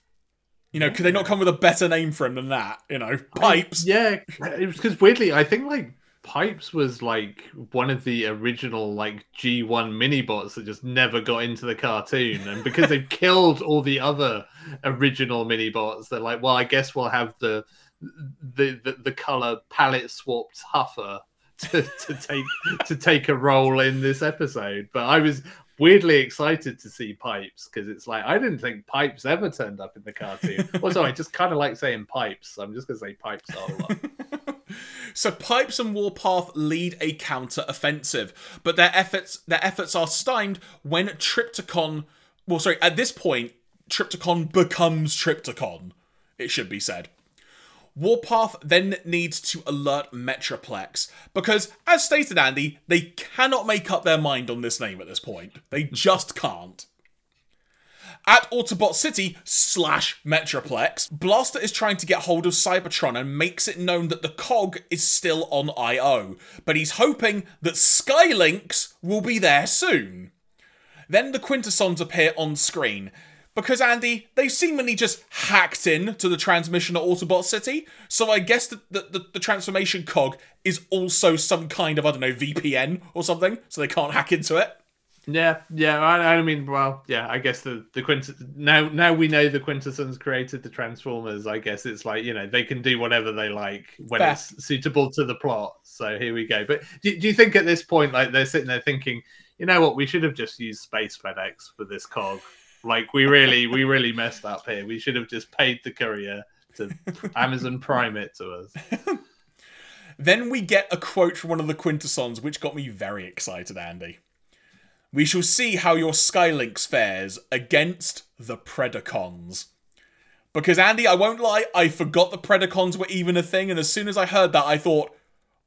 You know, could they not come with a better name for him than that? You know, Pipes. I, yeah, it was because weirdly, I think like Pipes was like one of the original like G1 minibots that just never got into the cartoon. And because they've killed all the other original minibots, they're like, well, I guess we'll have the the the, the color palette swapped Huffer to, to take to take a role in this episode. But I was weirdly excited to see Pipes because it's like I didn't think Pipes ever turned up in the cartoon. also, I just kind of like saying Pipes, so I'm just gonna say Pipes a lot. so Pipes and Warpath lead a counter offensive, but their efforts their efforts are stymied when Trypticon. Well, sorry, at this point, Trypticon becomes Trypticon. It should be said. Warpath then needs to alert Metroplex because, as stated, Andy, they cannot make up their mind on this name at this point. They just can't. At Autobot City slash Metroplex, Blaster is trying to get hold of Cybertron and makes it known that the cog is still on IO, but he's hoping that Skylynx will be there soon. Then the Quintessons appear on screen, because Andy, they seemingly just hacked in to the transmission at Autobot City. So I guess the, the, the, transformation cog is also some kind of, I don't know, VPN or something, so they can't hack into it. Yeah, yeah. I, I mean, well, yeah. I guess the the Quint now now we know the Quintessons created the Transformers. I guess it's like you know they can do whatever they like when Fair. it's suitable to the plot. So here we go. But do, do you think at this point, like they're sitting there thinking, you know what, we should have just used Space FedEx for this cog like we really, we really messed up here. We should have just paid the courier to Amazon Prime it to us. then we get a quote from one of the Quintessons, which got me very excited, Andy. We shall see how your Skylynx fares against the Predacons. Because, Andy, I won't lie, I forgot the Predacons were even a thing, and as soon as I heard that, I thought,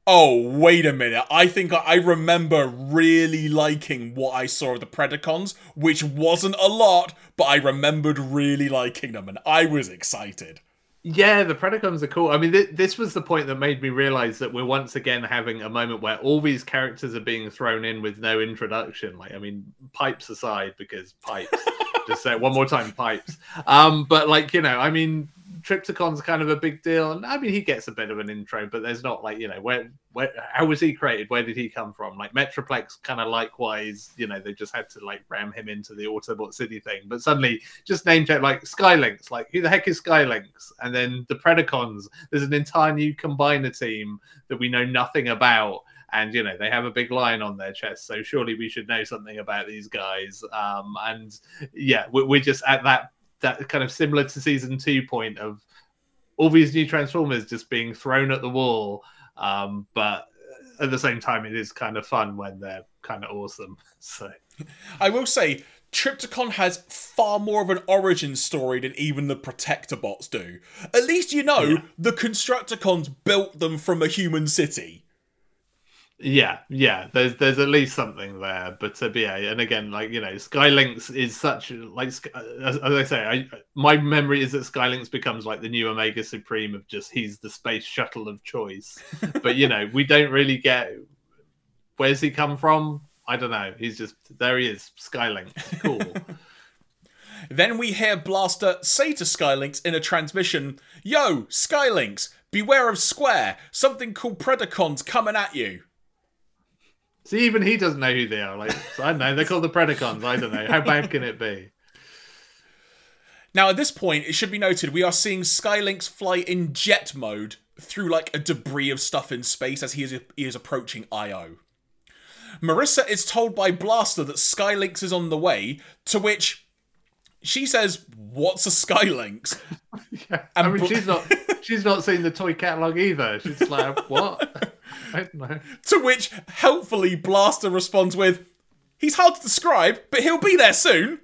Oh, wait a minute. I think I remember really liking what I saw of the Predacons, which wasn't a lot, but I remembered really liking them and I was excited. Yeah, the Predacons are cool. I mean, th- this was the point that made me realize that we're once again having a moment where all these characters are being thrown in with no introduction. Like, I mean, pipes aside, because pipes. just say it one more time, pipes. Um, but like, you know, I mean, Trypticon's kind of a big deal, and I mean he gets a bit of an intro, but there's not like you know where where how was he created? Where did he come from? Like Metroplex, kind of likewise, you know they just had to like ram him into the Autobot City thing, but suddenly just name check like Skylynx, like who the heck is Skylynx? And then the Predacons, there's an entire new combiner team that we know nothing about. And you know they have a big line on their chest. So surely we should know something about these guys. Um, and yeah we're, just at that that kind of similar to season two point of all these new Transformers just being thrown at the wall. Um, but at the same time, it is kind of fun when they're kind of awesome. So I will say, Trypticon has far more of an origin story than even the Protectobots do. At least you know Yeah. the Constructicons built them from a human city. Yeah, yeah. There's there's at least something there, but uh, but yeah, and again, like you know, Skylynx is such like as, as I say, I my memory is that Skylynx becomes like the new Omega Supreme of just he's the space shuttle of choice. but you know, we don't really get where's he come from. I don't know. He's just there. He is Skylynx. Cool. Then we hear Blaster say to Skylynx in a transmission, Yo, Skylynx, beware of Square. Something called Predacons coming at you. See, even he doesn't know who they are. Like I don't know. They're called the Predacons. I don't know. How bad can it be? Now, at this point, it should be noted we are seeing Skylynx fly in jet mode through like a debris of stuff in space as he is, he is approaching Io. Marissa is told by Blaster that Skylynx is on the way, to which she says, What's a Skylynx? Yeah. I And mean, she's not. She's not seen the toy catalog either. She's like, what? I don't know. To which, helpfully, Blaster responds with, He's hard to describe, but he'll be there soon.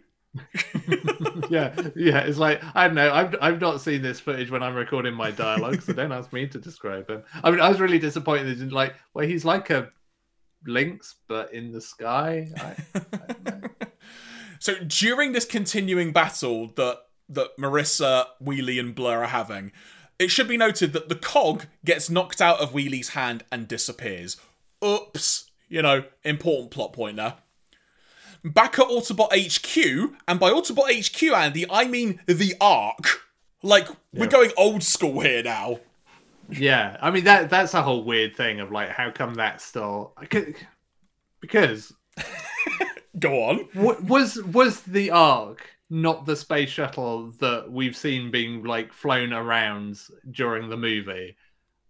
Yeah, yeah. It's like I don't know. I've I've not seen this footage when I'm recording my dialogue, so don't ask me to describe him. I mean, I was really disappointed in like, well, he's like a lynx, but in the sky. I, I don't know. So during this continuing battle that that Marissa, Wheelie, and Blur are having, it should be noted that the cog gets knocked out of Wheelie's hand and disappears. Oops, you know, important plot point there. Back at Autobot HQ, and by Autobot HQ, Andy, I mean the Ark. Like we're going old school here now. Yeah, I mean that that's a whole weird thing of like, how come that's still because Go on. W- was was the Ark not the space shuttle that we've seen being like flown around during the movie?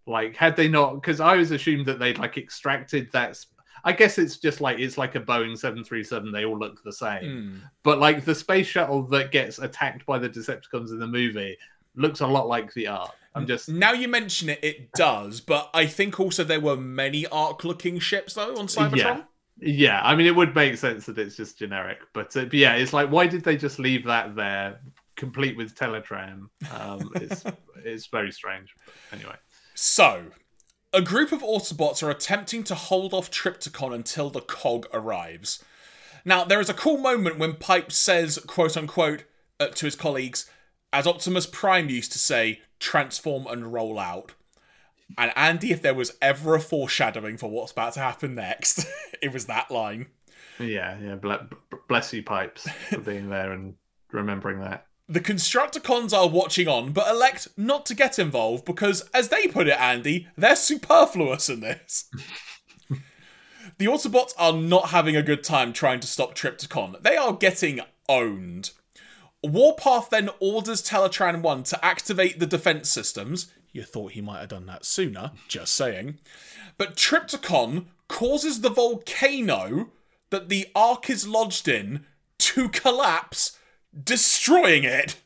Like, had they not? Because I was assumed that they'd like extracted that. sp- I guess it's just like it's like a Boeing seven three seven. They all look the same, Hmm. but like the space shuttle that gets attacked by the Decepticons in the movie looks a lot like the Ark. I'm just Now you mention it, it does, but I think also there were many Ark-looking ships though on Cybertron. Yeah. Yeah, I mean, it would make sense that it's just generic, but, uh, but yeah, it's like, why did they just leave that there, complete with Teletran? Um, it's it's very strange. But anyway, So, a group of Autobots are attempting to hold off Trypticon until the cog arrives. Now, there is a cool moment when Pipe says, quote unquote, uh, to his colleagues, as Optimus Prime used to say, transform and roll out. And Andy, if there was ever a foreshadowing for what's about to happen next, it was that line. yeah, yeah, ble- bless you, pipes, for being there and remembering that. The Constructicons are watching on, but elect not to get involved because, as they put it, Andy, they're superfluous in this. the Autobots are not having a good time trying to stop Trypticon. They are getting owned. Warpath then orders Teletran 1 to activate the defense systems. You thought he might have done that sooner, just saying. But Trypticon causes the volcano that the Ark is lodged in to collapse destroying it.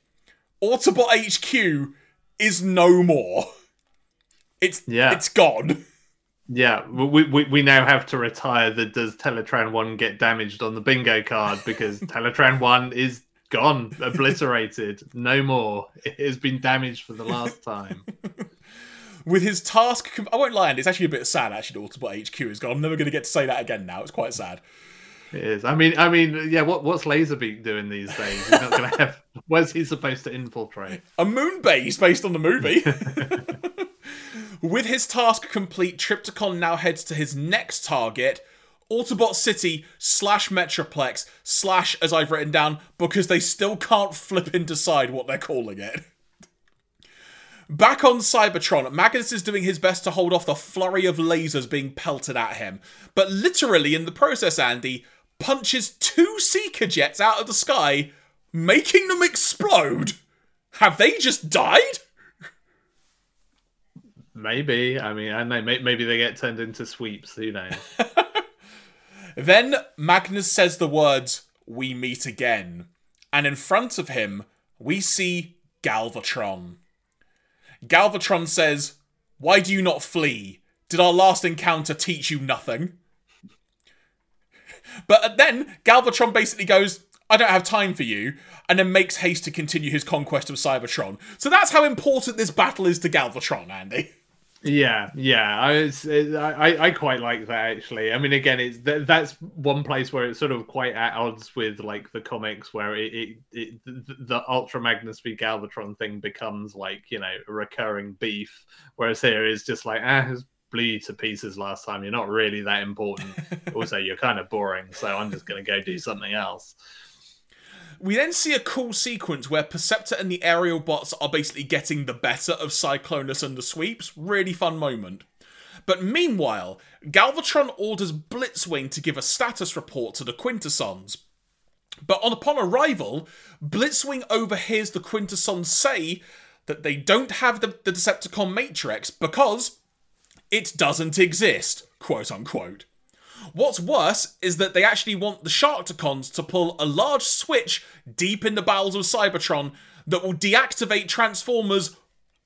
Autobot HQ is no more. It's Yeah. it's gone. Yeah, we, we we now have to retire the does Teletran one get damaged on the bingo card because Teletran one is gone, obliterated, no more. It has been damaged for the last time. With his task, com- I won't lie, and it's actually a bit sad. Actually, Autobot HQ is gone. I'm never going to get to say that again. Now it's quite sad. It is. I mean, I mean, yeah. What what's Laserbeak doing these days? He's not going to have. Where's he supposed to infiltrate? A moon base based on the movie. With his task complete, Trypticon now heads to his next target, Autobot City slash Metroplex slash, as I've written down, because they still can't flip and decide what they're calling it. Back on Cybertron, Magnus is doing his best to hold off the flurry of lasers being pelted at him, but literally in the process, Andy punches two Seeker jets out of the sky, making them explode. Have they just died? Maybe. I mean, I know. Maybe they get turned into sweeps. Who knows? Then Magnus says the words, We meet again. And in front of him, we see Galvatron. Galvatron says, Why do you not flee? Did our last encounter teach you nothing? But then Galvatron basically goes, I don't have time for you, and then makes haste to continue his conquest of Cybertron. So that's how important this battle is to Galvatron, Andy. Yeah, yeah, I, it's, it, I I quite like that actually. I mean, again, it's th- that's one place where it's sort of quite at odds with like the comics, where it, it, it the, the Ultra Magnus v Galvatron thing becomes like you know a recurring beef, whereas here is just like ah, his blew to pieces last time. You're not really that important. also, you're kind of boring, so I'm just going to go do something else. We then see a cool sequence where Perceptor and the aerial bots are basically getting the better of Cyclonus and the sweeps. Really fun moment. But meanwhile, Galvatron orders Blitzwing to give a status report to the Quintessons. But on upon arrival, Blitzwing overhears the Quintessons say that they don't have the, the Decepticon Matrix because it doesn't exist, quote unquote. What's worse is that they actually want the Sharkticons to pull a large switch deep in the bowels of Cybertron that will deactivate Transformers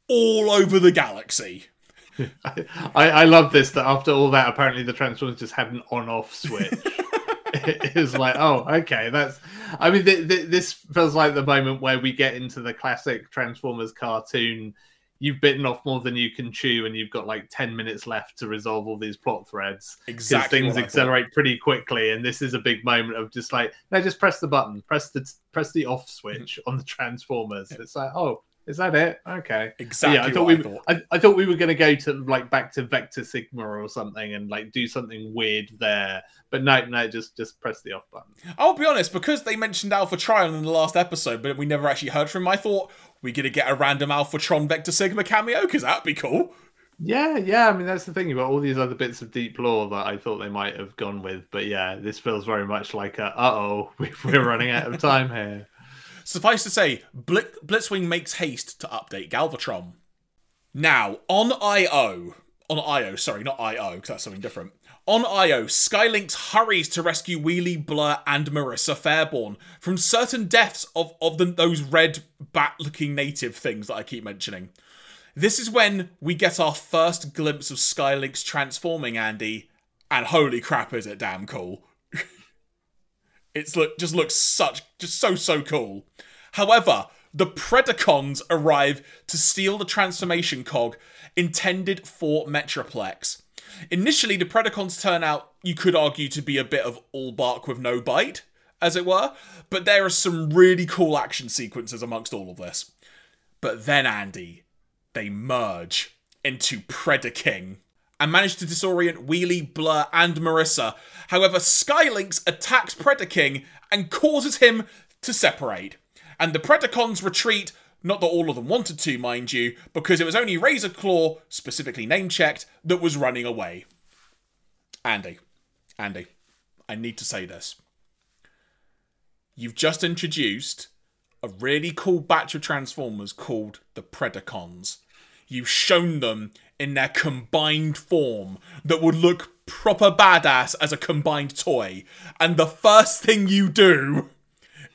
all over the galaxy. I, I love this that after all that, apparently the Transformers just had an on-off switch. it is like, oh, okay, that's. I mean, th- th- this feels like the moment where we get into the classic Transformers cartoon you've bitten off more than you can chew and you've got like 10 minutes left to resolve all these plot threads. Exactly things accelerate pretty quickly and this is a big moment of just like no just press the button. Press the press the off switch on the transformers. It's like oh is that it? Okay. Exactly. Yeah, I thought we. I, thought. I, I, thought we were going to go to like back to Vector Sigma or something and like do something weird there, but no, no, just just press the off button. I'll be honest, because they mentioned Alpha Trion in the last episode, but we never actually heard from him. I thought we're going to get a random Alpha Trion Vector Sigma cameo because that'd be cool. Yeah, yeah. I mean, that's the thing. Got all these other bits of deep lore that I thought they might have gone with, but yeah, this feels very much like a uh oh, we're running out of time here. Suffice to say, Blitzwing makes haste to update Galvatron. Now, on IO, on IO, sorry, not IO, because that's something different. On IO, Skylynx hurries to rescue Wheelie, Blur, and Marissa Fairborn from certain deaths of, of the, those red bat looking native things that I keep mentioning. This is when we get our first glimpse of Skylynx transforming Andy, and holy crap, is it damn cool! It's look just looks such just so so cool. However, the Predacons arrive to steal the transformation cog intended for Metroplex. Initially, the Predacons turn out, you could argue, to be a bit of all bark with no bite, as it were, but there are some really cool action sequences amongst all of this. But then, Andy, they merge into Predaking and manage to disorient Wheelie, Blur, and Marissa. However, Skylynx attacks Predaking and causes him to separate. And the Predacons retreat, not that all of them wanted to, mind you, because it was only Razor Claw, specifically name checked, that was running away. Andy, Andy, I need to say this. You've just introduced a really cool batch of Transformers called the Predacons. You've shown them in their combined form that would look proper badass as a combined toy. And the first thing you do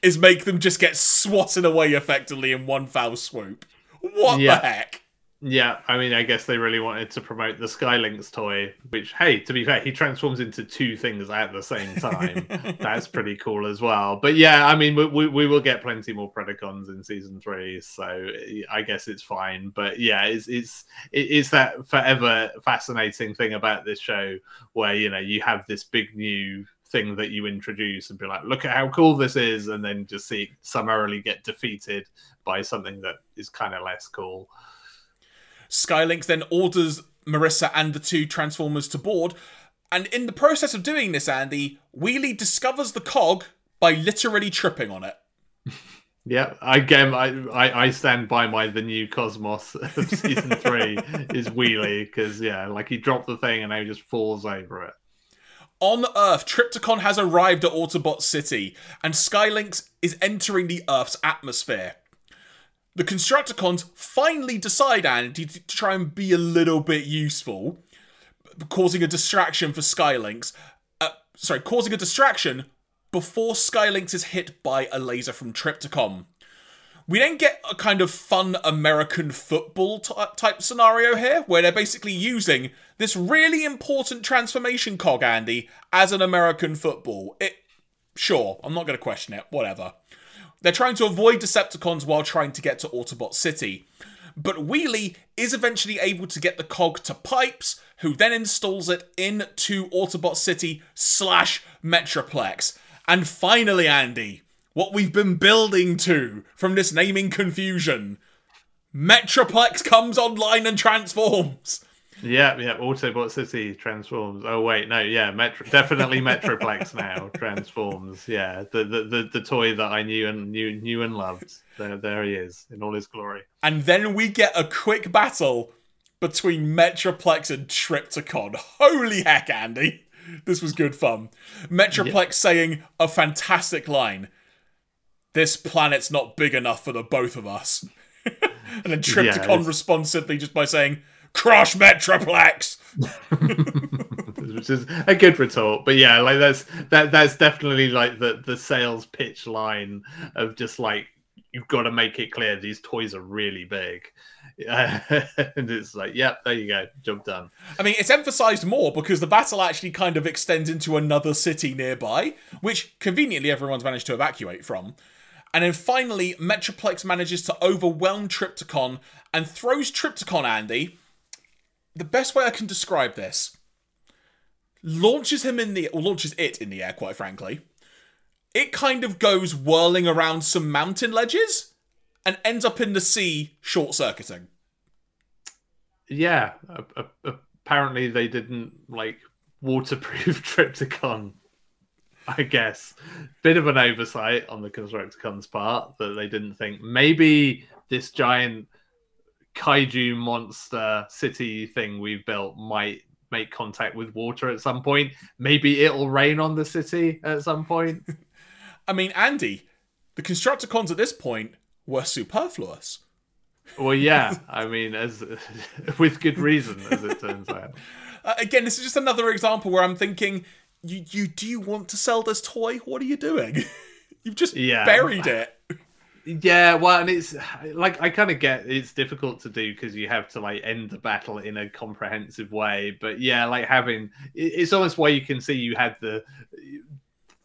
is make them just get swatted away effectively in one foul swoop. What yeah. the heck? Yeah, I mean, I guess they really wanted to promote the Skylynx toy, which, hey, to be fair, he transforms into two things at the same time. That's pretty cool as well. But yeah, I mean, we, we, we, will get plenty more Predacons in season three, so I guess it's fine. But yeah, it's it's it's that forever fascinating thing about this show where you know you have this big new thing that you introduce and be like, look at how cool this is, and then just see summarily get defeated by something that is kind of less cool. Skylynx then orders Marissa and the two Transformers to board, and in the process of doing this, Andy, Wheelie discovers the cog by literally tripping on it. Yeah, again, I, I, I stand by my the new Cosmos of season three is Wheelie because yeah, like he dropped the thing and now he just falls over it. On Earth, Trypticon has arrived at Autobot City, and Skylynx is entering the Earth's atmosphere the Constructicons finally decide, Andy, to try and be a little bit useful, causing a distraction for Skylynx. Uh, sorry, causing a distraction before Skylynx is hit by a laser from Trypticon. We then get a kind of fun American football t- type scenario here, where they're basically using this really important transformation cog, Andy, as an American football. It, sure, I'm not going to question it. Whatever. They're trying to avoid Decepticons while trying to get to Autobot City. But Wheelie is eventually able to get the cog to Pipes, who then installs it into Autobot City slash Metroplex. And finally, Andy, what we've been building to from this naming confusion. Metroplex comes online and transforms. Yeah, yeah. Autobot City transforms. Oh wait, no, yeah, Metro, definitely Metroplex now transforms. Yeah, the, the the the toy that I knew and knew knew and loved. There, there he is in all his glory. And then we get a quick battle between Metroplex and Trypticon. Holy heck, Andy! This was good fun. Metroplex yeah. saying a fantastic line. This planet's not big enough for the both of us. and then Trypticon yeah, responds simply just by saying, Crush Metroplex. Which is a good retort, but yeah, like that's that that's definitely like the the sales pitch line of just like you've got to make it clear these toys are really big. and it's like, yep, there you go, job done. I mean, it's emphasized more because the battle actually kind of extends into another city nearby, which conveniently everyone's managed to evacuate from. And then finally, Metroplex manages to overwhelm Trypticon and throws Trypticon Andy the best way I can describe this launches him in the or launches it in the air, quite frankly. It kind of goes whirling around some mountain ledges and ends up in the sea, short circuiting. Yeah, apparently they didn't like waterproof Trypticon. I guess bit of an oversight on the Constructicon's part that they didn't think maybe this giant kaiju monster city thing we've built might make contact with water at some point. Maybe it'll rain on the city at some point. I mean, Andy, the Constructicons at this point were superfluous. Well, yeah. I mean, as with good reason, as it turns out. Uh, again, this is just another example where I'm thinking, you, you do you want to sell this toy? What are you doing? You've just yeah. buried it. Yeah, well, and it's like I kind of get it's difficult to do because you have to like end the battle in a comprehensive way. But yeah, like having it's almost why you can see you had the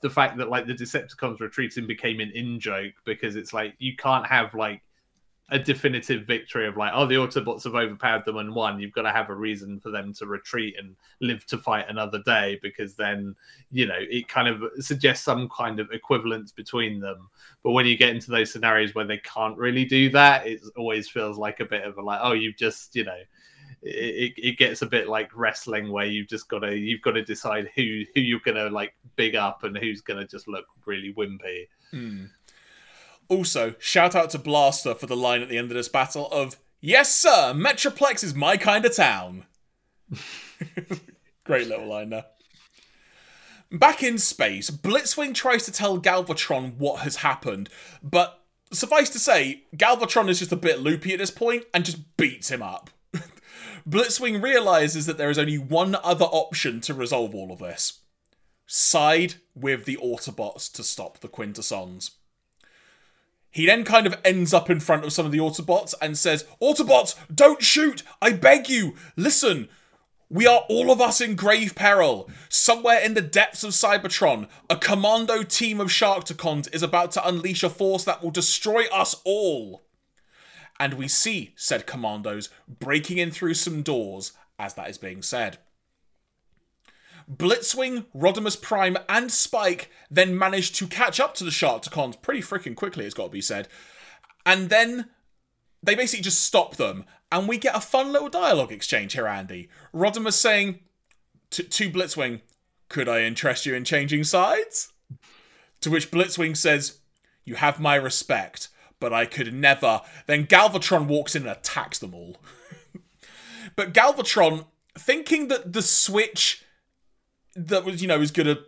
the fact that like the Decepticons retreating became an in joke because it's like you can't have like a definitive victory of like, oh, the Autobots have overpowered them and won. You've got to have a reason for them to retreat and live to fight another day because then, you know, it kind of suggests some kind of equivalence between them. But when you get into those scenarios where they can't really do that, it always feels like a bit of a like, oh, you've just, you know, it, it gets a bit like wrestling where you've just got to you've got to decide who who you're gonna like big up and who's gonna just look really wimpy. Mm. Also, shout out to Blaster for the line at the end of this battle of Yes, sir, Metroplex is my kind of town. Great little line there. Back in space, Blitzwing tries to tell Galvatron what has happened, but suffice to say, Galvatron is just a bit loopy at this point and just beats him up. Blitzwing realizes that there is only one other option to resolve all of this side with the Autobots to stop the Quintessons. He then kind of ends up in front of some of the Autobots and says, Autobots, don't shoot! I beg you! Listen! We are all of us in grave peril. Somewhere in the depths of Cybertron, a commando team of Sharkticons is about to unleash a force that will destroy us all. And we see said commandos breaking in through some doors as that is being said. Blitzwing, Rodimus Prime, and Spike then manage to catch up to the Sharkticons pretty freaking quickly, it's got to be said. And then they basically just stop them, and we get a fun little dialogue exchange here, Andy. Rodimus saying to, to Blitzwing, Could I interest you in changing sides? To which Blitzwing says, You have my respect, but I could never. Then Galvatron walks in and attacks them all. but Galvatron, thinking that the switch that was you know is gonna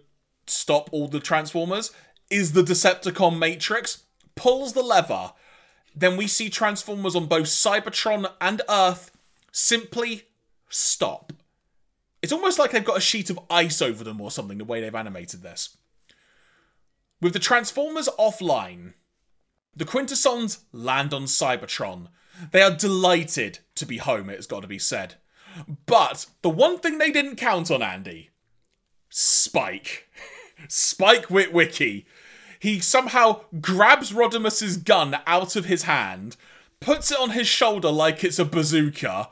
stop all the Transformers is the Decepticon Matrix. Pulls the lever, then we see Transformers on both Cybertron and Earth simply stop. It's almost like they've got a sheet of ice over them or something, the way they've animated this. With the Transformers offline, The Quintessons land on Cybertron. They are delighted to be home, it has got to be said. But the one thing they didn't count on, Andy Spike. Spike Witwicky. He somehow grabs Rodimus's gun out of his hand, puts it on his shoulder like it's a bazooka,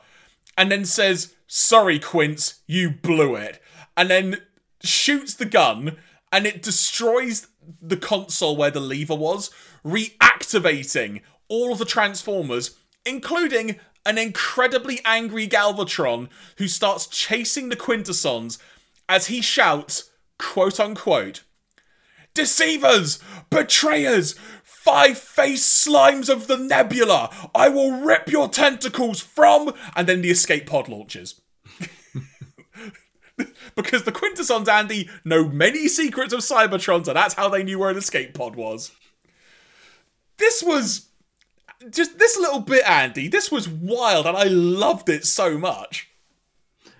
and then says, Sorry, Quince, you blew it. And then shoots the gun, and it destroys the console where the lever was, reactivating all of the Transformers, including an incredibly angry Galvatron who starts chasing the Quintessons as he shouts, quote unquote, Deceivers! Betrayers! Five faced slimes of the nebula! I will rip your tentacles from. And then the escape pod launches. because the Quintessons, Andy, know many secrets of Cybertron, so that's how they knew where an escape pod was. This was just this little bit, Andy. This was wild, and I loved it so much.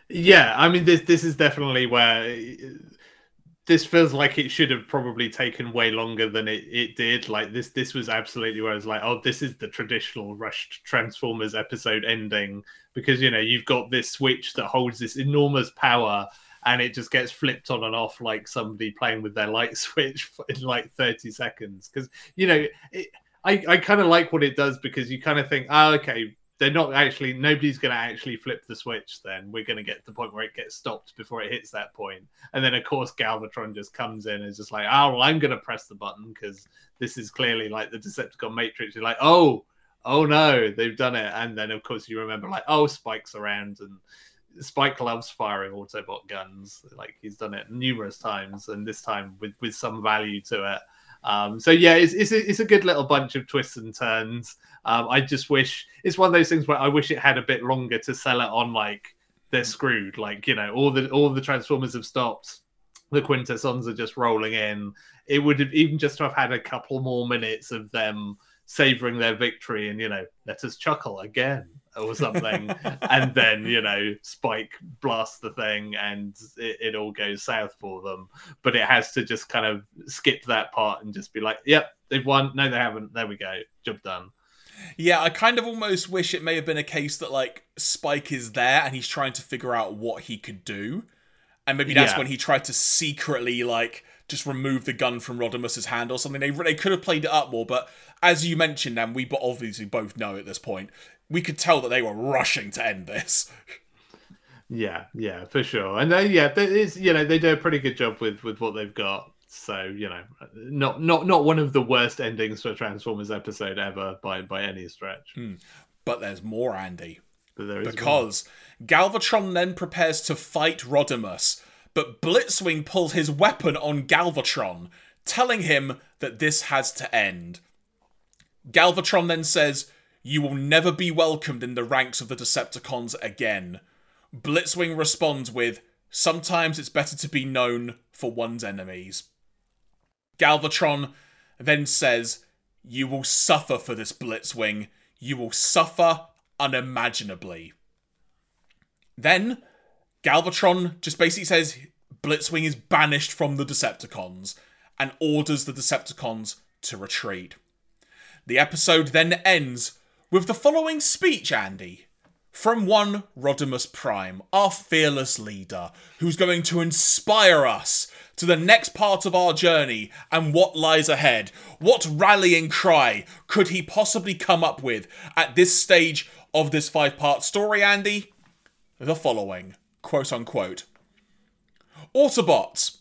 Yeah, I mean, this this is definitely where this feels like it should have probably taken way longer than it, it did. Like this, this was absolutely where I was like, oh, this is the traditional rushed Transformers episode ending because you know you've got this switch that holds this enormous power and it just gets flipped on and off like somebody playing with their light switch in like 30 seconds because you know it, i i kind of like what it does because you kind of think oh okay they're not actually nobody's going to actually flip the switch then. We're going to get to the point where it gets stopped before it hits that point. And then of course galvatron just comes in and is just like oh well i'm going to press the button because this is clearly like the decepticon matrix. You're like oh oh no they've done it. And then of course you remember like oh spike's around and spike loves firing autobot guns. Like he's done it numerous times and this time with with some value to it um, so yeah, it's, it's, a, it's a good little bunch of twists and turns. Um, I just wish it's one of those things where I wish it had a bit longer to sell it on. Like they're screwed. Like you know, all the all the Transformers have stopped. The Quintessons are just rolling in. It would have even just to have had a couple more minutes of them savoring their victory and you know let us chuckle again or something. And then you know spike blasts the thing and it, it, all goes south for them. But it has to just kind of skip that part and just be like yep they've won. No they haven't. There we go. Job done. Yeah i kind of almost wish it may have been a case that like spike is there and he's trying to figure out what he could do. And maybe that's yeah. when he tried to secretly like just remove the gun from Rodimus's hand or something. They they could have played it up more, but as you mentioned, and we but obviously both know at this point, we could tell that they were rushing to end this. Yeah, yeah, for sure. And they, yeah, it's you know they do a pretty good job with with what they've got. So you know, not not not one of the worst endings for a Transformers episode ever by by any stretch. Hmm. But there's more, Andy. because more. Galvatron then prepares to fight Rodimus, but Blitzwing pulls his weapon on Galvatron, telling him that this has to end. Galvatron then says, You will never be welcomed in the ranks of the Decepticons again. Blitzwing responds with, Sometimes it's better to be known for one's enemies. Galvatron then says, You will suffer for this, Blitzwing. You will suffer unimaginably. Then, Galvatron just basically says Blitzwing is banished from the Decepticons and orders the Decepticons to retreat. The episode then ends with the following speech, Andy. From one Rodimus Prime, our fearless leader, who's going to inspire us to the next part of our journey and what lies ahead. What rallying cry could he possibly come up with at this stage of this five part story, Andy? The following quote unquote Autobots,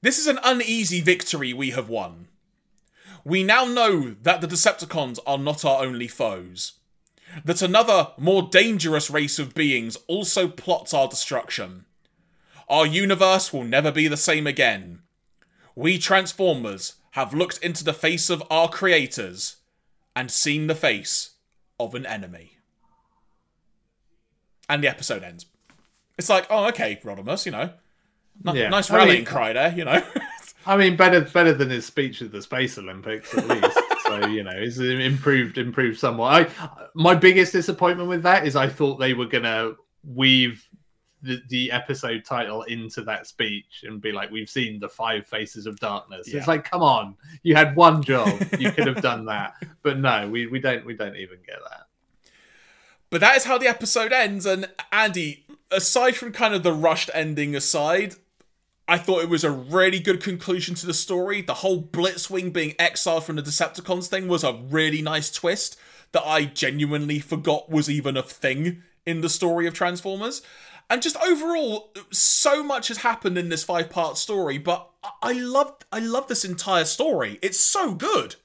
this is an uneasy victory we have won. We now know that the Decepticons are not our only foes. That another, more dangerous race of beings also plots our destruction. Our universe will never be the same again. We Transformers have looked into the face of our creators and seen the face of an enemy. And the episode ends. It's like, oh, okay, Rodimus, you know. N- yeah. Nice rallying I mean, cry there, you know. I mean, better better than his speech at the Space Olympics, at least. so you know, it's improved improved somewhat. I my biggest disappointment with that is I thought they were gonna weave the, the episode title into that speech and be like, "We've seen the five faces of darkness." Yeah. It's like, come on, you had one job, you could have done that, but no, we, we don't we don't even get that. But that is how the episode ends. And Andy, aside from kind of the rushed ending aside, I thought it was a really good conclusion to the story. The whole Blitzwing being exiled from the Decepticons thing was a really nice twist that I genuinely forgot was even a thing in the story of Transformers. And just overall, so much has happened in this five-part story, but I- love I love this entire story. It's so good.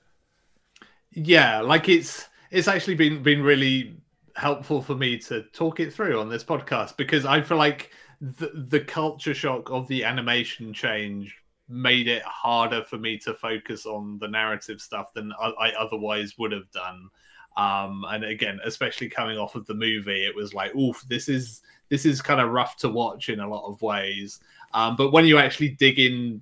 Yeah, like it's it's actually been been really helpful for me to talk it through on this podcast because I feel like the the culture shock of the animation change made it harder for me to focus on the narrative stuff than I, I otherwise would have done. Um, and again, especially coming off of the movie, it was like, oof, this is this is kind of rough to watch in a lot of ways. Um, but when you actually dig in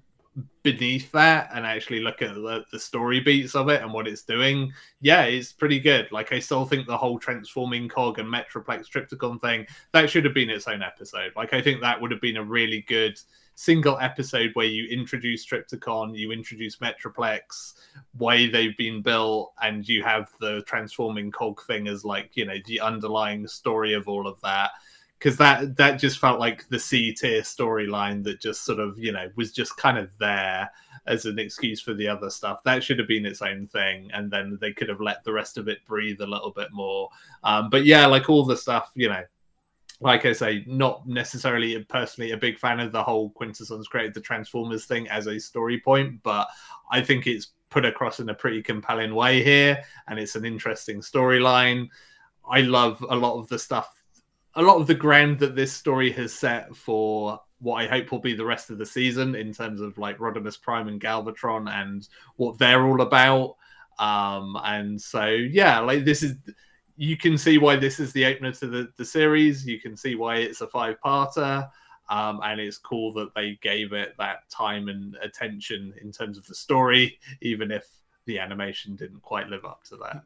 beneath that and actually look at the, the story beats of it and what it's doing, yeah, it's pretty good. Like I still think the whole transforming cog and Metroplex Trypticon thing that should have been its own episode. Like I think that would have been a really good single episode where you introduce Trypticon, you introduce Metroplex, way they've been built, and you have the transforming cog thing as like you know the underlying story of all of that because that that just felt like the C tier storyline that just sort of you know was just kind of there as an excuse for the other stuff. That should have been its own thing, and then they could have let the rest of it breathe a little bit more. Um, but yeah, like all the stuff, you know. Like I say, not necessarily personally a big fan of the whole Quintessons created the Transformers thing as a story point, but I think it's put across in a pretty compelling way here, and it's an interesting storyline. I love a lot of the stuff a lot of the ground that this story has set for what I hope will be the rest of the season in terms of like Rodimus Prime and Galvatron and what they're all about. Um, and so yeah, like this is you can see why this is the opener to the, the series. You can see why it's a five parter. Um, and it's cool that they gave it that time and attention in terms of the story, even if the animation didn't quite live up to that.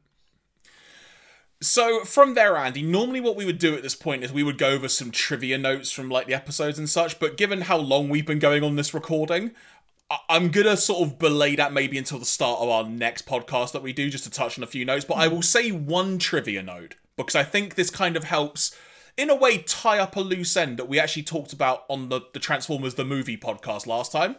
So from there, Andy, normally what we would do at this point is we would go over some trivia notes from like the episodes and such. But given how long we've been going on this recording, I'm gonna sort of belay that maybe until the start of our next podcast that we do, just to touch on a few notes. But I will say one trivia note because I think this kind of helps, in a way, tie up a loose end that we actually talked about on the the Transformers the movie podcast last time.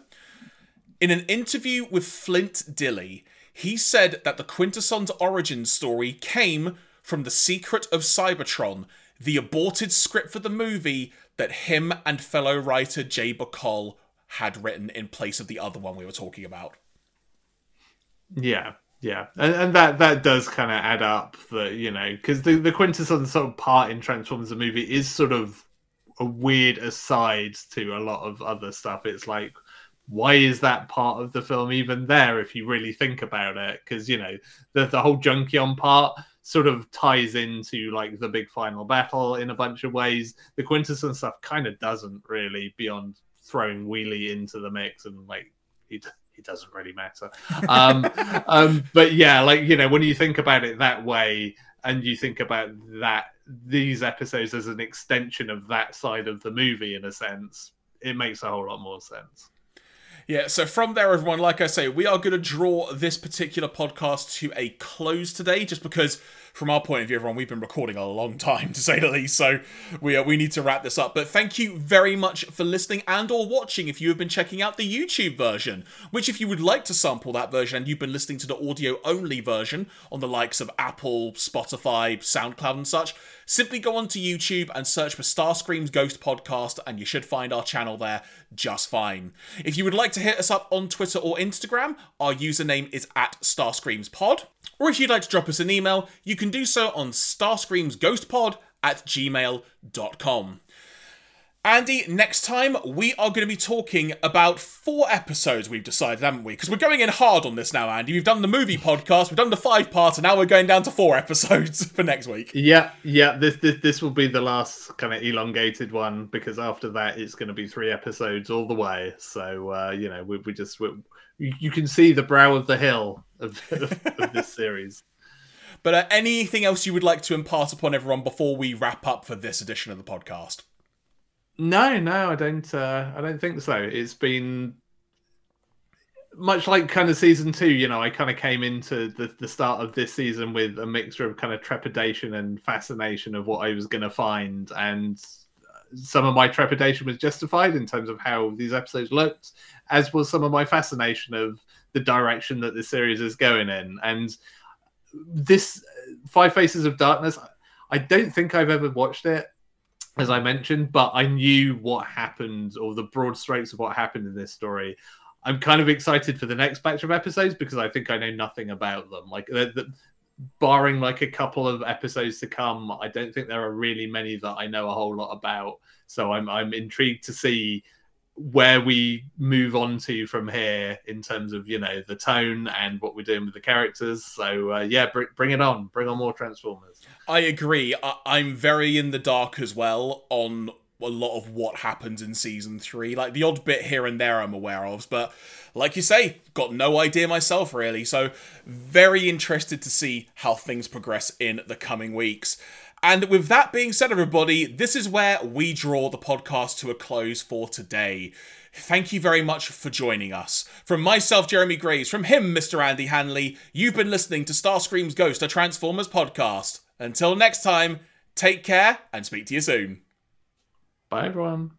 In an interview with Flint Dille, he said that the Quintessons origin story came from The Secret of Cybertron, the aborted script for the movie that him and fellow writer Jay Bacall had written in place of the other one we were talking about. Yeah, yeah, and, and that that does kind of add up. That you know, because the the Quintessons sort of part in Transformers the movie is sort of a weird aside to a lot of other stuff. It's like, why is that part of the film even there if you really think about it? Because you know, the the whole Junkion part sort of ties into like the big final battle in a bunch of ways. The Quintessons stuff kind of doesn't really beyond throwing Wheelie into the mix and like he it doesn't really matter. Um, um, but yeah, like you know, when you think about it that way, and you think about that these episodes as an extension of that side of the movie, in a sense, it makes a whole lot more sense. Yeah, so from there, everyone, like I say, we are going to draw this particular podcast to a close today, just because, from our point of view, everyone, we've been recording a long time, to say the least, so we, uh, we need to wrap this up. But thank you very much for listening and or watching if you have been checking out the YouTube version, which if you would like to sample that version and you've been listening to the audio-only version on the likes of Apple, Spotify, SoundCloud and such, simply go onto YouTube and search for Starscream's Ghost Podcast, and you should find our channel there just fine. If you would like to hit us up on Twitter or Instagram, our username is at StarscreamsPod. Or if you'd like to drop us an email, you can do so on starscreamsghostpod at gmail.com. Andy, next time we are going to be talking about four episodes we've decided, haven't we? Because we're going in hard on this now, Andy. We've done the movie podcast, we've done the five part, and now we're going down to four episodes for next week. Yeah, yeah. This this this will be the last kind of elongated one because after that it's going to be three episodes all the way. So uh, you know, we, we just we, you can see the brow of the hill of, of this series. But uh, anything else you would like to impart upon everyone before we wrap up for this edition of the podcast? No, no, I don't. Uh, I don't think so. It's been much like kind of season two. You know, I kind of came into the, the start of this season with a mixture of kind of trepidation and fascination of what I was going to find, and some of my trepidation was justified in terms of how these episodes looked, as was some of my fascination of the direction that the series is going in. And this Five Faces of Darkness, I don't think I've ever watched it as I mentioned, but I knew what happened or the broad strokes of what happened in this story. I'm kind of excited for the next batch of episodes because I think I know nothing about them. Like, the, the, barring like a couple of episodes to come, I don't think there are really many that I know a whole lot about. So I'm I'm intrigued to see where we move on to from here in terms of you know the tone and what we're doing with the characters. So uh, yeah br- bring it on. Bring on more transformers. I agree. I- i'm very in the dark as well on a lot of what happens in season three. Like the odd bit here and there i'm aware of but like you say got no idea myself really. So very interested to see how things progress in the coming weeks and with that being said, everybody, this is where we draw the podcast to a close for today. Thank you very much for joining us. From myself, Jeremy Graves, from him, Mr. Andy Hanley, you've been listening to Starscream's Ghost, a Transformers podcast. Until next time, take care and speak to you soon. Bye, everyone.